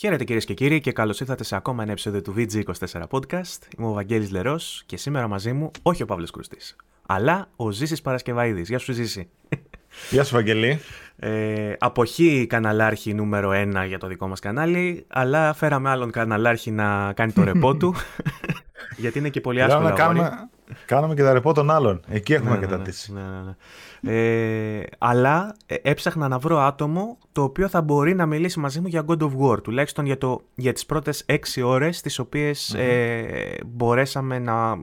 Χαίρετε κυρίες και κύριοι και καλώς ήρθατε σε ακόμα ένα επεισόδιο του VG24 Podcast. Είμαι ο Βαγγέλης Λερός και σήμερα μαζί μου όχι ο Παύλος Κρουστής, αλλά ο Ζήσης Παρασκευαίδης. Γεια σου, Ζήση. Γεια σου, Βαγγελή. Ε, αποχή καναλάρχη νούμερο 1 για το δικό μας κανάλι, αλλά φέραμε άλλον καναλάρχη να κάνει το ρεπό του. γιατί είναι και πολύ άσχολο. Κάνουμε, κάνουμε και τα ρεπό των άλλων. Εκεί έχουμε ναι, κατατήσει. Ναι, ναι, ναι. Ε, αλλά ε, έψαχνα να βρω άτομο το οποίο θα μπορεί να μιλήσει μαζί μου για God of War, τουλάχιστον για, το, για τις πρώτες έξι ώρες τις οποιες ε, μπορέσαμε να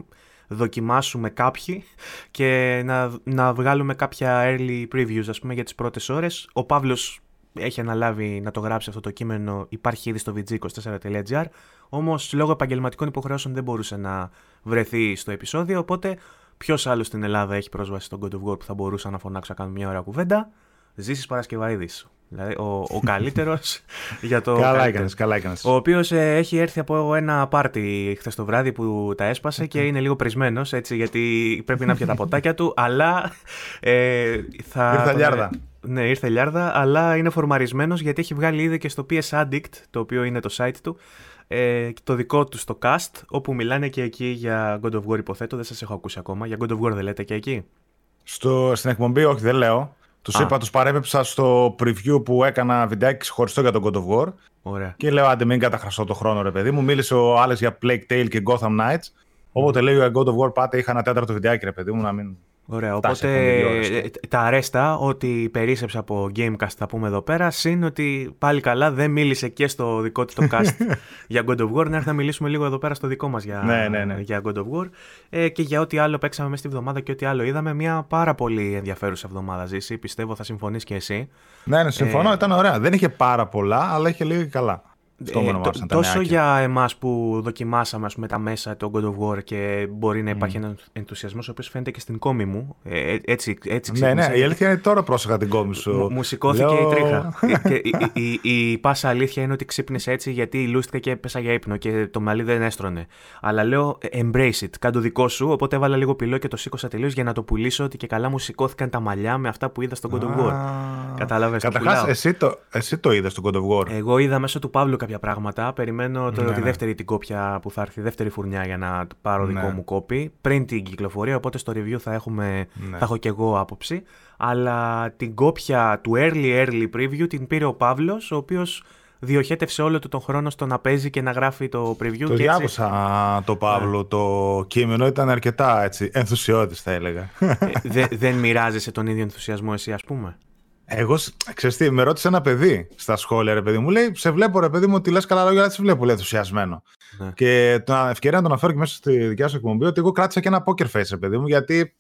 δοκιμάσουμε κάποιοι και να, να βγάλουμε κάποια early previews ας πούμε για τις πρώτες ώρες. Ο Παύλος έχει αναλάβει να το γράψει αυτό το κείμενο, υπάρχει ήδη στο vg24.gr, όμως λόγω επαγγελματικών υποχρεώσεων δεν μπορούσε να βρεθεί στο επεισόδιο, οπότε Ποιος άλλος στην Ελλάδα έχει πρόσβαση στον God of War που θα μπορούσα να φωνάξω να κάνω μια ώρα κουβέντα; Ζήσει Παρασκευαίδη. Δηλαδή ο, ο καλύτερος για το. Καλά έκανες, καλά έκανες. Ο οποίος ε, έχει έρθει από ένα πάρτι χθες το βράδυ που τα έσπασε και είναι λίγο πρισμένος έτσι γιατί πρέπει να πιει τα ποτάκια του. Αλλά. Ε, θα. Ήρθε λιάρδα. Ναι, ήρθε λιάρδα, αλλά είναι φορμαρισμένος γιατί έχει βγάλει ήδη και στο PS Addict, το οποίο είναι το site του, ε, το δικό του στο cast, όπου μιλάνε και εκεί για God of War υποθέτω, δεν σας έχω ακούσει ακόμα. Για God of War δεν λέτε και εκεί; Στο, στην εκπομπή όχι δεν λέω. Τους είπα, τους παρέπεψα στο preview που έκανα βιντεάκι ξεχωριστό για τον God of War. Ωραία. Και λέω, άντε μην καταχραστώ το χρόνο, ρε παιδί μου. Μίλησε ο Άλεξ για Plague Tale και Gotham Knights. Όποτε λέει ο God of War, πάτε, είχα ένα τέταρτο βιντεάκι, ρε παιδί μου, να μην Ωραία, οπότε ε, τα αρέστα ότι περίσεψε από Gamecast θα πούμε εδώ πέρα, συν ότι πάλι καλά δεν μίλησε και στο δικό του το cast για God of War, να έρθει να μιλήσουμε λίγο εδώ πέρα στο δικό μας για, ναι, ναι, ναι. για God of War ε, και για ό,τι άλλο παίξαμε μέσα στη βδομάδα και ό,τι άλλο είδαμε, μια πάρα πολύ ενδιαφέρουσα εβδομάδα ζήσει, πιστεύω θα συμφωνείς και εσύ. Ναι, ναι, συμφωνώ, ε... ήταν ωραία, δεν είχε πάρα πολλά, αλλά είχε λίγο καλά. Ε, τόσο για εμάς που δοκιμάσαμε ας πούμε, τα μέσα το God of War και μπορεί να υπάρχει mm. ένας ενθουσιασμός ο οποίος φαίνεται και στην κόμη μου. Ε, ε έτσι, έτσι ναι, ναι, η αλήθεια είναι τώρα πρόσεχα την κόμη σου. Μου, μου σηκώθηκε Λέω... η τρίχα. και, η, η, η, η, πάσα αλήθεια είναι ότι ξύπνησε έτσι γιατί λούστηκα και έπεσα για ύπνο και το μαλλί δεν έστρωνε. Αλλά λέω embrace it, κάντο δικό σου. Οπότε έβαλα λίγο πυλό και το σήκωσα τελείως για να το πουλήσω ότι και καλά μου σηκώθηκαν τα μαλλιά με αυτά που είδα στο God of War. Κατάλαβες. Καταρχάς, εσύ το, εσύ το είδα στο God of War. Εγώ είδα μέσω του Παύλου κάποια πράγματα. Περιμένω το, ναι, τη ναι. δεύτερη την κόπια που θα έρθει, δεύτερη φουρνιά για να πάρω ναι. δικό μου κόπι πριν την κυκλοφορία. Οπότε στο review θα, έχουμε, ναι. θα έχω και εγώ άποψη. Αλλά την κόπια του early early preview την πήρε ο Παύλος, ο οποίος διοχέτευσε όλο του τον χρόνο στο να παίζει και να γράφει το preview. Το διάβασα το Παύλο, το κείμενο ήταν αρκετά έτσι, ενθουσιώδης θα έλεγα. Ε, δεν μοιράζεσαι τον ίδιο ενθουσιασμό εσύ ας πούμε; Εγώ, ξέρεις τι, με ρώτησε ένα παιδί στα σχόλια, ρε παιδί μου. Λέει, σε βλέπω, ρε παιδί μου, ότι λες καλά λόγια, αλλά σε βλέπω, λέει, ενθουσιασμένο. Ναι. Και το ευκαιρία να τον αναφέρω και μέσα στη δικιά σου εκπομπή, ότι εγώ κράτησα και ένα poker face, ρε παιδί μου, γιατί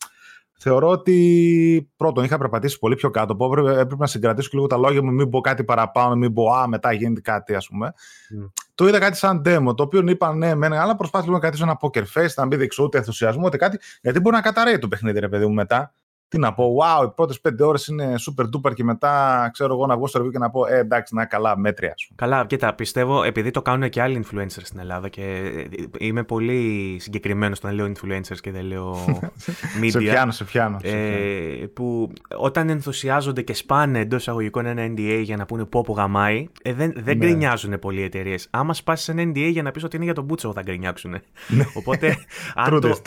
θεωρώ ότι πρώτον είχα περπατήσει πολύ πιο κάτω. Που έπρεπε, έπρεπε να συγκρατήσω και λίγο τα λόγια μου, μην πω κάτι παραπάνω, μην πω Α, μετά γίνεται κάτι, ας πούμε. Mm. Το είδα κάτι σαν demo, το οποίο είπα ναι, μένα, αλλά προσπάθησα να κρατήσω ένα poker face, να μην δείξω ούτε ενθουσιασμό, ούτε κάτι, γιατί μπορεί να καταραίει το παιχνίδι, ρε παιδί μου μετά τι να πω, wow, οι πρώτες πέντε ώρες είναι super duper και μετά ξέρω εγώ να βγω στο review και να πω, ε, εντάξει, να καλά, μέτρια. Σου. Καλά, κοίτα, πιστεύω επειδή το κάνουν και άλλοι influencers στην Ελλάδα και είμαι πολύ συγκεκριμένος όταν λέω influencers και δεν λέω media. σε πιάνω, σε πιάνω. Ε, που όταν ενθουσιάζονται και σπάνε εντός εισαγωγικών ένα NDA για να πούνε πω πω γαμάει, ε, δεν, δεν ναι. γκρινιάζουν πολλοί εταιρείες. Άμα σπάσεις ένα NDA για να πεις ότι είναι για τον Μπούτσο, θα γκρινιάξουν. Ναι. Οπότε, αν, το,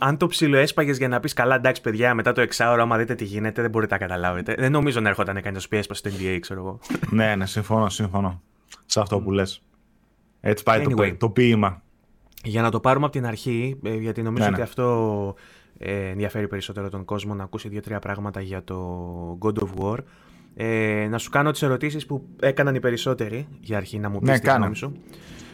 αν το ψιλοέσπαγες για να πεις καλά, εντάξει, παιδιά, μετά το εξάωρο, άμα δείτε τι γίνεται, δεν μπορείτε να καταλάβετε. Δεν νομίζω να έρχονταν κανείς πει έσπασε στο NBA, ξέρω εγώ. ναι, ναι, συμφωνώ, συμφωνώ. Σε αυτό που λες. Έτσι πάει anyway, το, το ποίημα. Για να το πάρουμε από την αρχή, ε, γιατί νομίζω ναι, ότι ναι. αυτό ε, ενδιαφέρει περισσότερο τον κόσμο να ακούσει δύο-τρία πράγματα για το God of War. Ε, να σου κάνω τις ερωτήσεις που έκαναν οι περισσότεροι για αρχή να μου πεις ναι, τη γνώμη σου.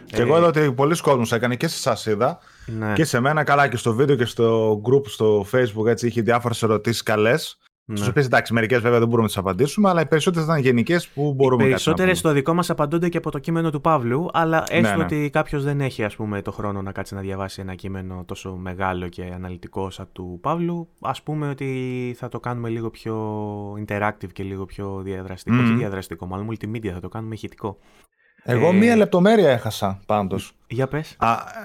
Και εγώ είδα ότι πολλοί κόσμοι έκανε και σε εσάς είδα Ναι. Και σε μένα καλά και στο βίντεο και στο group στο facebook έτσι είχε διάφορες ερωτήσεις καλές ναι. Στι οποίε εντάξει, μερικές βέβαια δεν μπορούμε να τις απαντήσουμε, αλλά οι περισσότερες ήταν γενικές που μπορούμε να Οι περισσότερε στο δικό μας απαντούνται και από το κείμενο του Παύλου, αλλά ναι, έστω ναι, ότι κάποιος δεν έχει ας πούμε, το χρόνο να κάτσει να διαβάσει ένα κείμενο τόσο μεγάλο και αναλυτικό σαν του Παύλου, ας πούμε ότι θα το κάνουμε λίγο πιο interactive και λίγο πιο διαδραστικό. Mm. Όχι διαδραστικό, μάλλον multimedia, θα το κάνουμε ηχητικό. Εγώ ε... μία λεπτομέρεια έχασα πάντως. Για πες.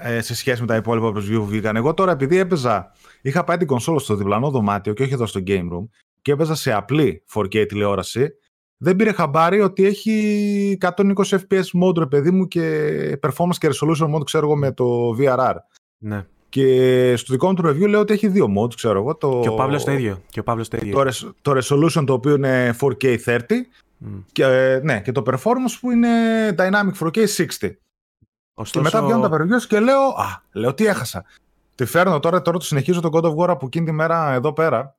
Ε, σε σχέση με τα υπόλοιπα preview που βγήκαν. Εγώ τώρα επειδή έπαιζα. Είχα πάει την κονσόλα στο διπλανό δωμάτιο και όχι εδώ στο game room και έπαιζα σε απλή 4K τηλεόραση, δεν πήρε χαμπάρι ότι έχει 120 FPS mode, ρε παιδί μου, και performance και resolution mode, ξέρω εγώ, με το VRR. Ναι. Και στο δικό μου του review λέω ότι έχει δύο modes, ξέρω εγώ. Το... Και ο Παύλος το ίδιο. Και ο Παύλος το, ίδιο. Το, το resolution το οποίο είναι 4K 30 και, ναι, και το performance που είναι dynamic 4K 60. Ωστόσο... Και μετά βγαίνουν τα reviews και λέω, α, λέω τι έχασα. Τη φέρνω τώρα, τώρα το συνεχίζω το God of War από εκείνη τη μέρα εδώ πέρα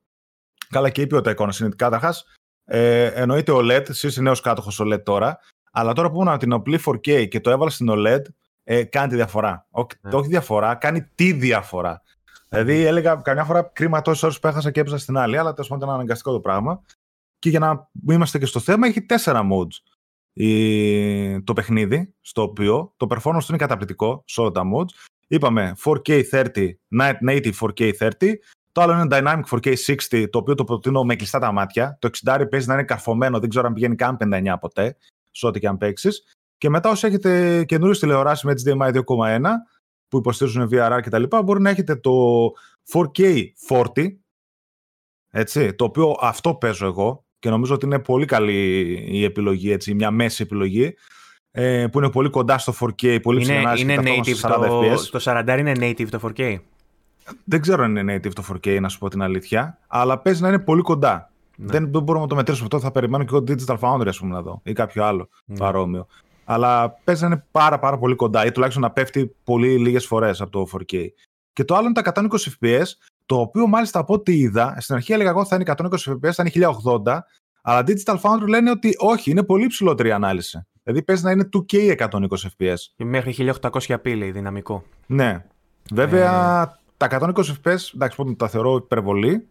Καλά και είπε ο εικόνα είναι καταρχάς. Ε, εννοείται OLED, εσύ είσαι νέος κάτοχος OLED τώρα. Αλλά τώρα που ήμουν την απλή 4K και το έβαλα στην OLED, ε, κάνει τη διαφορά. Όχι, yeah. Ναι. όχι διαφορά, κάνει τη διαφορά. Δηλαδή έλεγα καμιά φορά κρίμα τόσες ώρες που έχασα και έπαιζα στην άλλη, αλλά τέλος πάντων ήταν αναγκαστικό το πράγμα. Και για να είμαστε και στο θέμα, έχει τέσσερα modes η, το παιχνίδι, στο οποίο το performance του είναι καταπληκτικό σε όλα τα modes. Είπαμε 4K 30, native 4K 30, το άλλο είναι Dynamic 4K 60, το οποίο το προτείνω με κλειστά τα μάτια. Το 60 παίζει να είναι καρφωμένο, δεν ξέρω αν πηγαίνει καν 59 ποτέ, σε ό,τι και αν παίξεις. Και μετά, όσοι έχετε καινούριες τηλεοράσεις με HDMI 2.1 που υποστηρίζουν VRR κτλ., μπορεί να έχετε το 4K 40, έτσι, το οποίο αυτό παίζω εγώ και νομίζω ότι είναι πολύ καλή η επιλογή, έτσι, μια μέση επιλογή ε, που είναι πολύ κοντά στο 4K, πολύ είναι, είναι native το, το 40 είναι native το 4K. Δεν ξέρω αν είναι native το 4K, να σου πω την αλήθεια, αλλά παίζει να είναι πολύ κοντά. Ναι. Δεν, δεν μπορούμε να το μετρήσουμε αυτό. Θα περιμένω και εγώ Digital Foundry, ας πούμε, να δω ή κάποιο άλλο ναι. παρόμοιο. Αλλά παίζει να είναι πάρα, πάρα πολύ κοντά ή τουλάχιστον να πέφτει πολύ λίγες φορές από το 4K. Και το άλλο είναι τα 120 FPS, το οποίο μάλιστα από ό,τι είδα, στην αρχή έλεγα εγώ θα είναι 120 FPS, θα είναι 1080, αλλά Digital Foundry λένε ότι όχι, είναι πολύ ψηλότερη η ανάλυση. Δηλαδή παίζει να είναι 2K 120 FPS. Μέχρι 1800p λέει δυναμικό. Ναι. Βέβαια, ε τα 120 FPS, εντάξει, πρώτον τα θεωρώ υπερβολή.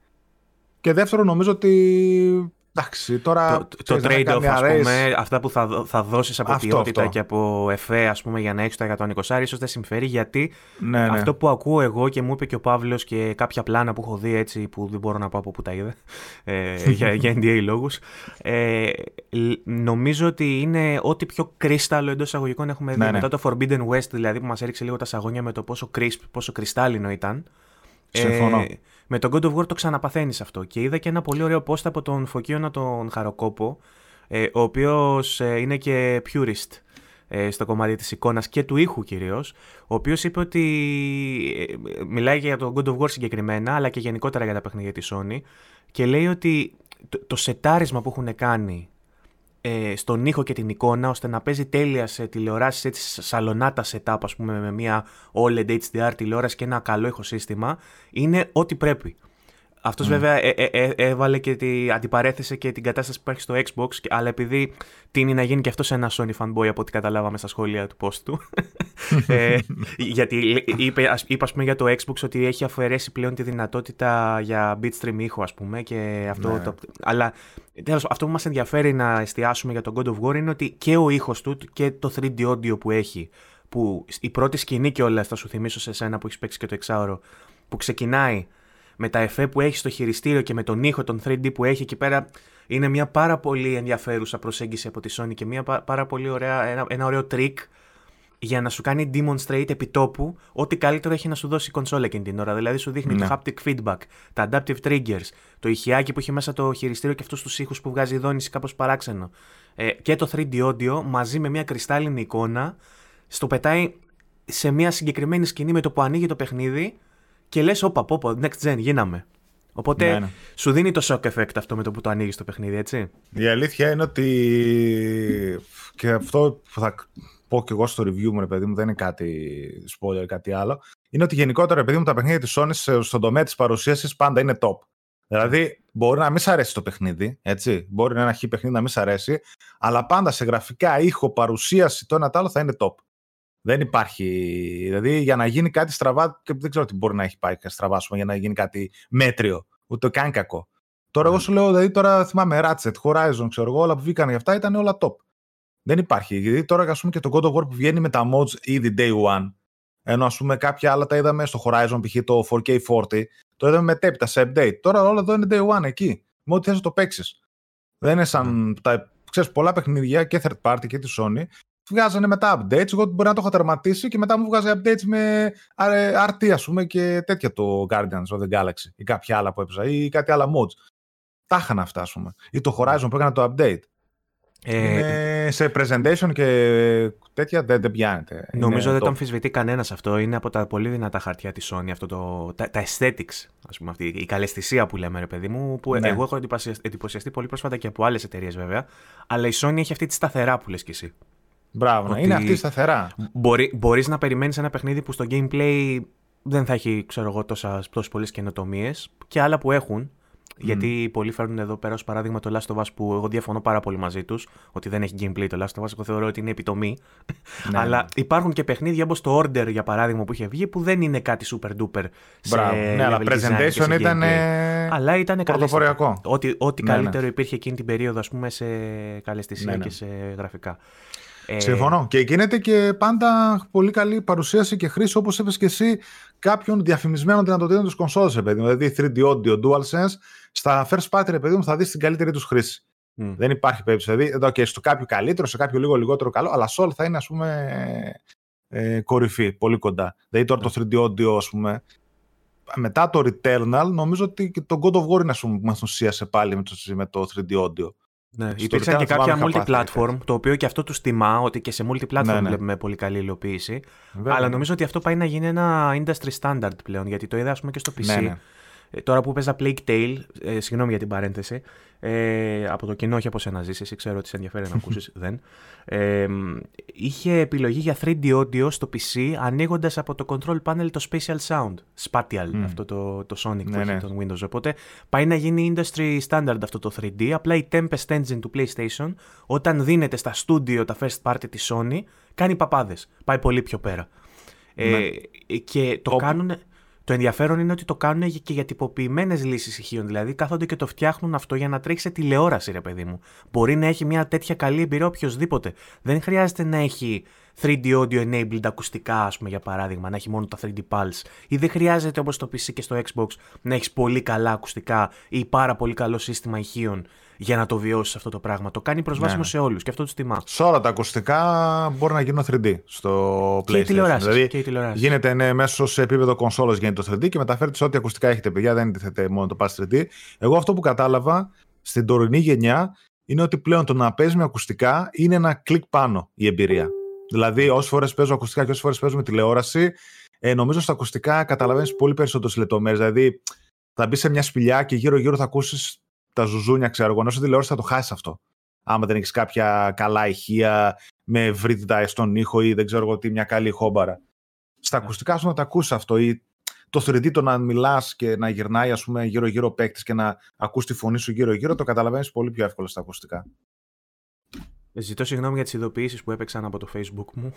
Και δεύτερον, νομίζω ότι Εντάξει, τώρα το, το trade-off, ας πούμε, αυτά που θα, θα δώσεις από αυτό, ποιότητα αυτό. και από εφέ, ας πούμε, για να έχεις τα 120, ίσως δεν συμφέρει, γιατί ναι, ναι. αυτό που ακούω εγώ και μου είπε και ο Παύλος και κάποια πλάνα που έχω δει έτσι, που δεν μπορώ να πω από που τα είδε, ε, για, για NDA λόγους, ε, νομίζω ότι είναι ό,τι πιο κρίσταλο εντός εισαγωγικών έχουμε δει. Ναι, ναι. Μετά το Forbidden West, δηλαδή, που μας έριξε λίγο τα σαγόνια με το πόσο crisp, πόσο κρυστάλλινο ήταν. Συμφωνώ. Ε, με τον God of War το ξαναπαθαίνεις αυτό. Και είδα και ένα πολύ ωραίο post από τον Φωκίωνα τον Χαροκόπο, ε, ο οποίος ε, είναι και purist ε, στο κομμάτι της εικόνας και του ήχου κυρίως, ο οποίος είπε ότι ε, μιλάει για τον God of War συγκεκριμένα, αλλά και γενικότερα για τα παιχνίδια της Sony και λέει ότι το, το σετάρισμα που έχουν κάνει ε, στον ήχο και την εικόνα ώστε να παίζει τέλεια σε τηλεοράσεις έτσι σαλονάτα setup ας πούμε με μια OLED HDR τηλεόραση και ένα καλό ηχοσύστημα είναι ό,τι πρέπει. Αυτός mm. βέβαια ε, ε, ε, έβαλε και τη, αντιπαρέθεσε και την κατάσταση που υπάρχει στο Xbox, αλλά επειδή τίνει να γίνει και αυτός ένα Sony fanboy από ό,τι καταλάβαμε στα σχόλια του post του. ε, γιατί είπε, ας, είπε, ας πούμε, για το Xbox ότι έχει αφαιρέσει πλέον τη δυνατότητα για bitstream ήχο, ας πούμε. Και αυτό ναι. το, αλλά τέλος, αυτό που μας ενδιαφέρει να εστιάσουμε για τον God of War είναι ότι και ο ήχος του και το 3D audio που έχει, που η πρώτη σκηνή και όλα θα σου θυμίσω σε σένα που έχεις παίξει και το εξάωρο, που ξεκινάει με τα εφέ που έχει στο χειριστήριο και με τον ήχο, τον 3D που έχει εκεί πέρα, είναι μια πάρα πολύ ενδιαφέρουσα προσέγγιση από τη Sony και μια πάρα πολύ ωραία, ένα, ένα ωραίο trick για να σου κάνει demonstrate επιτόπου ό,τι καλύτερο έχει να σου δώσει η κονσόλα εκείνη την ώρα. Δηλαδή σου δείχνει ναι. το haptic feedback, τα adaptive triggers, το ηχιάκι που έχει μέσα το χειριστήριο και αυτούς τους ήχους που βγάζει η δόνηση κάπως παράξενο. Ε, και το 3D audio μαζί με μια κρυστάλλινη εικόνα στο πετάει σε μια συγκεκριμένη σκηνή με το που ανοίγει το παιχνίδι και λες, όπα, όπα, next gen, γίναμε. Οπότε ναι, ναι. σου δίνει το shock effect αυτό με το που το ανοίγεις το παιχνίδι, έτσι. Η αλήθεια είναι ότι. και αυτό που θα πω και εγώ στο review μου, ρε παιδί μου, δεν είναι κάτι spoiler ή κάτι άλλο. Είναι ότι γενικότερα, παιδί μου, τα παιχνίδια της Sony στον τομέα της παρουσίασης πάντα είναι top. Δηλαδή, μπορεί να μην σ' αρέσει το παιχνίδι, έτσι. Μπορεί να είναι ένα χι παιχνίδι να μην σ' αρέσει, αλλά πάντα σε γραφικά, ήχο, παρουσίαση, το ένα το άλλο θα είναι top. Δεν υπάρχει. Δηλαδή για να γίνει κάτι στραβά, και δεν ξέρω τι μπορεί να έχει πάει στραβά για να γίνει κάτι μέτριο. Ούτε καν κακό. Τώρα, εγώ ναι. σου λέω, δηλαδή τώρα θυμάμαι Ratchet, Horizon, ξέρω εγώ, όλα που βγήκαν για αυτά ήταν όλα top. Δεν υπάρχει. Γιατί τώρα, ας πούμε, και το God of War που βγαίνει με τα mods ήδη day one. Ενώ, ας πούμε, κάποια άλλα τα είδαμε στο Horizon, π.χ. το 4K40, το είδαμε μετέπειτα σε update. Τώρα όλα εδώ είναι day one εκεί. Με ό,τι θες να το παίξεις. Δεν είναι σαν mm. τα ξέρεις, πολλά παιχνίδια και third party και τη Sony βγάζανε μετά updates. Εγώ μπορεί να το έχω τερματίσει και μετά μου βγάζει updates με RT, ας πούμε, και τέτοια το Guardians of the Galaxy ή κάποια άλλα που έπαιζα ή κάτι άλλα mods. Τα είχαν αυτά, ας πούμε. Ή το Horizon που έκανα το update. Ε, σε presentation και τέτοια δεν, δεν πιάνεται. Νομίζω δεν το αμφισβητεί κανένας αυτό. Είναι από τα πολύ δυνατά χαρτιά της Sony αυτό το, τα, τα aesthetics, ας πούμε, αυτή, η καλεσθησία που λέμε, ρε παιδί μου. Που ναι. εγώ έχω εντυπωσιαστεί πολύ πρόσφατα και από άλλες εταιρείες βέβαια. Αλλά η Sony έχει αυτή τη σταθερά που λες κι εσύ. Μπράβο, ότι είναι αυτή η σταθερά. Μπορεί μπορείς να περιμένεις ένα παιχνίδι που στο gameplay δεν θα έχει, ξέρω εγώ, τόσες πολλές καινοτομίες και άλλα που έχουν. Γιατί πολλοί φέρνουν εδώ πέρα ως παράδειγμα το Last of Us που εγώ διαφωνώ πάρα πολύ μαζί τους, ότι δεν έχει gameplay το Last of Us. Εγώ θεωρώ ότι είναι επιτομή. Ναι. Αλλά υπάρχουν και παιχνίδια όπως το Order για παράδειγμα που είχε βγει που δεν είναι κάτι super duper. Μπράβο. Ναι, αλλά presentation ήταν. Αλλά ήταν πρωτοποριακό. Ό,τι, ό,τι ναι, καλύτερο ναι. υπήρχε εκείνη την περίοδο, ας πούμε, σε καλεστησία ναι, ναι. και σε γραφικά. Ε... Συμφωνώ. Και γίνεται και πάντα πολύ καλή παρουσίαση και χρήση, όπως είπες και εσύ, κάποιων διαφημισμένων δυνατοτήτων της κονσόλας, παιδί Δηλαδή 3D audio, DualSense, στα first party, παιδί μου, θα δεις την καλύτερη τους χρήση. Mm. Δεν υπάρχει περίπτωση. Δηλαδή, εδώ και στο κάποιο καλύτερο, σε κάποιο λίγο λιγότερο καλό, αλλά σε όλα θα είναι, ας πούμε, ε, κορυφή, πολύ κοντά. Δηλαδή, τώρα mm. το 3D audio, ας πούμε, μετά το Returnal, νομίζω ότι το God of War είναι, ας πούμε, που μας ενθουσίασε πάλι με το, με το 3D audio. Ναι, υπήρξαν και κάποια multi-platform, το οποίο και αυτό τους τιμά, ότι και σε multi-platform ναι, ναι. βλέπουμε πολύ καλή υλοποίηση. Αλλά νομίζω ότι αυτό πάει να γίνει ένα industry standard πλέον, γιατί το είδα ας πούμε και στο PC. Ναι, ναι. Ε, τώρα που παίζα Plague Tale, ε, συγγνώμη για την παρένθεση, ε, από το κοινό, όχι από σένα ζήσει, εσύ ξέρω ότι σε ενδιαφέρει να ακούσεις, δεν. Ε, είχε επιλογή για 3D audio στο PC ανοίγοντας από το control panel το Spatial Sound. Spatial, αυτό το, το Sonic ναι, ναι. των Windows. Οπότε πάει να γίνει industry standard αυτό το 3D. Απλά η Tempest Engine του PlayStation, όταν δίνεται στα studio τα first party της Sony, κάνει παπάδες. Πάει πολύ πιο πέρα. Ε, ναι. και το κάνουν. Το ενδιαφέρον είναι ότι το κάνουν και για τυποποιημένες λύσεις ηχείων. Δηλαδή κάθονται και το φτιάχνουν αυτό για να τρέχει σε τηλεόραση, ρε παιδί μου. Μπορεί να έχει μια τέτοια καλή εμπειρία οποιοδήποτε. Δεν χρειάζεται να έχει 3D audio enabled ακουστικά, ας πούμε, για παράδειγμα, να έχει μόνο τα 3D pulse. Ή δεν χρειάζεται όπως το PC και στο Xbox να έχεις πολύ καλά ακουστικά ή πάρα πολύ καλό σύστημα ηχείων για να το βιώσεις αυτό το πράγμα. Το κάνει προσβάσιμο ναι. σε όλους και αυτό του τιμά. Σε όλα τα ακουστικά μπορεί να γίνουν 3D στο PlayStation. Και οι τηλεοράσει. Δηλαδή, και γίνεται ναι, μέσω σε επίπεδο κονσόλας γίνεται το 3D και μεταφέρεται σε ό,τι ακουστικά έχετε, παιδιά. Δεν είναι μόνο το Pass 3D. Εγώ αυτό που κατάλαβα στην τωρινή γενιά είναι ότι πλέον το να παίζεις με ακουστικά είναι ένα κλικ πάνω η εμπειρία. Δηλαδή, όσες φορές παίζω ακουστικά και όσες φορές παίζω με τηλεόραση, ε, νομίζω στα ακουστικά καταλαβαίνεις πολύ περισσότερες λεπτομέρειες. Δηλαδή, θα μπεις σε μια σπηλιά και γύρω-γύρω θα ακούσεις τα ζουζούνια, ξέρω εγώ. Ενώ σε τηλεόραση θα το χάσεις αυτό. Άμα δεν έχεις κάποια καλά ηχεία με ευρύτητα στον ήχο ή δεν ξέρω εγώ τι, μια καλή χόμπαρα. Στα ακουστικά σου να τα ακούσει αυτό ή το 3D το να μιλάς και να γυρνάει ας πούμε γύρω-γύρω παίκτης και να ακούς τη φωνή σου γύρω-γύρω, το καταλαβαίνεις πολύ πιο εύκολα στα ακουστικά. Ζητώ συγγνώμη για τις ειδοποιήσεις που έπαιξαν από το Facebook μου.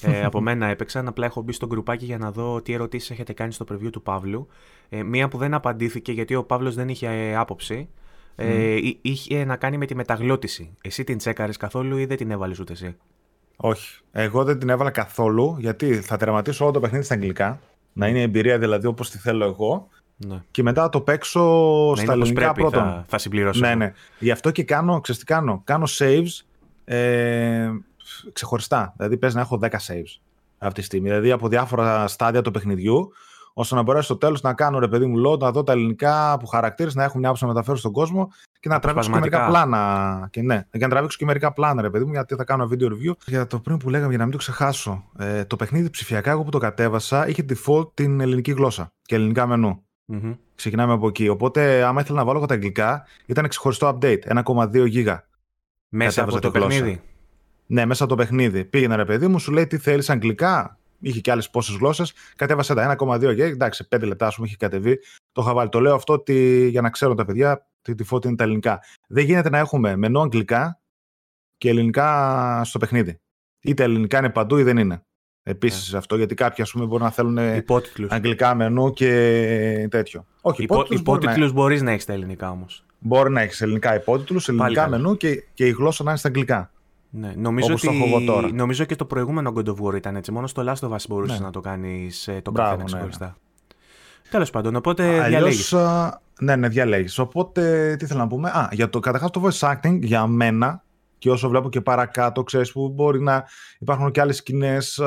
ε, από μένα έπαιξαν. Απλά έχω μπει στο γκρουπάκι για να δω τι ερωτήσεις έχετε κάνει στο preview του Παύλου. Ε, μία που δεν απαντήθηκε γιατί ο Παύλος δεν είχε ε, άποψη. Ε, είχε να κάνει με τη μεταγλώτηση. Εσύ την τσέκαρες καθόλου ή δεν την έβαλες ούτε εσύ; Όχι. Εγώ δεν την έβαλα καθόλου γιατί θα τερματίσω όλο το παιχνίδι στα αγγλικά. Να είναι η εμπειρία δηλαδή όπως τη θέλω εγώ. Ναι. Και μετά το παίξω να στα ελληνικά πρώτον. Θα, θα συμπληρώσω. Ναι, ναι. Γι' αυτό και κάνω, ξέρεις τι κάνω, κάνω saves ε, ξεχωριστά. Δηλαδή, πες να έχω 10 saves αυτή τη στιγμή. Δηλαδή, από διάφορα στάδια του παιχνιδιού, ώστε να μπορέσω στο τέλος να κάνω ρε παιδί μου load, να δω τα ελληνικά που χαρακτήρες, να έχω μια άποψη να μεταφέρω στον κόσμο και να τραβήξω και μερικά πλάνα. Και ναι, και να τραβήξω και μερικά πλάνα, ρε παιδί μου, γιατί θα κάνω video review. Για το πριν που λέγαμε, για να μην το ξεχάσω, ε, το παιχνίδι ψηφιακά, εγώ που το κατέβασα, είχε default την ελληνική γλώσσα και ελληνικά μενού. Mm-hmm. Ξεκινάμε από εκεί. Οπότε, άμα ήθελα να βάλω τα αγγλικά, ήταν ξεχωριστό update, 1,2 γίγα. Μέσα από το παιχνίδι. Ναι, μέσα από το παιχνίδι. Πήγαινε ρε παιδί μου, σου λέει τι θέλεις αγγλικά. Είχε και άλλες πόσες γλώσσες. Κατέβασε τα 1,2 και εντάξει, 5 λεπτά, ας πούμε, είχε κατεβεί. Το είχα βάλει. Το λέω αυτό ότι, για να ξέρουν τα παιδιά τι τη φώτη είναι τα ελληνικά. Δεν γίνεται να έχουμε μενού αγγλικά και ελληνικά στο παιχνίδι. Είτε ελληνικά είναι παντού ή δεν είναι. Επίσης ναι. αυτό, γιατί κάποιοι ας πούμε μπορεί να θέλουν υπότιτλους. αγγλικά μενού και τέτοιο. Όχι, υπότιτλους, υπότιτλους μπορεί να, να έχεις τα ελληνικά όμως. Μπορεί να έχεις ελληνικά υπότιτλους, ελληνικά μενού και, και η γλώσσα να είναι στα αγγλικά. Ναι, νομίζω, ότι, τώρα. νομίζω και το προηγούμενο God of War ήταν έτσι. Μόνο στο Last of Us μπορούσες ναι. να το κάνεις ε, το καθένας ναι, ξεχωριστά. Ναι. Τέλος πάντων, οπότε διαλέγεις. Ναι, ναι, διαλέγεις. Οπότε τι θέλω να πούμε; Α, για το καταρχάς το voice acting για μένα και όσο βλέπω και παρακάτω, ξέρεις που μπορεί να υπάρχουν και άλλες σκηνές,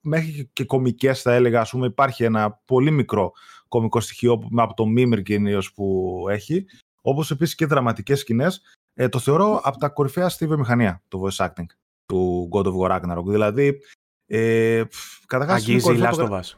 μέχρι και κομικές θα έλεγα. Α πούμε, υπάρχει ένα πολύ μικρό κομικό στοιχείο από το Mimir κυρίω που έχει. Όπως επίσης και δραματικές σκηνές. Ε, το θεωρώ από τα κορυφαία στη βιομηχανία το voice acting του God of War Ragnarok. Δηλαδή, ε, καταρχάς... Αγγίζει Last of Us.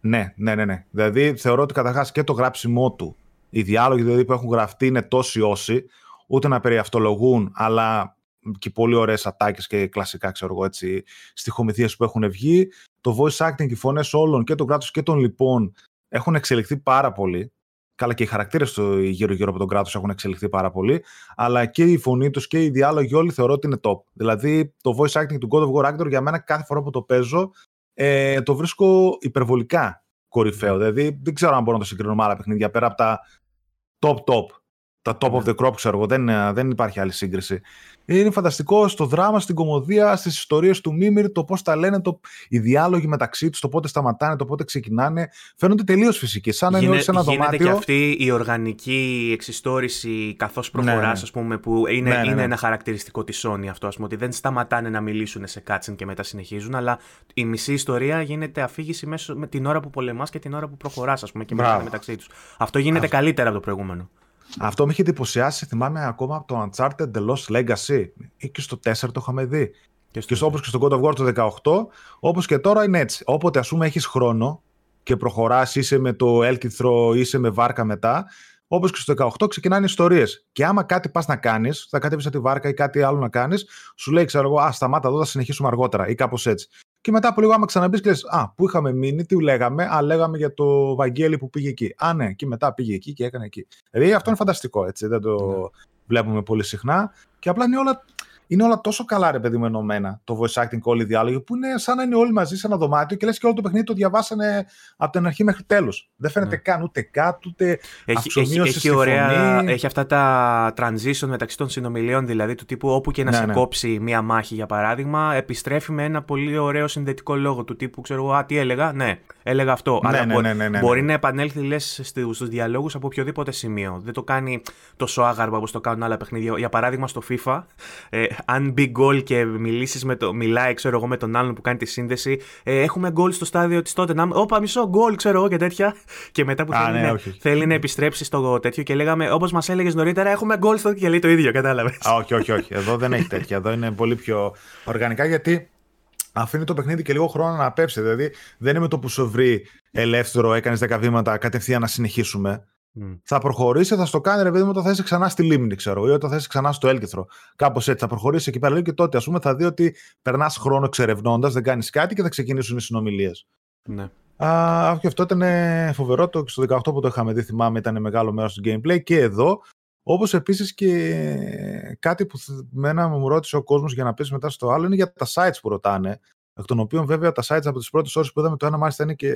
Ναι, ναι, ναι, ναι. Δηλαδή, θεωρώ ότι καταρχάς και το γράψιμό του, οι διάλογοι δηλαδή, που έχουν γραφτεί είναι τόσοι όσοι, ούτε να περιαυτολογούν, αλλά και πολύ ωραίες ατάκες και κλασικά, ξέρω εγώ, έτσι, στοιχομηθίες που έχουν βγει. Το voice acting, οι φωνές όλων και των κράτου και των λοιπόν έχουν εξελιχθεί πάρα πολύ. Καλά, και οι χαρακτήρες του γύρω-γύρω από τον κράτος έχουν εξελιχθεί πάρα πολύ. Αλλά και η φωνή τους και οι διάλογοι όλοι θεωρώ ότι είναι top. Δηλαδή, το voice acting του God of War Actor για μένα κάθε φορά που το παίζω ε, το βρίσκω υπερβολικά κορυφαίο. Δηλαδή, δεν ξέρω αν μπορώ να το συγκρίνω με άλλα παιχνίδια πέρα από τα top-top τα top of ναι. the crop, ξέρω εγώ. Δεν, δεν υπάρχει άλλη σύγκριση. Είναι φανταστικό στο δράμα, στην κομμωδία, στις ιστορίες του Μίμηρ, το πώς τα λένε, το, οι διάλογοι μεταξύ τους, το πότε σταματάνε, το πότε ξεκινάνε. Φαίνονται τελείως φυσικοί. Σαν να είναι σε ένα γίνεται δωμάτιο. Γίνεται και αυτή η οργανική εξιστόρηση καθώς προχωράς, ναι, ναι. ας πούμε, που είναι, ναι, ναι, είναι ένα χαρακτηριστικό της Sony αυτό, ας πούμε, ότι δεν σταματάνε να μιλήσουν σε κάτσιν και μετά συνεχίζουν, αλλά η μισή ιστορία γίνεται αφήγηση μέσω με την ώρα που πολεμάς και την ώρα που προχωράς, ας πούμε, και μεταξύ τους. Αυτό γίνεται καλύτερα από το προηγούμενο. Αυτό με είχε εντυπωσιάσει, θυμάμαι ακόμα από το Uncharted The Lost Legacy. Ή και στο 4 το είχαμε δει. Και, στο... και όπως και στο God of War το 18, όπως και τώρα είναι έτσι. Όποτε ας πούμε έχεις χρόνο και προχωράς, είσαι με το έλκυθρο, είσαι με βάρκα μετά, Όπως και στο 18 ξεκινάνε ιστορίες. Και άμα κάτι πας να κάνεις, θα κατέβεις από τη βάρκα ή κάτι άλλο να κάνεις, σου λέει, ξέρω εγώ, Α, σταμάτα εδώ, θα συνεχίσουμε αργότερα ή κάπως έτσι. Και μετά από λίγο, άμα ξαναμπεί και λες, Α, πού είχαμε μείνει, τι λέγαμε. Α, λέγαμε για το Βαγγέλη που πήγε εκεί. Α, ναι, και μετά πήγε εκεί και έκανε εκεί. Δηλαδή αυτό είναι φανταστικό, έτσι. Δεν το ναι. βλέπουμε πολύ συχνά. Και απλά είναι όλα είναι όλα τόσο καλά ρε παιδί μου ενωμένα το voice acting όλοι οι διάλογοι που είναι σαν να είναι όλοι μαζί σε ένα δωμάτιο και λες και όλο το παιχνίδι το διαβάσανε από την αρχή μέχρι τέλους. Δεν φαίνεται ναι. καν ούτε κάτω ούτε έχει, έχει, έχει, ωραία, έχει αυτά τα transition μεταξύ των συνομιλίων δηλαδή του τύπου όπου και να ναι, σε ναι. κόψει μία μάχη για παράδειγμα επιστρέφει με ένα πολύ ωραίο συνδετικό λόγο του τύπου ξέρω εγώ α τι έλεγα; Ναι έλεγα αυτό ναι, αλλά ναι, ναι, ναι, ναι, μπορεί να επανέλθει λες στους διαλόγους από οποιοδήποτε σημείο δεν το κάνει τόσο άγαρμα όπως το κάνουν άλλα παιχνίδια για παράδειγμα στο FIFA ε, αν μπει γκολ και μιλήσεις με το, μιλάει, ξέρω εγώ, με τον άλλον που κάνει τη σύνδεση. Ε, έχουμε γκολ στο στάδιο της τότε. Να, όπα, μισό γκολ, ξέρω εγώ και τέτοια. Και μετά που θέλει, ναι, να, θέλει να επιστρέψει στο τέτοιο και λέγαμε, όπως μας έλεγες νωρίτερα, έχουμε γκολ στο και λέει το ίδιο, κατάλαβες. όχι, όχι, όχι. Εδώ δεν έχει τέτοια. Εδώ είναι πολύ πιο οργανικά γιατί αφήνει το παιχνίδι και λίγο χρόνο να πέψει. Δηλαδή δεν είναι με το που σου βρει ελεύθερο, έκανες 10 βήματα κατευθείαν να συνεχίσουμε. Mm. Θα προχωρήσει, θα στο κάνει ρε παιδί μου όταν θα είσαι ξανά στη λίμνη, ξέρω, ή όταν θα είσαι ξανά στο έλκυθρο. Κάπως έτσι. Θα προχωρήσει εκεί πέρα και τότε, ας πούμε, θα δει ότι περνάς χρόνο εξερευνώντας, δεν κάνεις κάτι και θα ξεκινήσουν οι συνομιλίες. Ναι. Α, και αυτό ήταν φοβερό. Το, στο 18 που το είχαμε δει, θυμάμαι, ήταν μεγάλο μέρος του gameplay και εδώ. Όπως επίσης και κάτι που μένα μου ρώτησε ο κόσμος για να πεις μετά στο άλλο είναι για τα sites που ρωτάνε. Εκ των οποίων βέβαια τα sites από τις πρώτες ώρες που είδαμε το ένα μάλιστα είναι και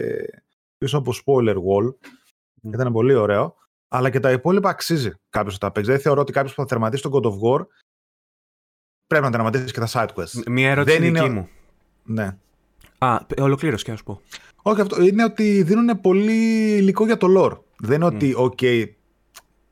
πίσω από spoiler wall. Ήταν πολύ ωραίο. Αλλά και τα υπόλοιπα αξίζει κάποιος να τα παίξει. Δεν θεωρώ ότι κάποιος που θα τερματίσει τον God of War πρέπει να τερματίσει και τα side quests. Μία ερώτηση Δεν δική μου. Ναι. Α, ολοκλήρωση και να σου πω. Όχι, αυτό είναι ότι δίνουν πολύ υλικό για το lore. Δεν είναι ότι, OK,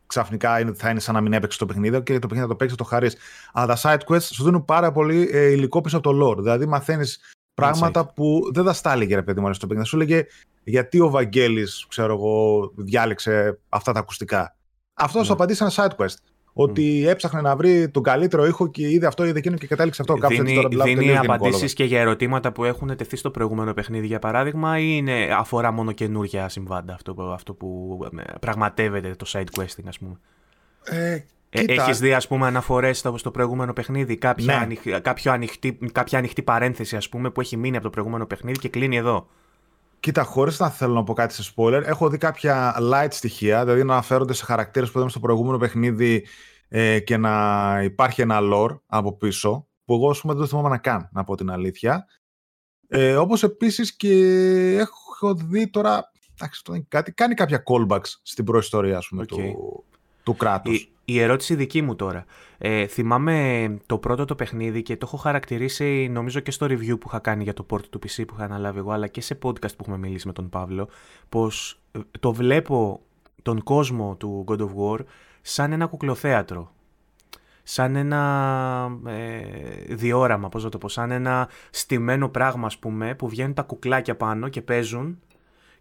ξαφνικά είναι, θα είναι σαν να μην έπαιξε το παιχνίδι και το παιχνίδι θα το παίξεις, το χαρείς. Αλλά τα side quests σου δίνουν πάρα πολύ ε, υλικό πίσω από το lore. Δηλαδή, μαθαίνεις πράγματα που δεν θα στα έλεγε ρε παιδί μου στο παιχνίδι. Σου έλεγε γιατί ο Βαγγέλης, ξέρω εγώ, διάλεξε αυτά τα ακουστικά. Αυτό ναι. σου απαντήσει ένα side quest. Ότι mm. έψαχνε να βρει τον καλύτερο ήχο και είδε αυτό, είδε εκείνο και κατάληξε αυτό. Κάπου δίνει τώρα δίνει απαντήσεις και για ερωτήματα που έχουν τεθεί στο προηγούμενο παιχνίδι, για παράδειγμα, ή είναι, αφορά μόνο καινούργια συμβάντα αυτό, αυτό που ε, πραγματεύεται το side questing, ας πούμε; Ε, ε, Έχεις δει, ας πούμε, αναφορές στο, στο προηγούμενο παιχνίδι, κάποια, ναι. ανοιχ, κάποιο ανοιχτή, κάποια ανοιχτή παρένθεση, ας πούμε, που έχει μείνει από το προηγούμενο παιχνίδι και κλείνει εδώ. Κοίτα, χωρίς να θέλω να πω κάτι σε spoiler, έχω δει κάποια light στοιχεία, δηλαδή να αναφέρονται σε χαρακτήρες που είδαμε στο προηγούμενο παιχνίδι ε, και να υπάρχει ένα lore από πίσω, που εγώ, ας πούμε, δεν το θυμάμαι να κάνω, να πω την αλήθεια. Ε, όπως επίσης και έχω δει τώρα, εντάξει, κάτι, κάνει κάποια callbacks στην προϊστορία ας πούμε, του, του κράτους. Η, η, ερώτηση δική μου τώρα. Ε, θυμάμαι το πρώτο το παιχνίδι και το έχω χαρακτηρίσει νομίζω και στο review που είχα κάνει για το port του PC που είχα αναλάβει εγώ αλλά και σε podcast που έχουμε μιλήσει με τον Παύλο πως ε, το βλέπω τον κόσμο του God of War σαν ένα κουκλοθέατρο σαν ένα ε, διόραμα, πώς να το πω, σαν ένα στημένο πράγμα, ας πούμε, που βγαίνουν τα κουκλάκια πάνω και παίζουν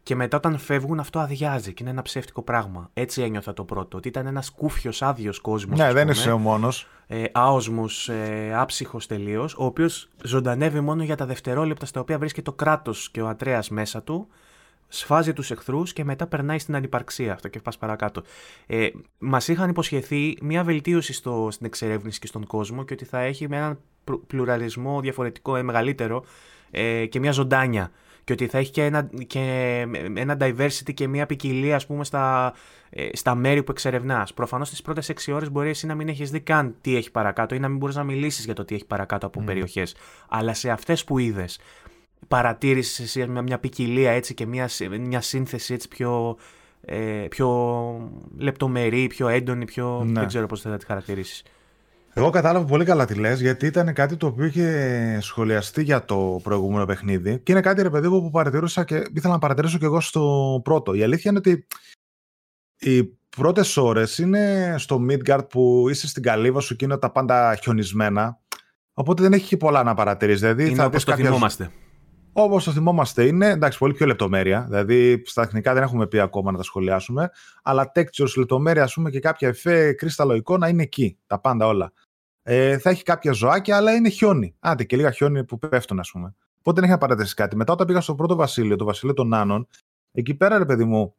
και μετά όταν φεύγουν αυτό αδειάζει και είναι ένα ψεύτικο πράγμα. Έτσι ένιωθα το πρώτο, ότι ήταν ένας κούφιος άδειος κόσμος. Ναι, δεν είσαι ο μόνος. Ε, άοσμος, ε, άψυχος τελείως, ο οποίος ζωντανεύει μόνο για τα δευτερόλεπτα στα οποία βρίσκεται το κράτος και ο Ατρέας μέσα του σφάζει τους εχθρούς και μετά περνάει στην ανυπαρξία αυτό και πας παρακάτω. Ε, μας είχαν υποσχεθεί μια βελτίωση στο, στην εξερεύνηση και στον κόσμο και ότι θα έχει με έναν πλουραλισμό διαφορετικό, ε, μεγαλύτερο ε, και μια ζωντάνια και ότι θα έχει και ένα, και ένα diversity και μια ποικιλία ας πούμε στα, ε, στα μέρη που εξερευνάς. Προφανώς στις πρώτες 6 ώρες μπορεί εσύ να μην έχεις δει καν τι έχει παρακάτω ή να μην μπορείς να μιλήσεις για το τι έχει παρακάτω από mm. περιοχές. Αλλά σε αυτές που είδες παρατήρησες εσύ μια, μια ποικιλία έτσι και μια, μια σύνθεση έτσι πιο, ε, πιο λεπτομερή, πιο έντονη, πιο... Ναι. δεν ξέρω πώς θα τη χαρακτηρίσεις. Εγώ κατάλαβα πολύ καλά τι λες, γιατί ήταν κάτι το οποίο είχε σχολιαστεί για το προηγούμενο παιχνίδι και είναι κάτι ρε παιδί που παρατηρούσα και ήθελα να παρατηρήσω και εγώ στο πρώτο. Η αλήθεια είναι ότι οι πρώτες ώρες είναι στο Midgard που είσαι στην καλύβα σου και είναι τα πάντα χιονισμένα, οπότε δεν έχει πολλά να παρατηρήσεις. Δηλαδή, είναι θα όπως το θυμόμαστε. Όπως το θυμόμαστε είναι, εντάξει, πολύ πιο λεπτομέρεια. Δηλαδή, στα τεχνικά δεν έχουμε πει ακόμα να τα σχολιάσουμε. Αλλά textures, λεπτομέρεια, ας πούμε, και κάποια εφέ, κρίσταλο εικόνα είναι εκεί. Τα πάντα όλα. Ε, θα έχει κάποια ζωάκια, αλλά είναι χιόνι. Άντε και λίγα χιόνι που πέφτουν, ας πούμε. Οπότε δεν έχει να παρατηρήσει κάτι. Μετά, όταν πήγα στο πρώτο βασίλειο, το βασίλειο των Νάνων, εκεί πέρα, ρε παιδί μου,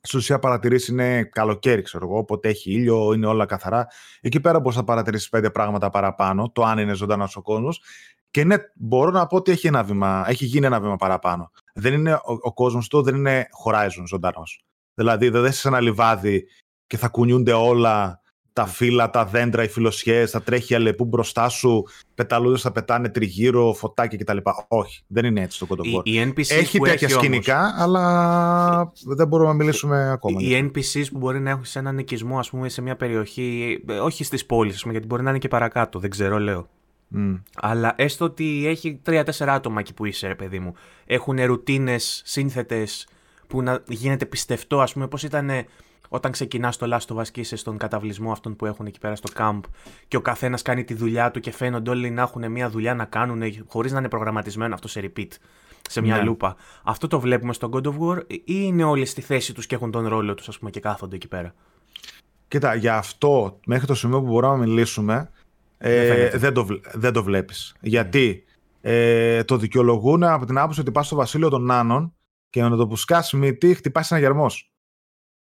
στην ουσία παρατηρήσεις είναι καλοκαίρι, ξέρω εγώ, οπότε έχει ήλιο, είναι όλα καθαρά. Εκεί πέρα μπορείς να παρατηρήσεις πέντε πράγματα παραπάνω, το αν είναι ζωντανός ο κόσμος. Και ναι, μπορώ να πω ότι έχει, ένα βήμα, έχει γίνει ένα βήμα παραπάνω. Δεν είναι, ο, ο κόσμος του δεν είναι Horizon ζωντανός. Δηλαδή δεν είσαι ένα λιβάδι και θα κουνιούνται όλα τα φύλλα, τα δέντρα, οι φιλοσιές, θα τρέχει αλεπού μπροστά σου, πεταλούδε θα πετάνε τριγύρω, φωτάκια κτλ. Όχι, δεν είναι έτσι το God of War. έχει τέτοια σκηνικά, όμως... αλλά δεν μπορούμε να μιλήσουμε ακόμα. Οι NPCs που μπορεί να έχουν σε έναν οικισμό, ας πούμε, σε μια περιοχή, όχι στις πόλεις, γιατί μπορεί να είναι και παρακάτω, δεν ξέρω, λέω. Mm. Αλλά έστω ότι έχει τρία-τέσσερα άτομα εκεί που είσαι, ρε παιδί μου. Έχουν ρουτίνες σύνθετες που να γίνεται πιστευτό, ας πούμε, πώς ήταν όταν ξεκινάς το Last of Us και είσαι στον καταβλισμό αυτών που έχουν εκεί πέρα στο camp και ο καθένας κάνει τη δουλειά του και φαίνονται όλοι να έχουν μια δουλειά να κάνουν χωρίς να είναι προγραμματισμένο αυτό σε repeat, σε μια ναι. λούπα. Αυτό το βλέπουμε στο God of War ή είναι όλοι στη θέση τους και έχουν τον ρόλο τους, ας πούμε, και κάθονται εκεί πέρα; Κοίτα, για αυτό μέχρι το σημείο που μπορούμε να μιλήσουμε ε, δεν, το, δεν το βλέπεις. Γιατί ε, το δικαιολογούν από την άποψη ότι πας στο βασίλειο των Νάνων και με το που σκάσει μύτη χτυπάς ένα γερμός.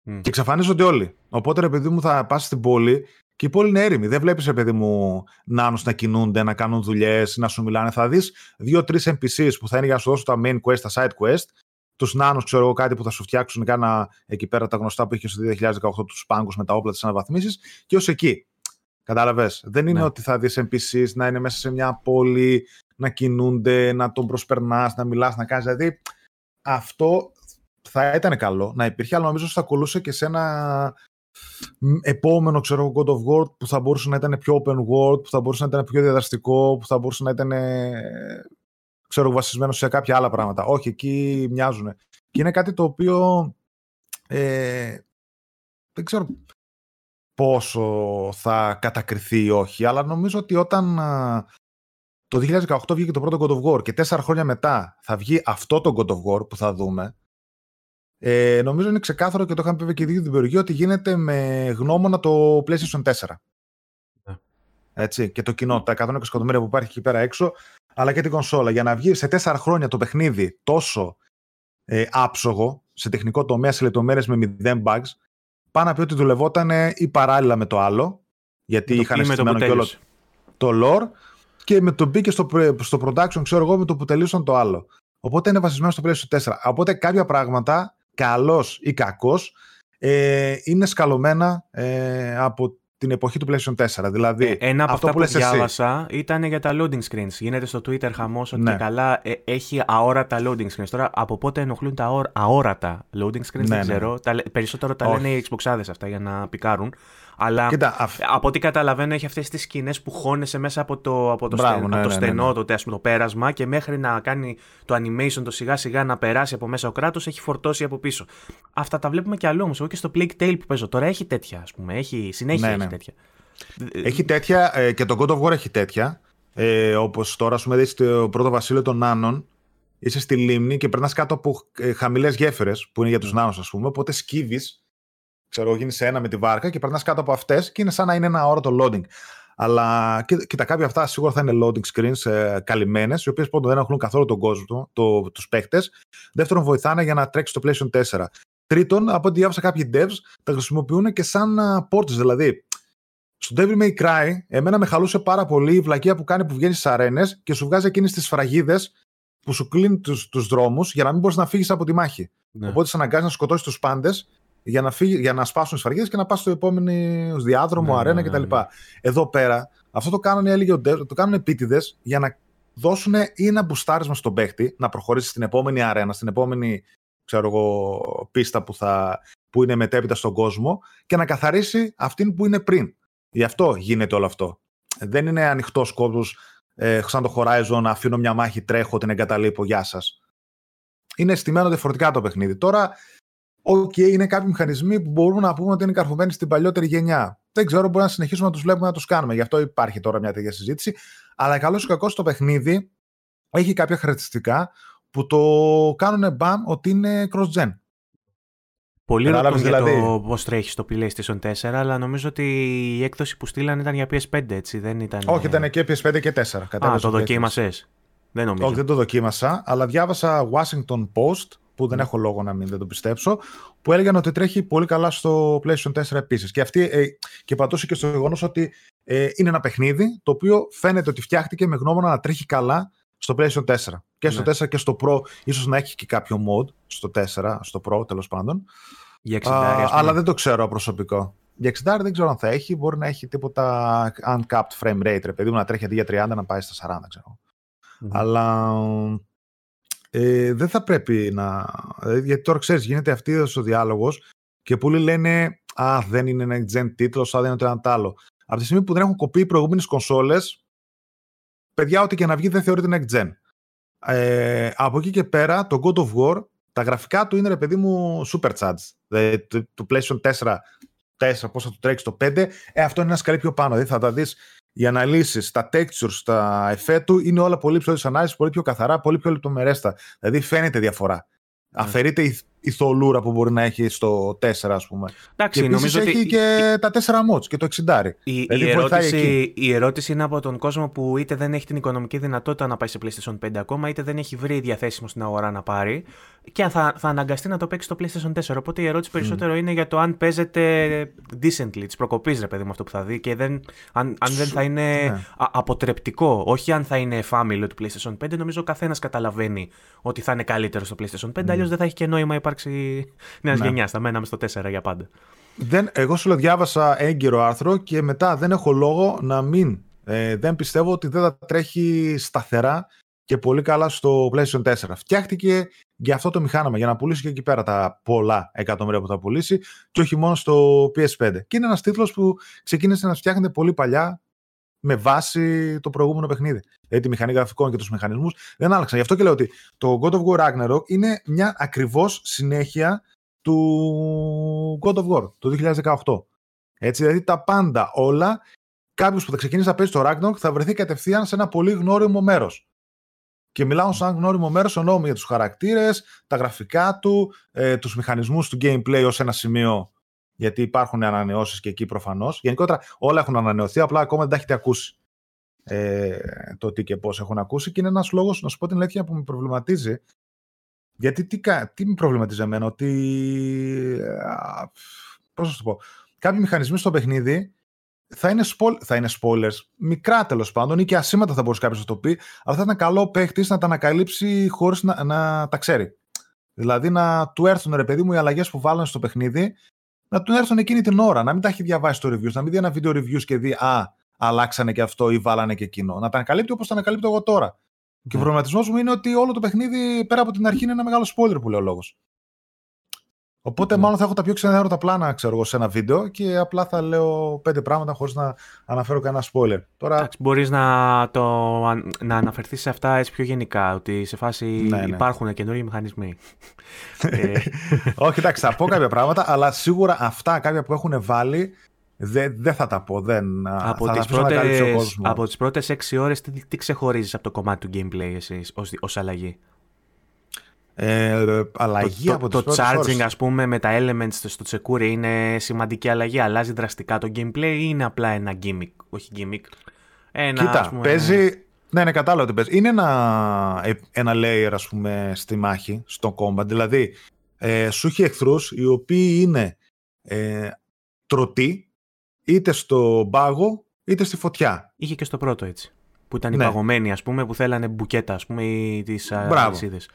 Mm. Και εξαφανίζονται όλοι. Οπότε, ρε παιδί μου, θα πας στην πόλη και η πόλη είναι έρημη. Δεν βλέπεις, ρε παιδί μου, νάνους να κινούνται, να κάνουν δουλειές, να σου μιλάνε. Θα δεις δύο-τρεις NPCs που θα είναι για να σου δώσουν τα main quest, τα side quest. Τους νάνους, ξέρω εγώ, κάτι που θα σου φτιάξουν, κάνα εκεί πέρα τα γνωστά που είχε στο 2018 τους πάγκους με τα όπλα της αναβαθμίσεις και ως εκεί. Κατάλαβες. Δεν είναι ναι. ότι θα δεις NPCs να είναι μέσα σε μια πόλη, να κινούνται, να τον προσπερνάς, να μιλάς, να κάνεις. Δηλαδή, αυτό θα ήταν καλό να υπήρχε, αλλά νομίζω ότι θα κολούσε και σε ένα επόμενο ξέρω, God of War που θα μπορούσε να ήταν πιο open world, που θα μπορούσε να ήταν πιο διαδραστικό, που θα μπορούσε να ήταν ξέρω, βασισμένο σε κάποια άλλα πράγματα. Όχι, εκεί μοιάζουν. Και είναι κάτι το οποίο ε, δεν ξέρω πόσο θα κατακριθεί ή όχι, αλλά νομίζω ότι όταν το 2018 βγήκε το πρώτο God of War και τέσσερα χρόνια μετά θα βγει αυτό το God of War που θα δούμε, ε, νομίζω είναι ξεκάθαρο και το είχαμε πει και οι την περιοχή ότι γίνεται με γνώμονα το PlayStation 4. Ναι. Έτσι, και το κοινό, τα 120 εκατομμύρια που υπάρχει εκεί πέρα έξω, αλλά και την κονσόλα. Για να βγει σε τέσσερα χρόνια το παιχνίδι τόσο ε, άψογο, σε τεχνικό τομέα, σε λεπτομέρειες με 0 bugs, πάνω να πει ότι δουλευόταν ή παράλληλα με το άλλο, γιατί είχαν συστημένο και όλο το lore, και με το μπήκε στο, στο production, ξέρω εγώ, με το που τελείωσαν το άλλο. Οπότε είναι βασισμένο στο PlayStation 4. Οπότε κάποια πράγματα, καλός ή κακός, ε, είναι σκαλωμένα ε, από την εποχή του PlayStation 4. Δηλαδή, ε, ένα από αυτό αυτά που, που διάβασα ήταν για τα loading screens. Γίνεται στο Twitter χαμός ότι ναι. καλά ε, έχει αόρατα loading screens. Τώρα, από πότε ενοχλούν τα αόρατα loading screens, ναι, δεν ναι. ξέρω. Τα, περισσότερο τα λένε οι Xboxάδες αυτά για να πικάρουν. Αλλά από ό,τι καταλαβαίνω έχει αυτές τις σκηνές που χώνεσαι μέσα από το, από το, Μπράβο, στενό, ναι, το, ναι, στενό ναι, το, το πέρασμα και μέχρι να κάνει το animation το σιγά σιγά να περάσει από μέσα ο κράτος έχει φορτώσει από πίσω. Αυτά τα βλέπουμε και αλλού όμως. Εγώ και στο Plague Tale που παίζω τώρα έχει τέτοια ας πούμε. Έχει, συνέχεια έχει τέτοια. Έχει τέτοια ε, και το God of War έχει τέτοια. Ε, όπως τώρα σου με το πρώτο βασίλειο των Νάνων είσαι στη λίμνη και περνάς κάτω από ε, χαμηλές γέφυρες που είναι για τους νάνους, ας πούμε. Οπότε σκύβεις ξέρω, γίνεις σε ένα με τη βάρκα και περνάς κάτω από αυτές και είναι σαν να είναι ένα όρο loading. Αλλά κοίτα, κάποια αυτά σίγουρα θα είναι loading screens ε, καλυμμένες, οι οποίες πρώτον δεν έχουν καθόλου τον κόσμο, το, τους παίχτε. Δεύτερον, βοηθάνε για να τρέξει το PlayStation 4. Τρίτον, από ό,τι διάβασα κάποιοι devs, τα χρησιμοποιούν και σαν uh, Δηλαδή, στο Devil May Cry, εμένα με χαλούσε πάρα πολύ η βλακεία που κάνει που βγαίνει στις αρένες και σου βγάζει εκείνες τις σφραγίδε που σου κλείνει τους δρόμους για να μην μπορείς να φύγεις από τη μάχη. Ναι. Οπότε σε αναγκάζει να σκοτώσεις τους πάντες για να, φύγει, για να σπάσουν τις φαργίδε και να πας στο επόμενο διάδρομο, ναι, αρένα ναι, κτλ. Ναι, ναι. Εδώ πέρα, αυτό το κάνουν οι έλεγχοι, το κάνουν επίτηδες για να δώσουν ή ένα μπουστάρισμα στον παίχτη να προχωρήσει στην επόμενη αρένα, στην επόμενη ξέρω εγώ, πίστα που, θα, που είναι μετέπειτα στον κόσμο και να καθαρίσει αυτήν που είναι πριν. Γι' αυτό γίνεται όλο αυτό. Δεν είναι ανοιχτός κόσμος ε, σαν το Horizon, αφήνω μια μάχη, τρέχω, την εγκαταλείπω, γεια σας. Είναι στημένο διαφορετικά το παιχνίδι. Τώρα OK, okay, είναι κάποιοι μηχανισμοί που μπορούμε να πούμε ότι είναι καρφωμένοι στην παλιότερη γενιά. Δεν ξέρω, μπορεί να συνεχίσουμε να τους βλέπουμε να τους κάνουμε. Γι' αυτό υπάρχει τώρα μια τέτοια συζήτηση. Αλλά καλός ή κακός το παιχνίδι έχει κάποια χαρακτηριστικά που το κάνουν μπαμ ότι είναι cross-gen. Πολύ ρωτούν για δηλαδή... το πώς τρέχει στο PlayStation 4, αλλά νομίζω ότι η έκδοση που στείλαν ήταν για PS5, έτσι, δεν ήταν... Όχι, ήταν και PS5 και 4. Α, το δοκίμασες. Δεν νομίζω. Όχι, δεν το δοκίμασα, αλλά διάβασα Washington Post που δεν ναι. έχω λόγο να μην δεν το πιστέψω, που έλεγαν ότι τρέχει πολύ καλά στο PlayStation 4 επίσης. Και, αυτή, ε, και πατούσε και στο γεγονός ότι ε, είναι ένα παιχνίδι το οποίο φαίνεται ότι φτιάχτηκε με γνώμονα να τρέχει καλά στο PlayStation 4. Και στο 4 ναι. και στο Pro, ίσως να έχει και κάποιο mod στο 4, στο Pro τέλος πάντων. Για 60, Α, αλλά δεν το ξέρω προσωπικό. Για 60 δεν ξέρω αν θα έχει. Μπορεί να έχει τίποτα uncapped frame rate, ρε παιδί μου, να τρέχει αντί για 30 να πάει στα 40, ξέρω. Αλλά ε, δεν θα πρέπει να. Ε, γιατί τώρα ξέρεις, γίνεται αυτή ο διάλογος και πολλοί λένε Α, δεν είναι ένα gen τίτλος, α δεν είναι το ένα άλλο. Από τη στιγμή που δεν έχουν κοπεί οι προηγούμενες κονσόλες, παιδιά, ό,τι και να βγει δεν θεωρείται next gen. Ε, από εκεί και πέρα, το God of War, τα γραφικά του είναι ρε παιδί μου supercharged. Δηλαδή, το, PlayStation 4, 4 πώς θα το τρέξεις το 5, ε, αυτό είναι ένας σκαλί πιο πάνω. Δηλαδή θα τα δεις οι αναλύσεις, τα textures, τα εφέ του είναι όλα πολύ πιο ανάλυσης, πολύ πιο καθαρά, πολύ πιο λεπτομερέστα. Δηλαδή φαίνεται διαφορά. Mm. Αφαιρείται η, η θολούρα που μπορεί να έχει στο 4, ας πούμε. Εντάξει, και νομίζω έχει ότι... και τα 4 mods και το 60. Η, δηλαδή η, ερώτηση, η ερώτηση είναι από τον κόσμο που είτε δεν έχει την οικονομική δυνατότητα να πάει σε PlayStation 5 ακόμα, είτε δεν έχει βρει διαθέσιμο στην αγορά να πάρει και θα, θα αναγκαστεί να το παίξει στο PlayStation 4. Οπότε η ερώτηση περισσότερο είναι για το αν παίζεται decently, της προκοπής, ρε παιδί μου, αυτό που θα δει και δεν, αν, αν δεν θα είναι ναι. αποτρεπτικό. Όχι αν θα είναι εφάμιλο του PlayStation 5. Νομίζω ο καθένας καταλαβαίνει ότι θα είναι καλύτερο στο PlayStation 5. Mm. Αλλιώς δεν θα έχει και νόημα ύπαρξη νέας ναι. γενιάς. Θα μέναμε στο 4 για πάντα. Δεν, εγώ σου λέω, διάβασα έγκυρο άρθρο και μετά δεν έχω λόγο να μην. Ε, δεν πιστεύω ότι δεν θα τρέχει σταθερά και πολύ καλά στο PlayStation 4. Φτιάχτηκε για αυτό το μηχάνημα, για να πουλήσει και εκεί πέρα τα πολλά εκατομμύρια που θα πουλήσει και όχι μόνο στο PS5. Και είναι ένας τίτλος που ξεκίνησε να φτιάχνεται πολύ παλιά με βάση το προηγούμενο παιχνίδι. Δηλαδή τη μηχανή γραφικών και τους μηχανισμούς δεν άλλαξαν. Γι' αυτό και λέω ότι το God of War Ragnarok είναι μια ακριβώς συνέχεια του God of War το 2018. Έτσι, δηλαδή τα πάντα όλα, κάποιος που θα ξεκινήσει να παίζει το Ragnarok θα βρεθεί κατευθείαν σε ένα πολύ γνώριμο μέρος. Και μιλάω σαν γνώριμο μέρος εννοώ για τους χαρακτήρες, τα γραφικά του, ε, τους μηχανισμούς του gameplay ως ένα σημείο. Γιατί υπάρχουν ανανεώσεις και εκεί προφανώς. Γενικότερα όλα έχουν ανανεωθεί, απλά ακόμα δεν τα έχετε ακούσει. Ε, το τι και πώς έχουν ακούσει. Και είναι ένας λόγος, να σου πω την αλήθεια, που με προβληματίζει. Γιατί τι, τι με προβληματίζει εμένα, ότι. Πώς να σου το πω. Κάποιοι μηχανισμοί στο παιχνίδι θα είναι, spoil, θα είναι spoilers, μικρά τέλος πάντων ή και ασήματα θα μπορούσε κάποιος να το πει, αλλά θα ήταν καλό παίχτης να τα ανακαλύψει χωρίς να, να τα ξέρει. Δηλαδή να του έρθουν ρε παιδί μου οι αλλαγές που βάλουν στο παιχνίδι να του έρθουν εκείνη την ώρα, να μην τα έχει διαβάσει το reviews, να μην δει ένα βίντεο reviews και δει Α, αλλάξανε και αυτό ή βάλανε και εκείνο. Να τα ανακαλύπτει όπως τα ανακαλύπτω εγώ τώρα. Και ο ναι. προβληματισμός μου είναι ότι όλο το παιχνίδι πέρα από την αρχή είναι ένα μεγάλο spoiler που λέει ο λόγος. Οπότε, ναι. μάλλον θα έχω τα πιο ξενέρωτα πλάνα, ξέρω εγώ, σε ένα βίντεο και απλά θα λέω πέντε πράγματα χωρίς να αναφέρω κανένα spoiler. Τώρα... Μπορείς να, το, να αναφερθείς σε αυτά έτσι πιο γενικά, ότι σε φάση ναι, ναι. υπάρχουν καινούργιοι μηχανισμοί. Ε, Όχι, εντάξει, θα πω κάποια πράγματα, αλλά σίγουρα αυτά κάποια που έχουν βάλει δεν, δεν θα τα πω. Δεν, από, θα τις πρώτες, από τις πρώτες 6 ώρες τι, τι ξεχωρίζεις από το κομμάτι του gameplay εσείς ως, ως αλλαγή; Ε, αλλαγή το, από το, το charging ώρες. ας πούμε με τα elements στο τσεκούρι είναι σημαντική αλλαγή. Αλλάζει δραστικά το gameplay ή είναι απλά ένα gimmick; Όχι gimmick. Ένα, Κοίτα, πούμε... παίζει... Ναι, είναι κατάλαβα ότι παίζει. Είναι ένα, ε, ένα layer ας πούμε στη μάχη, στο combat. Δηλαδή, ε, σου έχει εχθρούς οι οποίοι είναι ε, τρωτοί είτε στο πάγο είτε στη φωτιά. Είχε και στο πρώτο έτσι. Που ήταν ναι. οι παγωμένοι, ας πούμε, που θέλανε μπουκέτα, ας πούμε, ή τις αλυσίδες.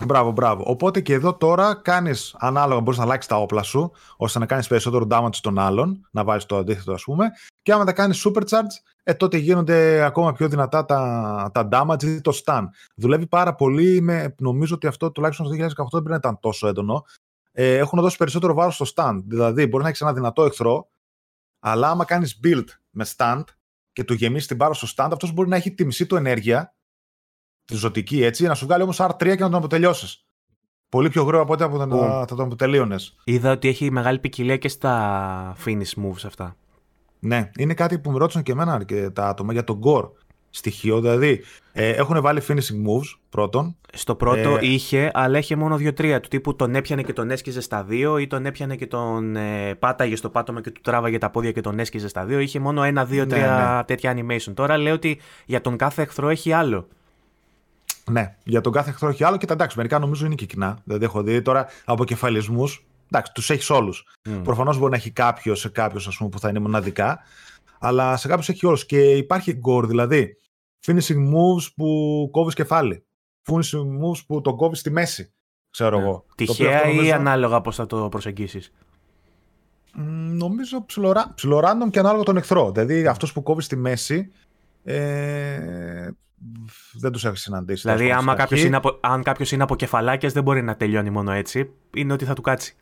Μπράβο, μπράβο. Οπότε και εδώ τώρα κάνεις ανάλογα, μπορείς να αλλάξεις τα όπλα σου, ώστε να κάνεις περισσότερο damage στον άλλον, να βάλεις το αντίθετο, ας πούμε. Και άμα τα κάνεις supercharge, ε, τότε γίνονται ακόμα πιο δυνατά τα, τα damage ή το stun. Δουλεύει πάρα πολύ. Με, νομίζω ότι αυτό τουλάχιστον στο 2018 δεν πρέπει να ήταν τόσο έντονο. Ε, έχουν δώσει περισσότερο βάρος στο stun. Δηλαδή, μπορεί να έχεις ένα δυνατό εχθρό, αλλά άμα κάνεις build με stand και του γεμίσεις την μπάρα στο stand, αυτός μπορεί να έχει τη μισή του ενέργεια, τη ζωτική έτσι, να σου βγάλει όμως R3 και να τον αποτελειώσεις. Πολύ πιο γρήγορα από ό,τι θα τον αποτελείωνες. Είδα ότι έχει μεγάλη ποικιλία και στα finish moves αυτά. Ναι, είναι κάτι που με ρώτησαν και εμένα και τα άτομα για τον gore στοιχείο. Δηλαδή, ε, έχουν βάλει finishing moves πρώτον. Στο πρώτο ε, είχε, αλλά είχε μόνο δύο-τρία. Του τύπου τον έπιανε και τον έσκιζε στα δύο, ή τον έπιανε και τον ε, πάταγε στο πάτωμα και του τράβαγε τα πόδια και τον έσκιζε στα δύο. Είχε μόνο ένα, δύο, ναι, τρία ναι. τέτοια animation. Τώρα λέει ότι για τον κάθε εχθρό έχει άλλο. Ναι, για τον κάθε εχθρό έχει άλλο και τα εντάξει, μερικά νομίζω είναι και κοινά. Δηλαδή, έχω δει τώρα αποκεφαλισμούς. Εντάξει, τους έχεις όλους. Mm. Προφανώς μπορεί να έχει κάποιος σε κάποιο που θα είναι μοναδικά, αλλά σε κάποιους έχει όλους. Και υπάρχει gore, δηλαδή finishing moves που κόβεις κεφάλι. Finishing moves που τον κόβεις στη μέση. Ξέρω ναι. εγώ. Τυχαία ή ανάλογα πώς θα το προσεγγίσεις; Νομίζω ψιλοράντομ και ανάλογα τον εχθρό. Δηλαδή αυτός που κόβεις στη μέση. Ε, δεν τους έχει συναντήσει. Δηλαδή, άμα κάποιος είναι από, αν κάποιος είναι από κεφαλάκια, δεν μπορεί να τελειώνει μόνο έτσι. Είναι ότι θα του κάτσει.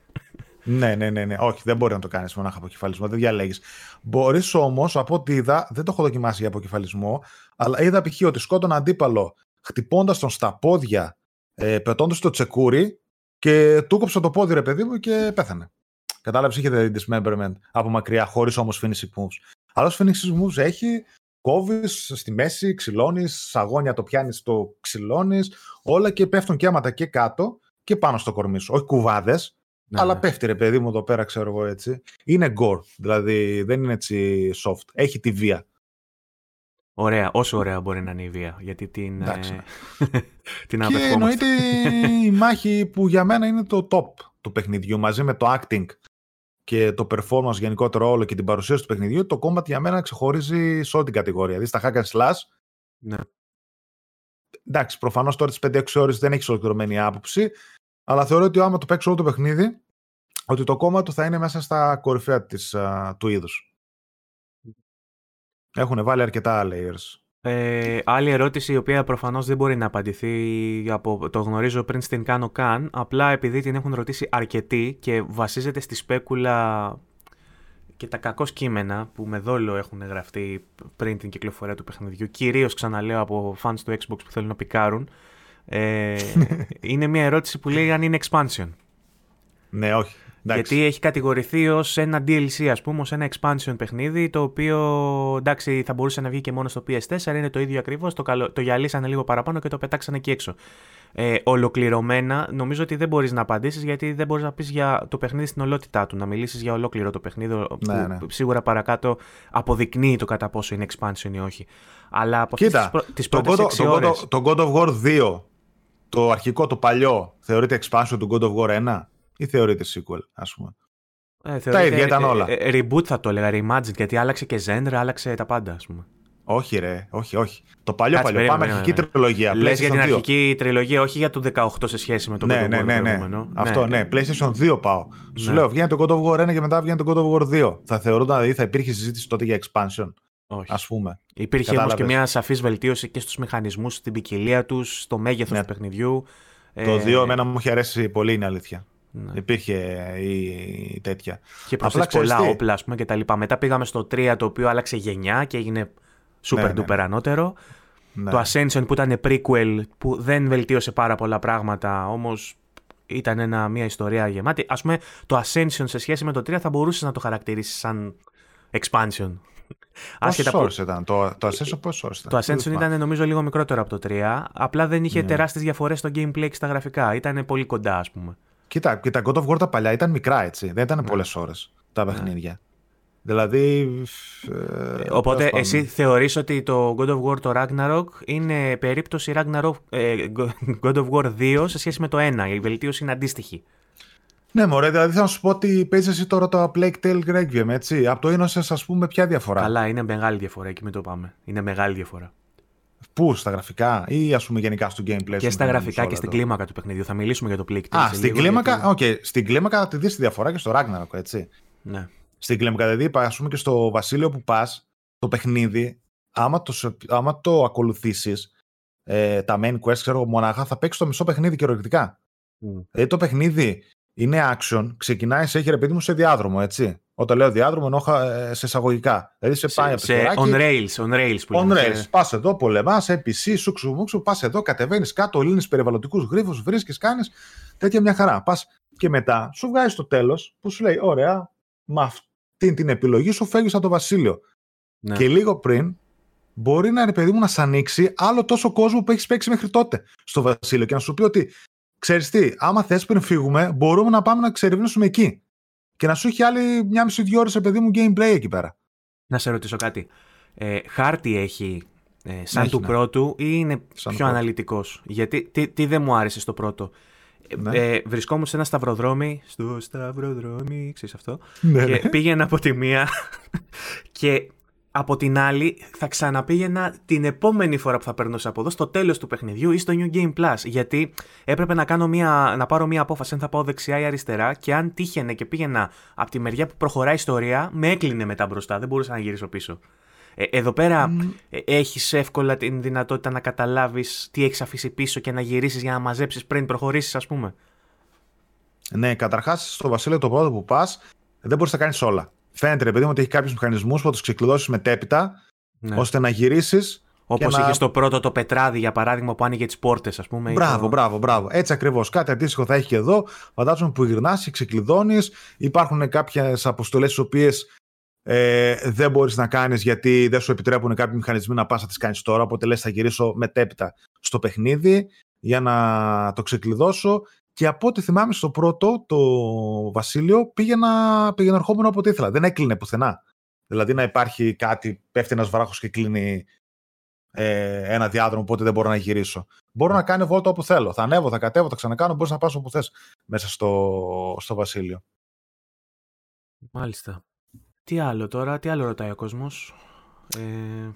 ναι, ναι, ναι, ναι. Όχι, δεν μπορεί να το κάνεις μονάχα αποκεφαλισμό. Δεν διαλέγεις. Μπορείς όμως, από ό,τι είδα, δεν το έχω δοκιμάσει για αποκεφαλισμό, αλλά είδα π.χ. ότι σκότωνα αντίπαλο χτυπώντας τον στα πόδια, ε, πετώντας το τσεκούρι και του κόψα το πόδι, ρε παιδί μου, και πέθανε. Κατάλαβες, είχε dismemberment από μακριά, χωρίς όμως finishing moves. Αλλά finishing moves έχει, κόβεις στη μέση, ξυλώνεις, σαγόνια το πιάνεις, το ξυλώνεις, όλα και πέφτουν και άματα και κάτω και πάνω στο κορμί σου. Όχι κουβάδες, ναι, αλλά ναι. πέφτει ρε παιδί μου εδώ πέρα, ξέρω εγώ έτσι. Είναι gore, δηλαδή δεν είναι έτσι soft. Έχει τη βία. Ωραία, όσο ωραία μπορεί να είναι η βία. Γιατί την. Εντάξει. Ε, την και εννοείται η μάχη που για μένα είναι το top του παιχνιδιού μαζί με το acting και το performance γενικότερο όλο και την παρουσίαση του παιχνιδιού. Το combat για μένα ξεχωρίζει σε όλη την κατηγορία. Δηλαδή στα hack and slash. Ναι. Εντάξει, προφανώς τώρα τις 5-6 ώρες δεν έχεις ολοκληρωμένη άποψη. Αλλά θεωρώ ότι άμα το παίξω όλο το παιχνίδι, ότι το κόμμα του θα είναι μέσα στα κορυφαία της, του είδους. Έχουν βάλει αρκετά layers. Ε, άλλη ερώτηση η οποία προφανώς δεν μπορεί να απαντηθεί από το γνωρίζω πριν στην κάνω καν απλά επειδή την έχουν ρωτήσει αρκετοί και βασίζεται στη σπέκουλα και τα κακό κείμενα που με δόλο έχουν γραφτεί πριν την κυκλοφορία του παιχνιδιού κυρίως ξαναλέω από fans του Xbox που θέλουν να πικάρουν ε, είναι μια ερώτηση που λέει αν είναι expansion. Ναι, όχι. Γιατί έχει κατηγορηθεί ως ένα DLC, ας πούμε, ως ένα expansion παιχνίδι, το οποίο εντάξει θα μπορούσε να βγει και μόνο στο PS4, είναι το ίδιο ακριβώς, το, καλο... το γυαλίσανε λίγο παραπάνω και το πετάξανε εκεί έξω. Ε, ολοκληρωμένα, νομίζω ότι δεν μπορείς να απαντήσεις γιατί δεν μπορείς να πεις για το παιχνίδι στην ολότητά του, να μιλήσεις για ολόκληρο το παιχνίδι, ναι, που ναι. σίγουρα παρακάτω αποδεικνύει το κατά πόσο είναι expansion ή όχι. Αλλά από Κοίτα, τις το, God, το, το God of War 2 το αρχικό, το παλιό, θεωρείται expansion του God of War 1 ή θεωρείται sequel, ας πούμε; Ε, τα ίδια ήταν όλα. Ε, ε, reboot θα το έλεγα, reimagined, γιατί άλλαξε και genre, άλλαξε τα πάντα, ας πούμε. Όχι, ρε, όχι, όχι. Το παλιό Κάτσε, παλιό. Πάμε αρχική τριλογία. Λες για την αρχική τριλογία, όχι για το 18 σε σχέση με το ναι, ναι, ναι, ναι. Αυτό, ναι. ναι. PlayStation 2 πάω. Σου ναι. λέω, βγαίνει το God of War 1 και μετά βγαίνει το God of War 2. Θα θεωρούνταν, δηλαδή θα υπήρχε συζήτηση τότε για expansion. Όχι. Ας πούμε. Υπήρχε όμως και μια σαφής βελτίωση και στους μηχανισμούς, στην ποικιλία τους, στο μέγεθος ναι. του παιχνιδιού. Το 2 ε... εμένα μου έχει αρέσει πολύ, είναι αλήθεια. Ναι. Υπήρχε η τέτοια. Και προσθέσει πολλά όπλα, ας πούμε, και τα λοιπά. Μετά πήγαμε στο 3, το οποίο άλλαξε γενιά και έγινε super ναι, duper ναι. ανώτερο. Ναι. Το Ascension που ήταν prequel, που δεν βελτίωσε πάρα πολλά πράγματα, όμως ήταν ένα, μια ιστορία γεμάτη. Α πούμε, το Ascension σε σχέση με το 3 θα μπορούσες να το χαρακτηρίσεις σαν expansion. Πόσο που... ήταν, το, το Ascension πόσο ήταν; Το Ascension ήταν νομίζω λίγο μικρότερο από το 3, απλά δεν είχε ναι. τεράστιες διαφορές στο gameplay και στα γραφικά, ήταν πολύ κοντά ας πούμε. Κοίτα, και τα God of War τα παλιά ήταν μικρά έτσι, δεν ήταν ναι. πολλές ώρες τα ναι. παιχνίδια. Δηλαδή. Ε, Οπότε εσύ θεωρείς ότι το God of War το Ragnarok είναι περίπτωση Ragnarok, ε, God of War 2 σε σχέση με το 1. Η βελτίωση είναι αντίστοιχη. Ναι, μωρέ, δηλαδή θα σου πω ότι παίζεις εσύ τώρα το Plague Tale Requiem, έτσι. Από το Innocence, ας πούμε, ποια διαφορά; Καλά, είναι μεγάλη διαφορά, εκεί με το πάμε. Είναι μεγάλη διαφορά. Πού, στα γραφικά ή ας πούμε γενικά στο gameplay. Και στα γραφικά και στην κλίμακα του παιχνιδιού. Θα μιλήσουμε για το Plague Tale. Α, στην κλίμακα, OK. Okay. Στην κλίμακα θα τη δεις τη διαφορά και στο Ragnarok, έτσι. Ναι. Στην κλίμακα, δηλαδή, ας πούμε και στο Βασίλειο που πας, το παιχνίδι, άμα το, άμα το ακολουθήσεις, ε, τα main quest, ξέρω μονάχα, θα παίξεις το μισό παιχνίδι κυριολεκτικά. Mm. Δηλαδή το παιχνίδι είναι action, ξεκινάει, σε έχει ρε παιδί μου σε διάδρομο, έτσι. Όταν λέω διάδρομο, εννοώ ε, σε εισαγωγικά. Δηλαδή σε πάει σε, σε on rails, on rails που On rails. Σε... Πας εδώ, πολεμάς, PC, σούξου μουξου, πας εδώ, κατεβαίνεις κάτω, λύνεις περιβαλλοντικούς γρήφου, βρίσκεις, κάνεις. Τέτοια μια χαρά. Πας και μετά σου βγάζει το τέλος που σου λέει: Ωραία, με αυτή την επιλογή σου φεύγεις από το βασίλειο. Ναι. Και λίγο πριν μπορεί να είναι παιδί μου να σ' ανοίξει άλλο τόσο κόσμο που έχεις παίξει μέχρι τότε στο βασίλειο και να σου πει ότι ξέρεις τι, άμα θες πριν φύγουμε, μπορούμε να πάμε να ξερευνήσουμε εκεί. Και να σου έχει άλλη μια μισή-δυο ώρες, παιδί μου, gameplay εκεί πέρα. Να σε ρωτήσω κάτι. Ε, χάρτη έχει ε, σαν του ναι. πρώτου ή είναι πιο αναλυτικός; Γιατί τι, τι δεν μου άρεσε στο πρώτο. Ε, ναι. Ε, βρισκόμουν σε ένα σταυροδρόμι. Στο σταυροδρόμι, ξέρεις αυτό. Ναι, και ναι. πήγαινα από τη μία και από την άλλη, θα ξαναπήγαινα την επόμενη φορά που θα περνούσα από εδώ, στο τέλος του παιχνιδιού ή στο New Game Plus. Γιατί έπρεπε να, κάνω μια, να πάρω μια απόφαση αν θα πάω δεξιά ή αριστερά και αν τύχαινε και πήγαινα από τη μεριά που προχωράει η ιστορία, με έκλεινε μετά μπροστά. Δεν μπορούσα να γυρίσω πίσω. Ε, εδώ πέρα mm. έχεις εύκολα την δυνατότητα να καταλάβεις τι έχεις αφήσει πίσω και να γυρίσεις για να μαζέψεις πριν προχωρήσεις ας πούμε. Ναι, καταρχάς στο Βασίλειο το πρώτο που πας δεν μπορείς να κάνεις όλα φαίνεται ρε παιδί μου ότι έχει κάποιους μηχανισμούς που θα τους ξεκλειδώσεις μετέπειτα ναι. ώστε να γυρίσεις. Όπως να... είχε το πρώτο το πετράδι, για παράδειγμα, που άνοιγε τις πόρτες, ας πούμε. Μπράβο, το... μπράβο, μπράβο. Έτσι ακριβώς. Κάτι αντίστοιχο θα έχει και εδώ. Φαντάζομαι που γυρνάς, ξεκλειδώνεις. Υπάρχουν κάποιες αποστολές τις οποίες ε, δεν μπορείς να κάνεις γιατί δεν σου επιτρέπουν κάποιοι μηχανισμοί να πας να τις κάνεις τώρα. Οπότε λες, θα γυρίσω μετέπειτα στο παιχνίδι για να το ξεκλειδώσω. Και από ό,τι θυμάμαι στο πρώτο, το Βασίλειο, πήγαινα, πήγαινα ερχόμενο από ό,τι ήθελα. Δεν έκλεινε πουθενά. Δηλαδή να υπάρχει κάτι, πέφτει ένας βράχος και κλείνει ε, ένα διάδρομο, οπότε δεν μπορώ να γυρίσω. Μπορώ να κάνω βόλτα όπου θέλω. Θα ανέβω, θα κατέβω, θα ξανακάνω. Μπορείς να πας όπου θες μέσα στο, στο Βασίλειο. Μάλιστα. Τι άλλο τώρα, τι άλλο ρωτάει ο κόσμος; Ε...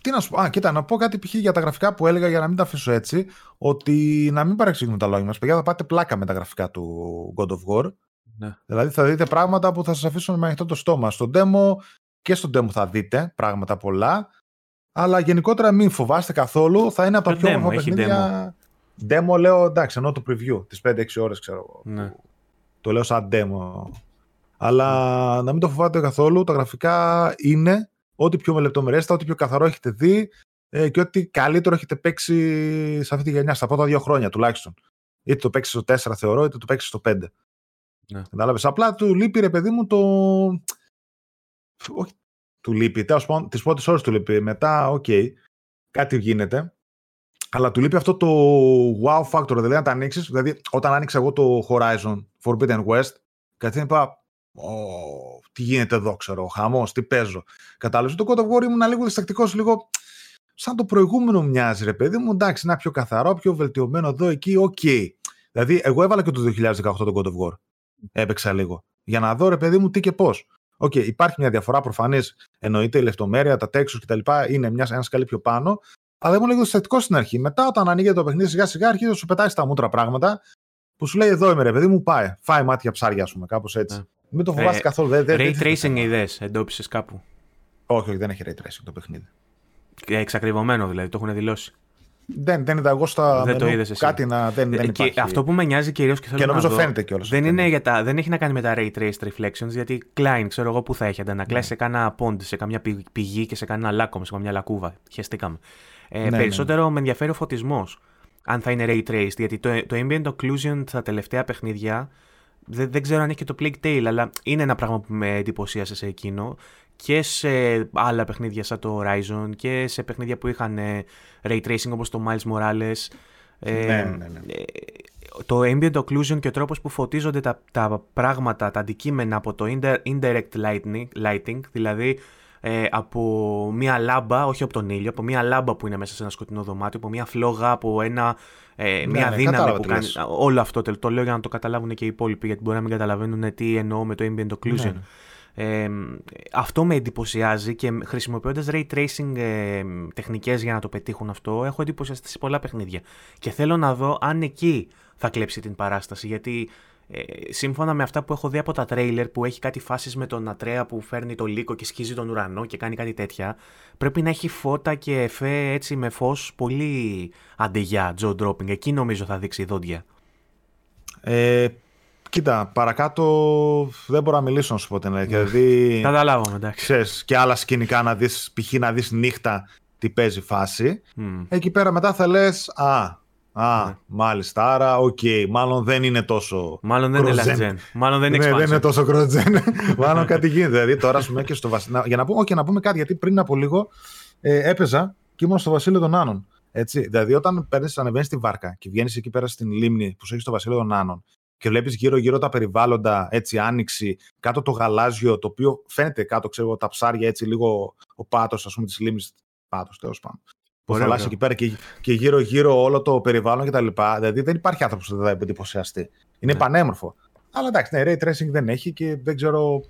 Τι να σου πω. Α, κοίτα, να πω κάτι π.χ. για τα γραφικά που έλεγα για να μην τα αφήσω έτσι. Ότι να μην παρεξηγούμε τα λόγια μας. Παιδιά, θα πάτε πλάκα με τα γραφικά του God of War. Ναι. Δηλαδή θα δείτε πράγματα που θα σας αφήσουν με ανοιχτό το στόμα. Στο demo και στο demo θα δείτε πράγματα πολλά. Αλλά γενικότερα μην φοβάστε καθόλου. Θα είναι από τα πιο όμορφα παιχνίδια. Demo. demo λέω εντάξει, ενώ το preview τις 5-6 ώρες ξέρω. Ναι. Το λέω σαν demo. Αλλά να μην το φοβάτε καθόλου. Τα γραφικά είναι ό,τι πιο λεπτομερέστα, ό,τι πιο καθαρό έχετε δει ε, και ό,τι καλύτερο έχετε παίξει σε αυτή τη γενιά, στα πρώτα δύο χρόνια τουλάχιστον. Είτε το παίξεις στο 4 θεωρώ, είτε το παίξεις στο 5. Ναι. Κατάλαβες; Απλά του λείπει ρε παιδί μου το. Όχι, του λείπει. Τέλος πάντων, τις πρώτες ώρες του λείπει. Μετά, OK, okay, κάτι γίνεται. Αλλά του λείπει αυτό το wow factor. Δηλαδή, να τα ανοίξεις. Δηλαδή, όταν άνοιξα εγώ το Horizon Forbidden West, κάτι είπα, Oh, τι γίνεται εδώ, ξέρω, χαμός, τι παίζω. Κατάλαβες. Το God of War ήμουν λίγο διστακτικός, λίγο σαν το προηγούμενο μοιάζει, ρε παιδί μου. Εντάξει, να πιο καθαρό, πιο βελτιωμένο εδώ, εκεί, OK. Okay. Δηλαδή, εγώ έβαλα και το 2018 το God of War. Έπαιξα λίγο. Για να δω, ρε παιδί μου, τι και πώς. OK, okay, υπάρχει μια διαφορά προφανής. Εννοείται η λεπτομέρεια, τα textures κτλ. είναι μια, ένα σκαλί πιο πάνω. Αλλά ήμουν λίγο διστακτικός στην αρχή. Μετά, όταν ανοίγει το παιχνίδι, σιγά σιγά αρχίζει να σου πετάει στα μούτρα πράγματα που σου λέει εδώ είμαι ρε παιδί μου, πάει. Φάε μάτια ψάρια, ας πούμε, κάπως έτσι. Yeah. Ναι. Μην το φοβάσαι ε, καθόλου. Δε, ray tracing ιδέες, εντόπισες κάπου. Όχι, όχι, δεν έχει ray tracing το παιχνίδι. Εξακριβωμένο δηλαδή, το έχουν δηλώσει. Δεν, δεν είδα εγώ στα δεν το είδες εσύ. κάτι να δεν, δεν και Αυτό που με νοιάζει κυρίως και θέλω και νομίζω να δω, φαίνεται κιόλας. Δεν, δεν έχει να κάνει με τα ray traced reflections, γιατί Klein, ξέρω εγώ που θα έχει αντανακλάσει ναι. σε κάνα pond, σε καμιά πηγή και σε κανένα λάκκο, σε καμιά λακκούβα. Χαιστήκαμε. Ε, ναι, ναι περισσότερο ναι. με ενδιαφέρει ο φωτισμός. Αν θα είναι ray traced, γιατί το, το ambient occlusion στα τελευταία παιχνίδια δεν, δεν ξέρω αν έχει και το Plague Tale, αλλά είναι ένα πράγμα που με εντυπωσίασε σε εκείνο και σε άλλα παιχνίδια σαν το Horizon και σε παιχνίδια που είχαν ε, ray tracing όπως το Miles Morales. Ε, ναι, ναι, ναι. Ε, το ambient occlusion και ο τρόπος που φωτίζονται τα, τα πράγματα, τα αντικείμενα από το indirect lighting, lighting δηλαδή ε, από μία λάμπα, όχι από τον ήλιο, από μία λάμπα που είναι μέσα σε ένα σκοτεινό δωμάτιο, από μία φλόγα, από ένα, ε, ναι, μία ναι, δύναμη που κάνει. Όλο αυτό το λέω για να το καταλάβουν και οι υπόλοιποι, γιατί μπορεί να μην καταλαβαίνουν τι εννοώ με το ambient occlusion. Ναι, ε, αυτό με εντυπωσιάζει και χρησιμοποιώντας ray tracing ε, τεχνικές για να το πετύχουν αυτό έχω εντυπωσιαστεί σε πολλά παιχνίδια και θέλω να δω αν εκεί θα κλέψει την παράσταση γιατί ε, σύμφωνα με αυτά που έχω δει από τα τρέιλερ που έχει κάτι φάσεις με τον Ατρέα που φέρνει το λύκο και σκίζει τον ουρανό και κάνει κάτι τέτοια πρέπει να έχει φώτα και εφέ έτσι με φως πολύ άντε γεια jaw dropping εκεί νομίζω θα δείξει δόντια ε, Κοίτα, παρακάτω δεν μπορώ να μιλήσω να σου πω την αλήθεια. Δηλαδή, Καταλάβαμε, εντάξει. Ξέρεις, και άλλα σκηνικά να δεις, π.χ. να δεις νύχτα τι παίζει φάση. Mm. Εκεί πέρα μετά θα λες, α, Α, ναι. μάλιστα. Άρα, OK. Okay. Μάλλον δεν είναι τόσο. Μάλλον δεν είναι last Μάλλον δεν είναι ναι, δεν είναι τόσο cross Μάλλον κάτι γίνεται. Δηλαδή, τώρα, πούμε, και στο Βασίλειο. Για να πούμε, okay, να πούμε κάτι, γιατί πριν από λίγο ε, έπαιζα και ήμουν στο Βασίλειο των Άνων. Έτσι. Δηλαδή, όταν παίρνεις, ανεβαίνεις στη βάρκα και βγαίνεις εκεί πέρα στην λίμνη που σου έχει στο Βασίλειο των Άνων και βλέπεις γύρω-γύρω τα περιβάλλοντα, έτσι, άνοιξη, κάτω το γαλάζιο, το οποίο φαίνεται κάτω, ξέρω τα ψάρια, έτσι, λίγο ο πάτος, ας πούμε, της λίμνης. Πάτος, τέλος πάντων. Που θα αλλάξει εκεί πέρα και, και γύρω-γύρω όλο το περιβάλλον κτλ. Δηλαδή δεν υπάρχει άνθρωπος που δεν θα εντυπωσιαστεί. Είναι ναι. πανέμορφο. Αλλά εντάξει, ναι, ray tracing δεν έχει και δεν ξέρω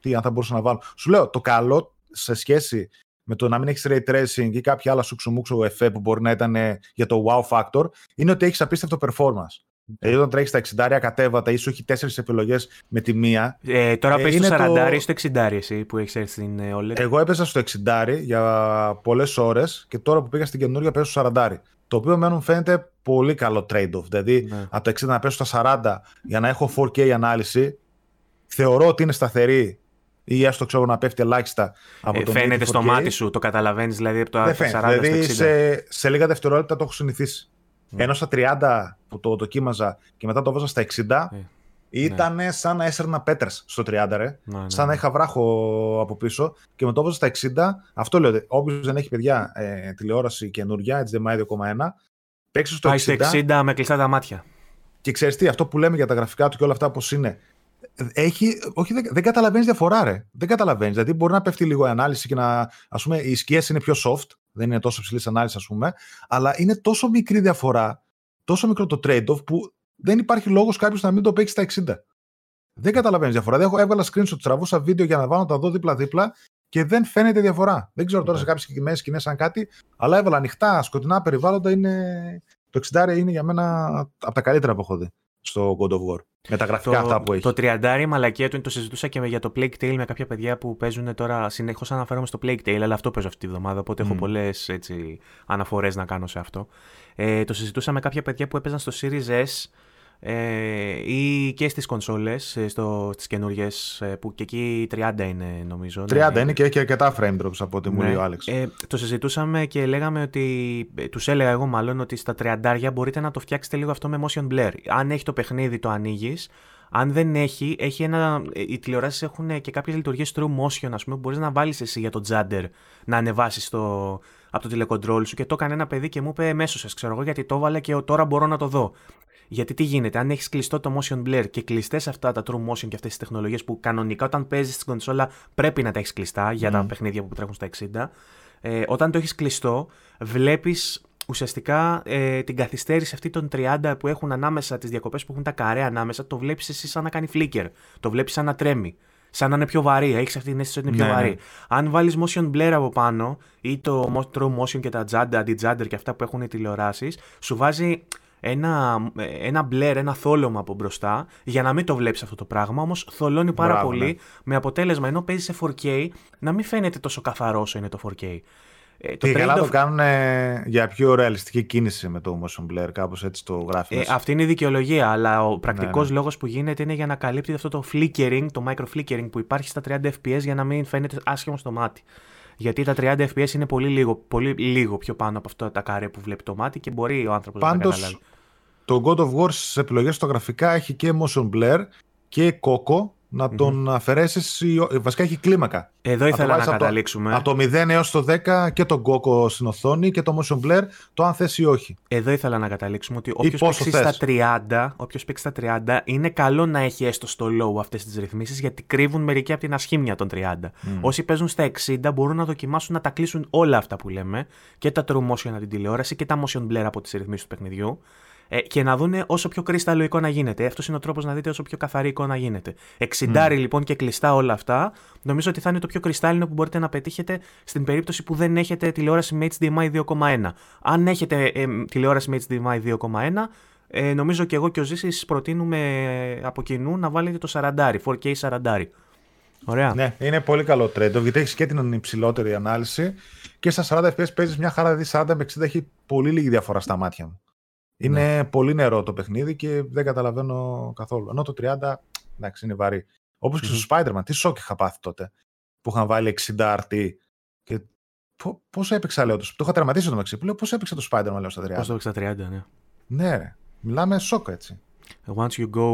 τι αν θα μπορούσα να βάλω. Σου λέω, το καλό σε σχέση με το να μην έχεις ray tracing ή κάποια άλλα σουξουμούξο εφέ που μπορεί να ήταν για το wow factor, είναι ότι έχεις απίστευτο performance. Δηλαδή, όταν τρέχεις στα 60 κατέβατα ή σου έχει τέσσερις επιλογές με τη μία. Ε, τώρα ε, παίζει στο 40 ή στο 60 εσύ που έχεις έρθει στην OLED. Εγώ έπαιζα στο 60 για πολλές ώρες και τώρα που πήγα στην καινούργια παίζω στο 40. Το οποίο μένουν φαίνεται πολύ καλό trade-off. Δηλαδή, ναι. από το 60 να πέσω στα 40 για να έχω 4K ανάλυση, θεωρώ ότι είναι σταθερή ή έστω ξέρω να πέφτει ελάχιστα από ε, τον Φαίνεται στο μάτι σου, το καταλαβαίνεις δηλαδή από το 40 δηλαδή, Σε, σε λίγα δευτερόλεπτα το έχω συνηθίσει. Mm. Ενώ στα 30 που το δοκίμαζα και μετά το βάζα στα 60, yeah. Ε, ήταν ναι. σαν να έσαιρνα πέτρε στο 30, ρε. Ναι, ναι, σαν να είχα βράχο από πίσω και με το βάζα στα 60. Αυτό λέω. Όποιος δεν έχει παιδιά ε, τηλεόραση καινούργια, HDMI 2.1, παίξει στο 60. 60 με κλειστά τα μάτια. Και ξέρεις τι, αυτό που λέμε για τα γραφικά του και όλα αυτά πώς είναι. Έχει, όχι, δεν, δεν καταλαβαίνεις διαφορά, ρε. Δεν καταλαβαίνεις. Δηλαδή, μπορεί να πέφτει λίγο η ανάλυση και να. Α πούμε, οι σκιές είναι πιο soft δεν είναι τόσο ψηλής ανάλυσης, ας πούμε, αλλά είναι τόσο μικρή διαφορά, τόσο μικρό το trade-off που δεν υπάρχει λόγος κάποιος να μην το παίξει στα 60. Δεν καταλαβαίνεις διαφορά. Δεν έχω έβαλα screenshot, τραβούσα βίντεο για να βάλω τα δω δίπλα-δίπλα και δεν φαίνεται διαφορά. Δεν ξέρω τώρα σε κάποιες συγκεκριμένες σκηνές αν κάτι, αλλά έβαλα ανοιχτά, σκοτεινά περιβάλλοντα. Είναι... Το 60 είναι για μένα από τα καλύτερα που έχω δει στο God of War. Με τα γραφικά το, αυτά που έχει. Το 30 η μαλακία του το συζητούσα και για το Plague Tale με κάποια παιδιά που παίζουν τώρα. Συνεχώς αναφέρομαι στο Plague Tale, αλλά αυτό παίζω αυτή τη βδομάδα. Οπότε mm. έχω πολλές αναφορές να κάνω σε αυτό. Ε, το συζητούσα με κάποια παιδιά που έπαιζαν στο Series S ε, ή και στις κονσόλες, ε, στο, στις καινούριες, ε, που και εκεί 30 είναι νομίζω. 30 ναι. είναι και έχει αρκετά frame drops από ό,τι μου ναι. λέει ο Άλεξ. Ε, το συζητούσαμε και λέγαμε ότι, τους έλεγα εγώ μάλλον ότι στα 30 μπορείτε να το φτιάξετε λίγο αυτό με motion blur. Αν έχει το παιχνίδι το ανοίγεις. Αν δεν έχει, έχει ένα, οι τηλεοράσεις έχουν και κάποιες λειτουργίες true motion, ας πούμε, που μπορείς να βάλεις εσύ για το τζάντερ να ανεβάσεις το, από το τηλεκοντρόλ σου. Και το έκανε ένα παιδί και μου είπε μέσω ξέρω εγώ, γιατί το έβαλε και τώρα μπορώ να το δω. Γιατί τι γίνεται, αν έχεις κλειστό το motion blur και κλειστές αυτά τα true motion και αυτές τις τεχνολογίες που κανονικά όταν παίζεις στην κονσόλα πρέπει να τα έχεις κλειστά για τα παιχνίδια που τρέχουν στα 60. Ε, όταν το έχεις κλειστό, βλέπεις ουσιαστικά ε, την καθυστέρηση αυτή των 30 που έχουν ανάμεσα, τις διακοπές που έχουν τα καρέ ανάμεσα, το βλέπεις εσύ σαν να κάνει flicker. Το βλέπεις σαν να τρέμει. Σαν να είναι πιο βαρύ, έχεις αυτή την αίσθηση ότι είναι πιο Ναι, βαρύ. ναι. Αν βάλεις motion blur από πάνω ή το mo- true motion και τα judder, anti-judder και αυτά που έχουν οι τηλεοράσεις, σου βάζει ένα, ένα blur, ένα θόλωμα από μπροστά για να μην το βλέπεις αυτό το πράγμα. Όμως θολώνει πάρα Μπράβο, πολύ ναι. με αποτέλεσμα ενώ παίζει σε 4K να μην φαίνεται τόσο καθαρό όσο είναι το 4K. Ε, Και καλά trade το off- κάνουν ε, για πιο ρεαλιστική κίνηση με το motion blur, κάπως έτσι το γράφει. Ε, μέσα. αυτή είναι η δικαιολογία, αλλά ο πρακτικός ναι. λόγος που γίνεται είναι για να καλύπτει αυτό το flickering, το micro flickering που υπάρχει στα 30 FPS για να μην φαίνεται άσχημο στο μάτι. Γιατί τα 30 FPS είναι πολύ λίγο, πολύ λίγο πιο πάνω από αυτό τα καρέ που βλέπει το μάτι και μπορεί ο άνθρωπος να τα καταλάβει. Πάντως, το God of War στις επιλογές στο γραφικά έχει και motion blur και κόκο να τον αφαιρέσεις, ή- βασικά έχει κλίμακα. Εδώ το ήθελα να βάλεις από το- καταλήξουμε. Από το 0 έως το 10 και τον κόκο στην οθόνη και το motion blur, το αν θες ή όχι. Εδώ ήθελα να καταλήξουμε ότι όποιος πόσο παίξει στα θες. 30, όποιος παίξει στα 30, είναι καλό να έχει έστω στο low αυτές τις ρυθμίσεις γιατί κρύβουν μερικοί από την ασχήμια των 30. Όσοι παίζουν στα 60 μπορούν να δοκιμάσουν να τα κλείσουν όλα αυτά που λέμε και τα true motion από την τηλεόραση και τα motion blur από τις ρυθμίσεις του παιχνιδιού. Ε, Και να δουν όσο πιο κρίσταλο εικόνα γίνεται. Αυτός είναι ο τρόπος να δείτε όσο πιο καθαρή εικόνα γίνεται. 60 λοιπόν και κλειστά όλα αυτά, νομίζω ότι θα είναι το πιο κρυστάλλινο που μπορείτε να πετύχετε στην περίπτωση που δεν έχετε τηλεόραση με HDMI 2,1. Αν έχετε ε, τηλεόραση με HDMI 2,1, ε, νομίζω και εγώ και ο Ζήσης προτείνουμε ε, από κοινού να βάλετε το 40, 4K 40. Ωραία. Ναι, είναι πολύ καλό trade γιατί έχεις και την υψηλότερη ανάλυση και στα 40 FPS παίζεις μια χαρά. Δηλαδή 40 με 60 έχει πολύ λίγη διαφορά στα μάτια μου. Είναι πολύ νερό το παιχνίδι και δεν καταλαβαίνω καθόλου. Ενώ το 30, εντάξει, είναι βαρύ. Όπως και στο Spider-Man, τι σοκ είχα πάθει τότε που είχαν βάλει 60 RT. Και πο- πώς έπαιξα, λέω. Το, το είχα τερματίσει το μεταξύ. Που λέω, πώς έπαιξε το Spider-Man, λέω στα 30. Πώς το έχεις στα 30, ναι. Ναι, ρε. Μιλάμε σοκ έτσι. Once you go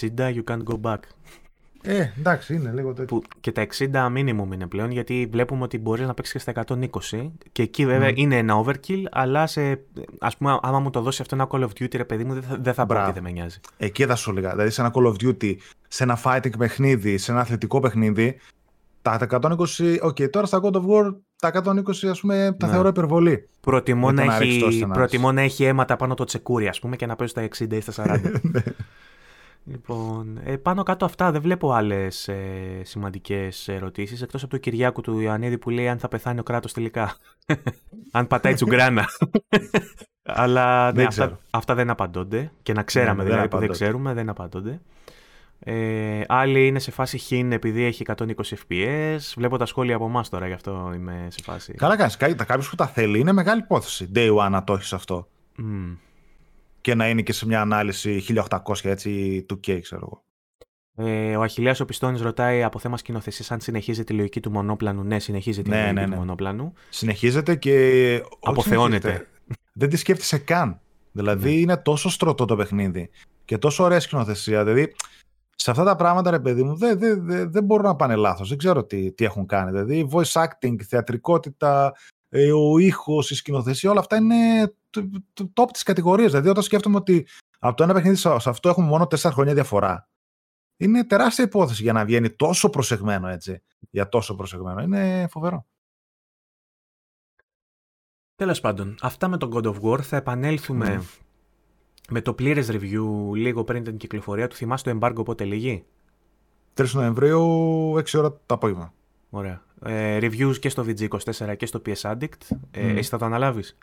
60, you can't go back. Ε, εντάξει, είναι λίγο τέτοιο. Που και τα 60 minimum είναι πλέον, γιατί βλέπουμε ότι μπορείς να παίξεις και στα 120. Και εκεί βέβαια είναι ένα overkill, αλλά σε, ας πούμε, άμα μου το δώσει αυτό ένα Call of Duty, ρε παιδί μου, δεν θα, δεν θα πω Μπράβο. ότι δεν με νοιάζει. Εκεί θα σου έλεγα. Δηλαδή σε ένα Call of Duty, σε ένα fighting παιχνίδι, σε ένα αθλητικό παιχνίδι, τα 120. Οκ, τώρα στα God of War τα 120 ας πούμε τα Ναι. θεωρώ υπερβολή. Προτιμώ Με το να, να ρίξεις τόση έχει, ανάλυση. προτιμώ να έχει αίματα πάνω το τσεκούρι, ας πούμε, και να παίζει στα 60 ή στα 40. Ναι. λοιπόν, ε, πάνω κάτω αυτά δεν βλέπω άλλες ε, σημαντικές ερωτήσεις, εκτός από το Κυριάκου του Ιωαννίδη που λέει αν θα πεθάνει ο κράτος τελικά. αν πατάει τσουγκράνα. Αλλά ναι, Δεν αυτά, ξέρω. αυτά δεν απαντώνται. Και να ξέραμε Ναι, δεν δηλαδή που δεν απαντώνται. ξέρουμε, δεν απαντώνται. Ε, άλλοι είναι σε φάση χιν επειδή έχει 120 FPS. Βλέπω τα σχόλια από εμάς τώρα, γι' αυτό είμαι σε φάση. Καλά κάνεις. Κα- Κάποιος που τα θέλει είναι μεγάλη υπόθεση. Day one να το έχεις αυτό. Μμ. Και να είναι και σε μια ανάλυση 1800 έτσι 2K, ξέρω εγώ. Ε, ο Αχιλέας ο Πιστώνης ρωτάει από θέμα σκηνοθεσίας αν συνεχίζει τη λογική του μονόπλανου. Ναι, συνεχίζει τη Ναι, λογική ναι, του ναι. μονόπλανου. Συνεχίζεται και. όχι Αποθεώνεται. συνεχίζεται. Δεν τη σκέφτεσαι καν. Δηλαδή είναι τόσο στρωτό το παιχνίδι και τόσο ωραία σκηνοθεσία. Δηλαδή σε αυτά τα πράγματα, ρε παιδί μου, δεν, δεν, δεν, δεν μπορούν να πάνε λάθος. Δεν ξέρω τι, τι έχουν κάνει. Δηλαδή voice acting, θεατρικότητα, ε, ο ήχος, η σκηνοθεσία, όλα αυτά είναι το, το top της κατηγορίας. Δηλαδή όταν σκέφτομαι ότι από το ένα παιχνίδι σε σε αυτό έχουμε μόνο 4 χρόνια διαφορά. Είναι τεράστια υπόθεση για να βγαίνει τόσο προσεγμένο έτσι. Για τόσο προσεγμένο. Είναι φοβερό. Τέλος πάντων, αυτά με τον God of War. Θα επανέλθουμε Μμμ. με το πλήρες review λίγο πριν την κυκλοφορία του. Θυμάσαι το embargo πότε λύγει; 3 Νοεμβρίου, 6 ώρα το απόγευμα. Ωραία. Ε, reviews και στο VG24 και στο PS Addict. Ε, Μμμ. Εσύ θα το αναλάβεις;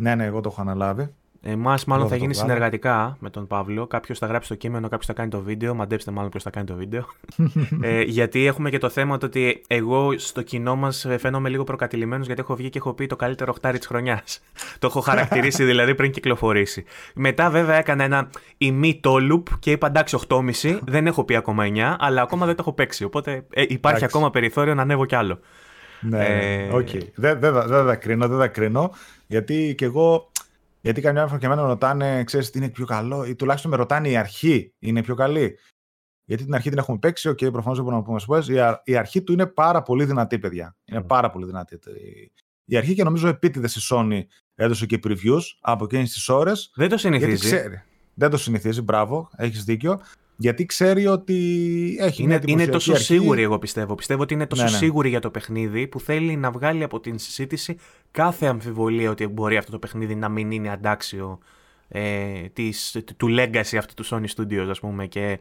Ναι, ναι, εγώ το έχω αναλάβει. Εμάς, μάλλον Εγώ θα θα το γίνει βγάλω. συνεργατικά με τον Παύλο. Κάποιος θα γράψει το κείμενο, κάποιος θα κάνει το βίντεο. Μαντέψτε μάλλον ποιος θα κάνει το βίντεο. ε, γιατί έχουμε και το θέμα το ότι εγώ στο κοινό μας φαίνομαι λίγο προκατηλημένος γιατί έχω βγει και έχω πει το καλύτερο οχτάρι της χρονιάς. το έχω χαρακτηρίσει δηλαδή πριν κυκλοφορήσει. Μετά βέβαια έκανα ένα ημί το loop και είπα εντάξει 8,5. δεν έχω πει ακόμα 9, αλλά ακόμα δεν το έχω παίξει. Οπότε ε, υπάρχει Εντάξει. ακόμα περιθώριο να ανέβω κι άλλο. Ναι, Ε, οκ. Δεν δεν θα- δεν θα κρίνω, δεν θα κρίνω. Γιατί και εγώ. Γιατί καμιά φορά και εμένα με ρωτάνε, ξέρεις τι είναι πιο καλό, ή τουλάχιστον με ρωτάνε η αρχή είναι πιο καλή. Γιατί την αρχή την έχουμε παίξει, οκ, προφανώς δεν μπορούμε να πούμε spoilers. Η, α- η αρχή του είναι πάρα πολύ δυνατή, παιδιά. Είναι Μμ. πάρα πολύ δυνατή. Η- Η αρχή και νομίζω επίτηδες η Sony έδωσε και previews από εκείνες τις ώρες. Δεν το Γιατί συνηθίζει. ξέρει. Δεν το συνηθίζει, μπράβο, έχεις δίκιο. Γιατί ξέρει ότι έχει μια Είναι, είναι εντυπωσιακή τόσο αρχή. σίγουρη, εγώ πιστεύω. Πιστεύω ότι είναι τόσο Ναι, ναι. σίγουρη για το παιχνίδι που θέλει να βγάλει από την συζήτηση κάθε αμφιβολία ότι μπορεί αυτό το παιχνίδι να μην είναι αντάξιο ε, της, του legacy αυτού του Sony Studios ας πούμε και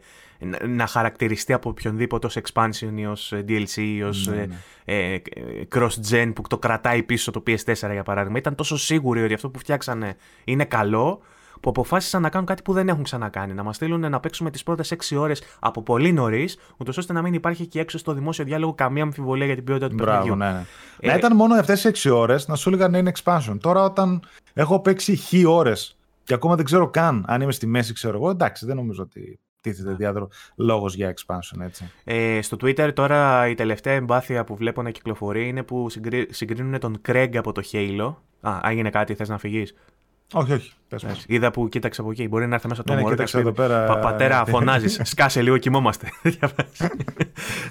να χαρακτηριστεί από οποιονδήποτε ως expansion ή ως DLC ή ως ναι, ναι. ε, ε, cross-gen που το κρατάει πίσω το PS4 για παράδειγμα. Ήταν τόσο σίγουροι ότι αυτό που φτιάξανε είναι καλό που αποφάσισαν να κάνουν κάτι που δεν έχουν ξανακάνει. Να μας στείλουν να παίξουμε τις πρώτες 6 ώρες από πολύ νωρίς, ούτως ώστε να μην υπάρχει και έξω στο δημόσιο διάλογο καμία αμφιβολία για την ποιότητα του παιχνιδιού. Ναι, ναι. Ε, να ήταν μόνο αυτές τι 6 ώρες να σου έλεγαν να είναι expansion. Τώρα όταν έχω παίξει χ ώρες και ακόμα δεν ξέρω καν αν είμαι στη μέση, ξέρω εγώ, εντάξει, δεν νομίζω ότι τίθεται διάδρο λόγος για expansion, έτσι. Ε, στο Twitter τώρα η τελευταία εμπάθεια που βλέπω να κυκλοφορεί είναι που συγκρίνουν τον Craig από το Halo. Α, έγινε κάτι, θες να φυγεί. Όχι, όχι. Πες Είδα που κοίταξε από εκεί. Μπορεί να έρθει μέσα το ναι, μωρό. Ναι, εδώ πέρα... Πα, πατέρα, φωνάζεις. Σκάσε λίγο, κοιμόμαστε.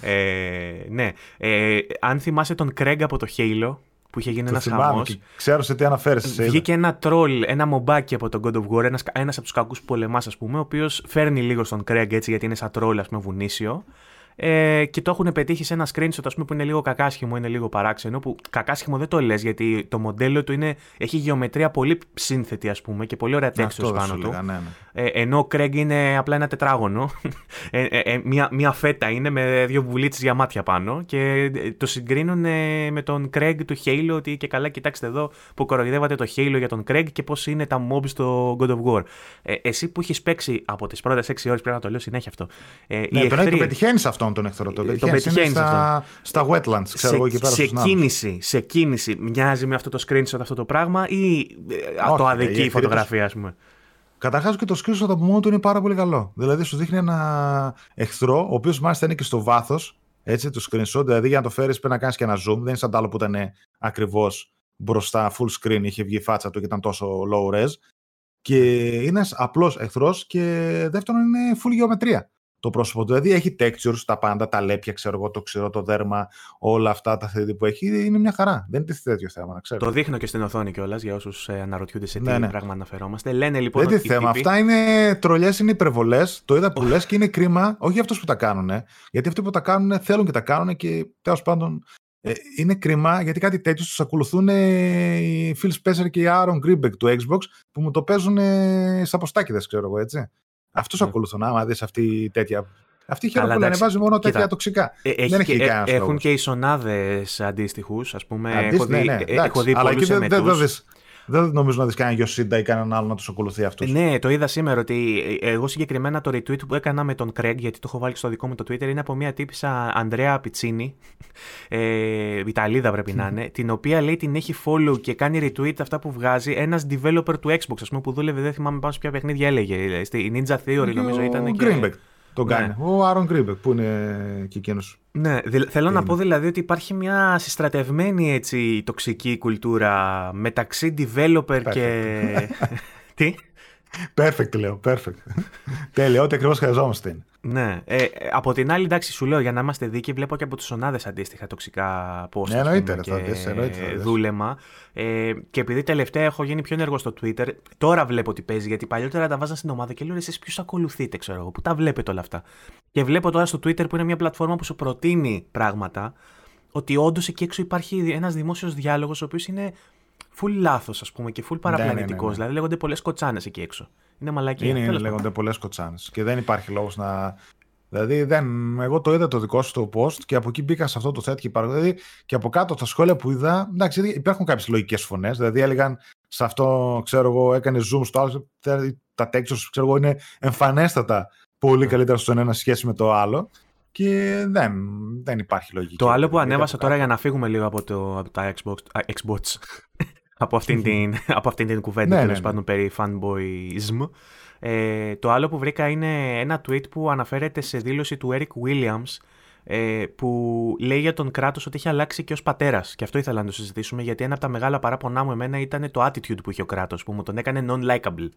ε, ναι. Ε, αν θυμάσαι τον Κρέγκ από το Halo, που είχε γίνει ένας χαμός. Ξέρω σε τι αναφέρεσαι. Βγήκε ένα τρόλ, ένα μομπάκι από τον God of War, ένας από τους κακούς πολεμάς, ας πούμε, ο οποίος φέρνει λίγο στον Κρέγκ έτσι, γιατί είναι σαν τρόλ, ας πούμε, βουνίσιο ε, και το έχουν πετύχει σε ένα screenshot ας πούμε, που είναι λίγο κακάσχημο, είναι λίγο παράξενο. Που κακάσχημο δεν το λες γιατί το μοντέλο του είναι, έχει γεωμετρία πολύ σύνθετη ας πούμε, και πολύ ωραία τέξτο πάνω του. ναι, ναι. Ε, ενώ ο Craig είναι απλά ένα τετράγωνο. ε, ε, ε μια, μια φέτα είναι με δύο βουλίτσες για μάτια πάνω. Και ε, το συγκρίνουν με τον Craig του Halo ότι και καλά κοιτάξτε εδώ που κοροϊδεύατε το Halo για τον Craig και πώς είναι τα mobs στο God of War. εσύ που έχεις παίξει από τις πρώτες 6 ώρες πρέπει να το λέω συνέχεια αυτό. Ε, ναι, εχθροί... το πετυχαίνεις αυτό αυτόν τον εχθρό. Το, το πετυχαίνει στα, στα wetlands, ξέρω σε, εγώ εκεί πέρα. Σε κίνηση, σε κίνηση μοιάζει με αυτό το screenshot αυτό το πράγμα ή ε, το αδική η φωτογραφία, ας πούμε; Καταρχάς και το screenshot από μόνο του είναι πάρα πολύ καλό. Δηλαδή σου δείχνει ένα εχθρό, ο οποίος μάλιστα είναι και στο βάθος έτσι, του screenshot. Δηλαδή για να το φέρεις πρέπει να κάνεις και ένα zoom. Δεν είναι σαν το άλλο που ήταν ακριβώς μπροστά, full screen, είχε βγει η φάτσα του και ήταν τόσο low res. Και είναι ένας απλός εχθρός και δεύτερον είναι full γεωμετρία το πρόσωπο του. Δηλαδή έχει textures, τα πάντα, τα λέπια, ξέρω εγώ, το ξηρό, το δέρμα, όλα αυτά τα θετικά που έχει. Είναι μια χαρά. Δεν είναι τέτοιο θέμα, να ξέρω. Το δείχνω και στην οθόνη κιόλας για όσους ε, αναρωτιούνται σε τι ναι, ναι. πράγμα αναφερόμαστε. Λένε λοιπόν. Δεν είναι θέμα. Αυτά είναι τρολιές, είναι υπερβολές. Το είδα που λες και είναι κρίμα, όχι για αυτούς που τα κάνουν. Γιατί αυτοί που τα κάνουν θέλουν και τα κάνουν και τέλος πάντων ε, είναι κρίμα γιατί κάτι τέτοιο του ακολουθούν οι Phil Spencer και οι Aaron Greenberg του Xbox που μου το παίζουν ε, στα ποστάκιδε, ξέρω εγώ έτσι. Αυτούς ναι. ακολουθούν. Άμα δεις αυτή τέτοια. Αυτή η χώρα που ανεβάζει μόνο τέτοια Κοίτα, τοξικά. Ε, έχει δεν έχει και, ε, Έχουν και οι σονάδες αντίστοιχους. Α πούμε. έχω δει, ναι, ναι, έχω δει αλλά πολλούς δεν, δεν, δεν νομίζω να δεις κανένα Γιωσίντα ή κανέναν άλλο να τους ακολουθεί αυτούς. Ναι, το είδα σήμερα ότι εγώ συγκεκριμένα το retweet που έκανα με τον Craig, γιατί το έχω βάλει στο δικό μου το Twitter, είναι από μια τύπησα Ανδρέα Πιτσίνη. Ε, Ιταλίδα πρέπει να είναι, την οποία λέει την έχει follow και κάνει retweet αυτά που βγάζει ένας developer του Xbox, ας πούμε, που δούλευε, δεν θυμάμαι πάνω σε ποια παιχνίδια έλεγε. Στη Ninja Theory, νομίζω ήταν. Και... Τον ναι. κάνει. Ο Άρον Γκρίμπεκ που είναι και εκείνος. Ναι, θέλω να πω δηλαδή ότι υπάρχει μια συστρατευμένη έτσι τοξική κουλτούρα μεταξύ developer και. Τι; Perfect λέω, perfect. Τέλεια, ό,τι ακριβώς χρειαζόμαστε Ναι. Ε, από την άλλη, εντάξει, σου λέω για να είμαστε δίκαιοι, βλέπω και από του ονάδες αντίστοιχα τοξικά πώ. Ναι, εννοείται. Και δεις, εννοείται δούλεμα. Ε, και επειδή τελευταία έχω γίνει πιο ενεργό στο Twitter, τώρα βλέπω τι παίζει. Γιατί παλιότερα τα βάζα στην ομάδα και λέω εσείς ποιους ακολουθείτε, ξέρω εγώ, που τα βλέπετε όλα αυτά. Και βλέπω τώρα στο Twitter που είναι μια πλατφόρμα που σου προτείνει πράγματα, ότι όντως εκεί έξω υπάρχει ένας δημόσιος διάλογος ο οποίος είναι full λάθος, ας πούμε, και full παραπλανητικό. Ναι, ναι, ναι, δηλαδή λέγονται πολλές κοτσάνες εκεί έξω. Είναι μαλακή. Είναι, είναι λέγονται πολλές κοτσάνες. Και δεν υπάρχει λόγος να. Δηλαδή, δεν... εγώ το είδα το δικό σου το post και από εκεί μπήκα σε αυτό το set και υπάρχουν. Δηλαδή, και από κάτω τα σχόλια που είδα. Εντάξει, υπάρχουν κάποιες λογικές φωνές. Δηλαδή, έλεγαν σε αυτό, ξέρω εγώ, έκανε zoom στο άλλο. Τα textures, ξέρω εγώ, είναι εμφανέστατα πολύ καλύτερα στο ένα σχέση με το άλλο. Και δεν, δεν υπάρχει λογική. Το άλλο που ανέβασα τώρα για να φύγουμε λίγο από, το, από τα Xbox, Xbox από αυτήν την, από αυτήν την κουβέντα ναι, τέλος ναι, πάντων ναι. περί fanboyism. Ε, το άλλο που βρήκα είναι ένα tweet που αναφέρεται σε δήλωση του Eric Williams ε, που λέει για τον κράτος ότι έχει αλλάξει και ως πατέρας. Και αυτό ήθελα να το συζητήσουμε γιατί ένα από τα μεγάλα παράπονά μου εμένα ήταν το attitude που είχε ο κράτος που μου τον έκανε non-likable.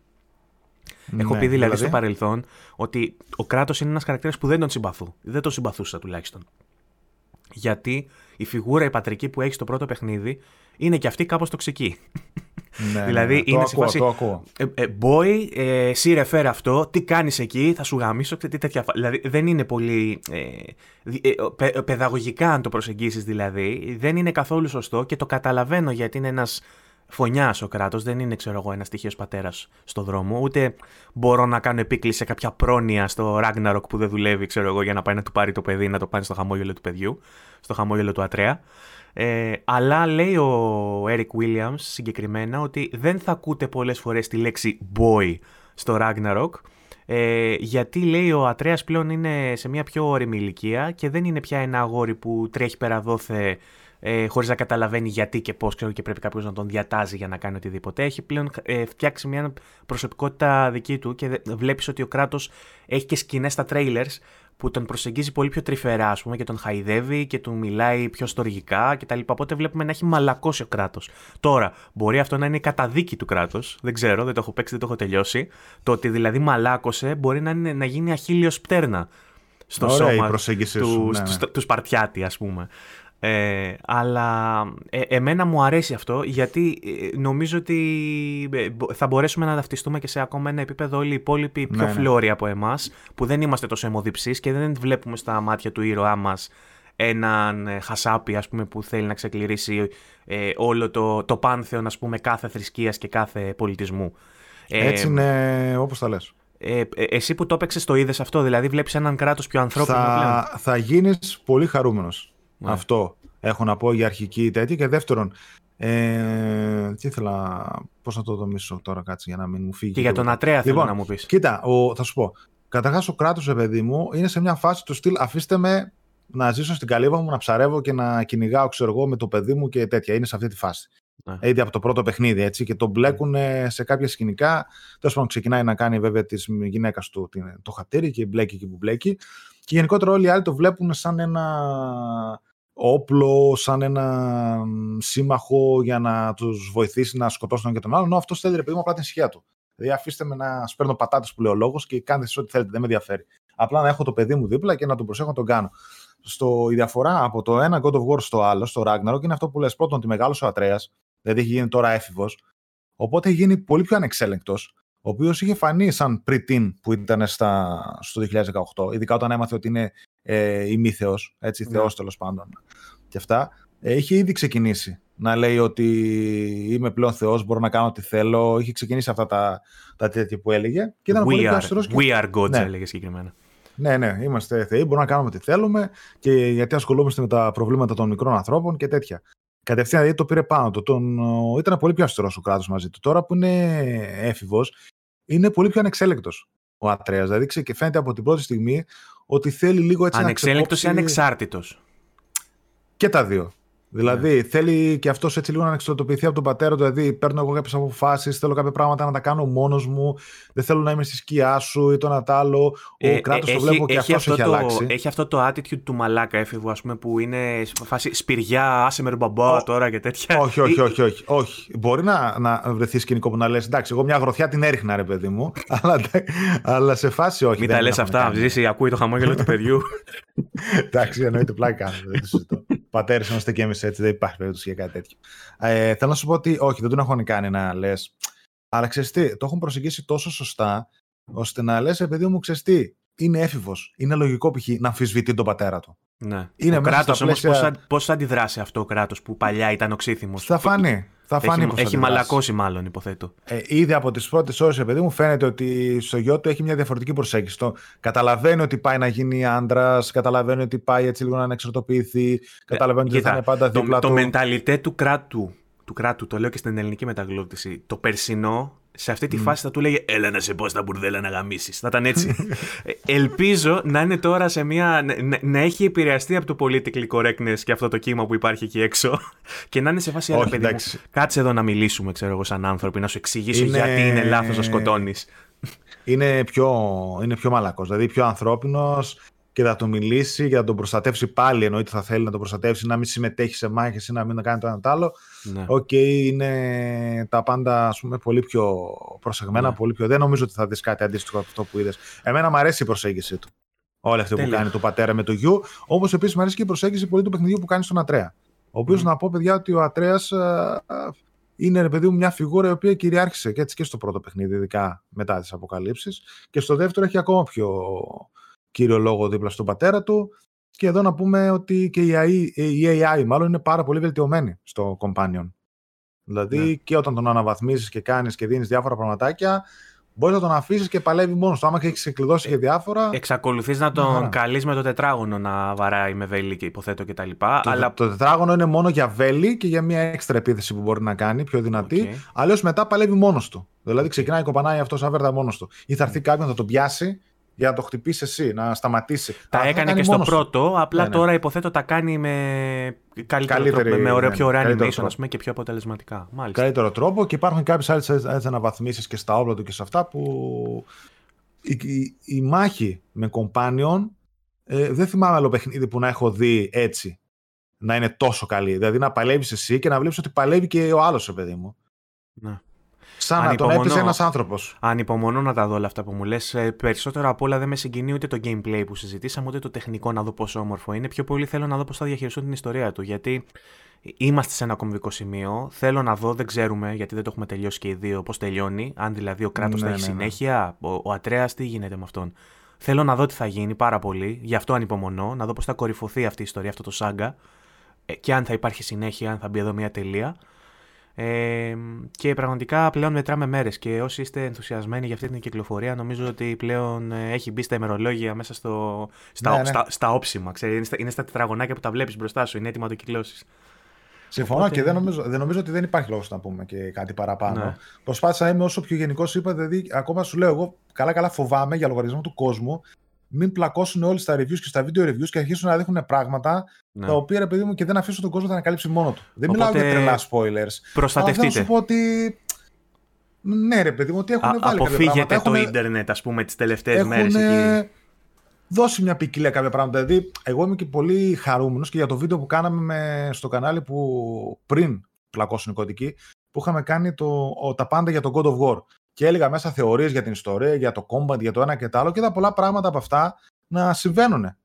Έχω ναι, πει δηλαδή, δηλαδή; στο παρελθόν ότι ο κράτος είναι ένας χαρακτήρας που δεν τον συμπαθώ. Δεν τον συμπαθούσα τουλάχιστον. Γιατί η φιγούρα η πατρική που έχει στο πρώτο παιχνίδι είναι και αυτή κάπως τοξική. Ναι, δηλαδή ναι, είναι σε φάση. Το ακούω. Ε, ε, boy, ε, εσύ ρεφέρ αυτό, τι κάνεις εκεί, θα σου γαμίσω, τι τέτοια. Δηλαδή δεν είναι πολύ. Ε, ε, παιδαγωγικά, αν το προσεγγίσεις δηλαδή, δεν είναι καθόλου σωστό και το καταλαβαίνω γιατί είναι ένας φωνιάς ο κράτος, δεν είναι ξέρω εγώ ένας στοιχείος πατέρας στο δρόμο, ούτε μπορώ να κάνω επίκληση σε κάποια πρόνοια στο Ragnarok που δεν δουλεύει, ξέρω εγώ, για να πάει να του πάρει το παιδί, να το πάρει στο χαμόγελο του παιδιού, στο χαμόγελο του Ατρέα. Ε, αλλά λέει ο Eric Williams συγκεκριμένα ότι δεν θα ακούτε πολλές φορές τη λέξη boy στο Ragnarok ε, γιατί λέει ο Ατρέας πλέον είναι σε μια πιο όρημη ηλικία και δεν είναι πια ένα αγόρι που τρέχει πέρα δόθε ε, χωρίς να καταλαβαίνει γιατί και πώς ξέρω και πρέπει κάποιος να τον διατάζει για να κάνει οτιδήποτε. Έχει πλέον ε, φτιάξει μια προσωπικότητα δική του και βλέπεις ότι ο κράτος έχει και σκηνές στα trailers που τον προσεγγίζει πολύ πιο τρυφερά, ας πούμε, και τον χαϊδεύει και του μιλάει πιο στοργικά κτλ. Οπότε βλέπουμε να έχει μαλακώσει ο κράτος. Τώρα, μπορεί αυτό να είναι η καταδίκη του κράτους. Δεν ξέρω, δεν το έχω παίξει, δεν το έχω τελειώσει. Το ότι δηλαδή μαλάκωσε μπορεί να, είναι, να γίνει αχίλιος πτέρνα στο σώμα του, ναι, ναι. του Σπαρτιάτη, ας πούμε. Ε, αλλά ε, εμένα μου αρέσει αυτό γιατί ε, νομίζω ότι ε, θα μπορέσουμε να ταυτιστούμε και σε ακόμα ένα επίπεδο όλοι οι υπόλοιποι πιο ναι, φλόροι από εμάς που δεν είμαστε τόσο αιμοδιψείς και δεν βλέπουμε στα μάτια του ήρωά μας έναν χασάπι ας πούμε που θέλει να ξεκληρίσει όλο το, το πάνθεον ας πούμε κάθε θρησκείας και κάθε πολιτισμού. Έτσι είναι όπως τα λες. Ε, εσύ που το έπαιξες το είδες αυτό, δηλαδή βλέπεις έναν κράτος πιο ανθρώπινο θα, πλέον; Θα γίνεις πολύ χαρούμενος. Ναι. Αυτό έχω να πω για αρχική τέτοια. Και δεύτερον, ε, τι ήθελα, πώς να το δομήσω τώρα κάτσε για να μην μου φύγει. Και για τον Ατρέα θέλω λοιπόν, να μου πεις. Κοίτα, ο, θα σου πω. Καταρχάς ο κράτος, παιδί μου, είναι σε μια φάση του στυλ αφήστε με να ζήσω στην καλύβα μου, να ψαρεύω και να κυνηγάω, ξέρω εγώ, με το παιδί μου και τέτοια. Είναι σε αυτή τη φάση. Ναι. Ήδη από το πρώτο παιχνίδι, έτσι, και τον μπλέκουν σε κάποια σκηνικά. Τέλος πάντων, ξεκινάει να κάνει βέβαια της γυναίκας του το χατήρι και μπλέκει εκεί που μπλέκει. Και γενικότερα όλοι οι άλλοι το βλέπουν σαν ένα όπλο, σαν ένα σύμμαχο για να τους βοηθήσει να σκοτώσουν και τον άλλον. αυτός θέλει ρε παιδί μου απλά την ησυχία του. Δηλαδή, αφήστε με να σπέρνω πατάτες που λέει ο λόγος και κάντε εσείς ό,τι θέλετε, δεν με ενδιαφέρει. Απλά να έχω το παιδί μου δίπλα και να τον προσέχω να τον κάνω. Στο, η διαφορά από το ένα God of War στο άλλο, στο Ragnarok, είναι αυτό που λες πρώτον ότι μεγάλο ο Ατρέας, δηλαδή έχει γίνει τώρα έφηβος, οπότε έχει γίνει πολύ πιο ανεξέλεγκτος, ο οποίος είχε φανεί σαν πριν που ήταν στα, στο 2018, ειδικά όταν έμαθε ότι είναι ε, ημίθεος, έτσι, ναι. θεός τέλος πάντων και αυτά, ε, είχε ήδη ξεκινήσει να λέει ότι είμαι πλέον θεός, μπορώ να κάνω ό,τι θέλω. Είχε ξεκινήσει αυτά τα, τα τέτοια που έλεγε. Και ήταν we πολύ are, και... We are gods, ναι. έλεγε συγκεκριμένα. Ναι, ναι, είμαστε θεοί, μπορούμε να κάνουμε ό,τι θέλουμε και γιατί ασχολούμαστε με τα προβλήματα των μικρών ανθρώπων και τέτοια. Κατευθείαν δηλαδή το πήρε πάνω του. Τον, ήταν πολύ πιο αυστηρός ο κράτος μαζί του. Τώρα που είναι έφηβος, είναι πολύ πιο ανεξέλεκτος ο Ατρέας. Δηλαδή και φαίνεται από την πρώτη στιγμή ότι θέλει λίγο έτσι Ανεξέλεκτο ή ανεξάρτητος. Και τα δύο. Δηλαδή ναι. θέλει και αυτός έτσι λίγο να εξωτοποιηθεί από τον πατέρα του. Δηλαδή, παίρνω εγώ κάποιες αποφάσεις, θέλω κάποια πράγματα να τα κάνω μόνος μου. Δεν θέλω να είμαι στη σκιά σου ή το ένα τ' άλλο. Ο ε, κράτος το βλέπω και αυτός έχει το, αλλάξει. Έχει αυτό το attitude του μαλάκα έφηβου, ας πούμε, που είναι φάση σπηριά, άσε με μπαμπά τώρα και τέτοια. Όχι, όχι, όχι. όχι, όχι. Μπορεί να, να βρεθεί σκηνικό που να λες: Εντάξει, εγώ μια γροθιά την έριχνα, ρε παιδί μου. αλλά, αλλά σε φάση όχι. Μην τα λες αυτά. Ζήσει, ακούει το χαμόγελο του παιδιού. Εντάξει, εννοείται πλάκα. Δεν το συζητώ. Πατέρες είμαστε και εμείς έτσι, δεν υπάρχει περίπτωση για κάτι τέτοιο. Ε, θέλω να σου πω ότι όχι, δεν τον έχουν κάνει να λες. Αλλά ξέρεις τι, το έχουν προσεγγίσει τόσο σωστά, ώστε να λες, επειδή μου ξέρεις τι, είναι έφηβος. Είναι λογικό π.χ. να αμφισβητεί τον πατέρα του. Ναι. Είναι ο κράτος πλαίσια... όμω, πώς θα αντιδράσει αυτό ο κράτος που παλιά ήταν οξύθυμος; Θα φανεί. Θα φάνει έχει, έχει μαλακώσει, μάλλον, υποθέτω. Ε, ήδη από τις πρώτες ώρες, παιδί μου, φαίνεται ότι στο γιο του έχει μια διαφορετική προσέγγιση. Το καταλαβαίνει ότι πάει να γίνει άντρας, καταλαβαίνει ότι πάει έτσι λίγο να ανεξαρτοποιηθεί, καταλαβαίνει ε, ότι θα είναι πάντα δίπλα το, του. Το μενταλιτέ του κράτου, του κράτου, το λέω και στην ελληνική μεταγλώτηση, το περσινό σε αυτή τη φάση θα του λέγε Έλα να σε πω στα μπουρδέλα να γαμίσεις. Θα ήταν έτσι. Ε, ελπίζω να είναι τώρα σε μια. Να, να, έχει επηρεαστεί από το political correctness και αυτό το κύμα που υπάρχει εκεί έξω. Και να είναι σε φάση. Όχι, παιδί μου, κάτσε εδώ να μιλήσουμε, ξέρω εγώ, σαν άνθρωποι, να σου εξηγήσω είναι... γιατί είναι λάθος να σκοτώνεις. Είναι πιο, είναι πιο μαλακός, δηλαδή πιο ανθρώπινος και θα του μιλήσει και θα τον προστατεύσει πάλι. Εννοείται θα θέλει να τον προστατεύσει, να μην συμμετέχει σε μάχες ή να μην κάνει το ένα το άλλο. Ναι. OK, okay, είναι τα πάντα ας πούμε, πολύ πιο προσεγμένα, ναι. πολύ πιο. Δεν νομίζω ότι θα δεις κάτι αντίστοιχο από αυτό που είδες. Εμένα μου αρέσει η προσέγγιση του. Όλη αυτή που κάνει το πατέρα με το γιου. Όπως επίσης μου αρέσει και η προσέγγιση πολύ του παιχνιδιού που κάνει στον Ατρέα. Ο οποίος mm. να πω, παιδιά, ότι ο Ατρέας είναι ρε παιδί μου μια φιγούρα η οποία κυριάρχησε και έτσι και στο πρώτο παιχνίδι, ειδικά μετά τις αποκαλύψεις. Και στο δεύτερο έχει ακόμα πιο κύριο λόγο δίπλα στον πατέρα του. Και εδώ να πούμε ότι και η AI, η AI μάλλον είναι πάρα πολύ βελτιωμένη στο Companion. Δηλαδή ναι. και όταν τον αναβαθμίζεις και κάνεις και δίνεις διάφορα πραγματάκια, μπορείς να τον αφήσεις και παλεύει μόνος του. Άμα έχεις ξεκλειδώσει και διάφορα. Εξακολουθείς να τον καλείς με το τετράγωνο να βαράει με βέλη και υποθέτω κτλ. Το, αλλά... το τετράγωνο είναι μόνο για βέλη και για μια έξτρα επίθεση που μπορεί να κάνει, πιο δυνατή. Okay. Αλλιώς μετά παλεύει μόνος του. Δηλαδή ξεκινάει κοπανάει αυτό σαν βέρτα μόνος του. Ή θα έρθει κάποιον να τον πιάσει για να το χτυπήσει εσύ, να σταματήσει. Τα έκανε και στο πρώτο, απλά ναι, ναι. τώρα υποθέτω τα κάνει με καλύτερο τρόπο, με ωραίο, ναι, πιο ωραία animation ας πούμε, και πιο αποτελεσματικά. Μάλιστα. Καλύτερο τρόπο και υπάρχουν κάποιες άλλες αναβαθμίσεις και στα όπλα του και σε αυτά που η, η, μάχη με companion ε, δεν θυμάμαι άλλο παιχνίδι που να έχω δει έτσι να είναι τόσο καλή. Δηλαδή να παλεύεις εσύ και να βλέπεις ότι παλεύει και ο άλλος, παιδί μου. Ναι. Σαν να τον έπεισε ένας άνθρωπος. Ανυπομονώ να τα δω όλα αυτά που μου λες. Ε, περισσότερο απ' όλα δεν με συγκινεί ούτε το gameplay που συζητήσαμε, ούτε το τεχνικό να δω πόσο όμορφο είναι. Πιο πολύ θέλω να δω πώς θα διαχειριστούν την ιστορία του. Γιατί είμαστε σε ένα κομβικό σημείο. Θέλω να δω, δεν ξέρουμε, γιατί δεν το έχουμε τελειώσει και οι δύο, πώς τελειώνει. Αν δηλαδή ο κράτος ναι, θα έχει ναι, ναι. συνέχεια, ο, ο Ατρέας τι γίνεται με αυτόν. Θέλω να δω τι θα γίνει πάρα πολύ. Γι' αυτό ανυπομονώ. Να δω πώς θα κορυφωθεί αυτή η ιστορία, αυτό το σάγκα. Ε, και αν θα υπάρχει συνέχεια, αν θα μπει εδώ μια τελεία. Ε, και πραγματικά πλέον μετράμε μέρες και όσοι είστε ενθουσιασμένοι για αυτή την κυκλοφορία νομίζω ότι πλέον ε, έχει μπει στα ημερολόγια μέσα στο, στα, ναι, ναι. στα, στα όψιμα. Ξέρει, είναι, στα, είναι στα τετραγωνάκια που τα βλέπεις μπροστά σου, είναι έτοιμα να το κυκλώσεις. Συμφωνώ και δεν νομίζω, δεν νομίζω ότι δεν υπάρχει λόγος να πούμε και κάτι παραπάνω. Ναι. Προσπάθησα να είμαι όσο πιο γενικός είπα, δηλαδή ακόμα σου λέω εγώ καλά-καλά φοβάμαι για λογαριασμό του κόσμου μην πλακώσουν όλοι στα reviews και στα video reviews και αρχίσουν να δείχνουν πράγματα ναι. τα οποία ρε παιδί μου και δεν αφήσουν τον κόσμο να ανακαλύψει μόνο του. Δεν Οπότε... μιλάω για τρελά spoilers. Προστατευτείτε. Αλλά θα σου πω ότι. Ναι, ρε παιδί μου, ότι έχουν Α, βάλει Αποφύγετε το ίντερνετ, ας πούμε, τις τελευταίες μέρες εκεί. Δώσει μια ποικιλία κάποια πράγματα. Δηλαδή, εγώ είμαι και πολύ χαρούμενος και για το βίντεο που κάναμε με, στο κανάλι που πριν πλακώσουν οι κωδικοί, που είχαμε κάνει το, ο, τα πάντα για το God of War και έλεγα μέσα θεωρίες για την ιστορία, για το combat, για το ένα και το άλλο και είδα πολλά πράγματα από αυτά να συμβαίνουν.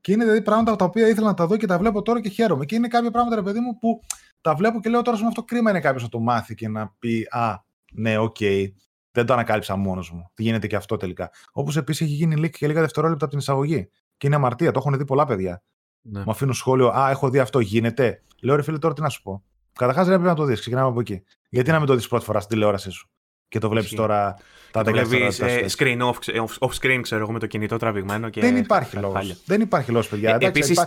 Και είναι δηλαδή πράγματα τα οποία ήθελα να τα δω και τα βλέπω τώρα και χαίρομαι. Και είναι κάποια πράγματα, ρε παιδί μου, που τα βλέπω και λέω τώρα, αυτό κρίμα είναι κάποιος να το μάθει και να πει Α, ναι, OK, okay, δεν το ανακάλυψα μόνος μου. Τι γίνεται και αυτό τελικά. Όπως επίσης έχει γίνει leak και λίγα δευτερόλεπτα από την εισαγωγή. Και είναι αμαρτία, το έχουν δει πολλά παιδιά. Ναι. Μου αφήνουν σχόλιο, Α, έχω δει αυτό, γίνεται. Λέω ρε φίλε, τώρα τι να σου πω. Καταρχάς δεν πρέπει να το δεις, ξεκινάμε από εκεί. Γιατί να μην το δεις πρώτη φορά στην τηλεόρασή σου; Και το βλέπεις τώρα τα το βλέπεις, ε, screen off, off, screen, ξέρω εγώ, με το κινητό τραβηγμένο. Και δεν υπάρχει λόγος. Δεν υπάρχει λόγος, παιδιά. Ε, Επίσης,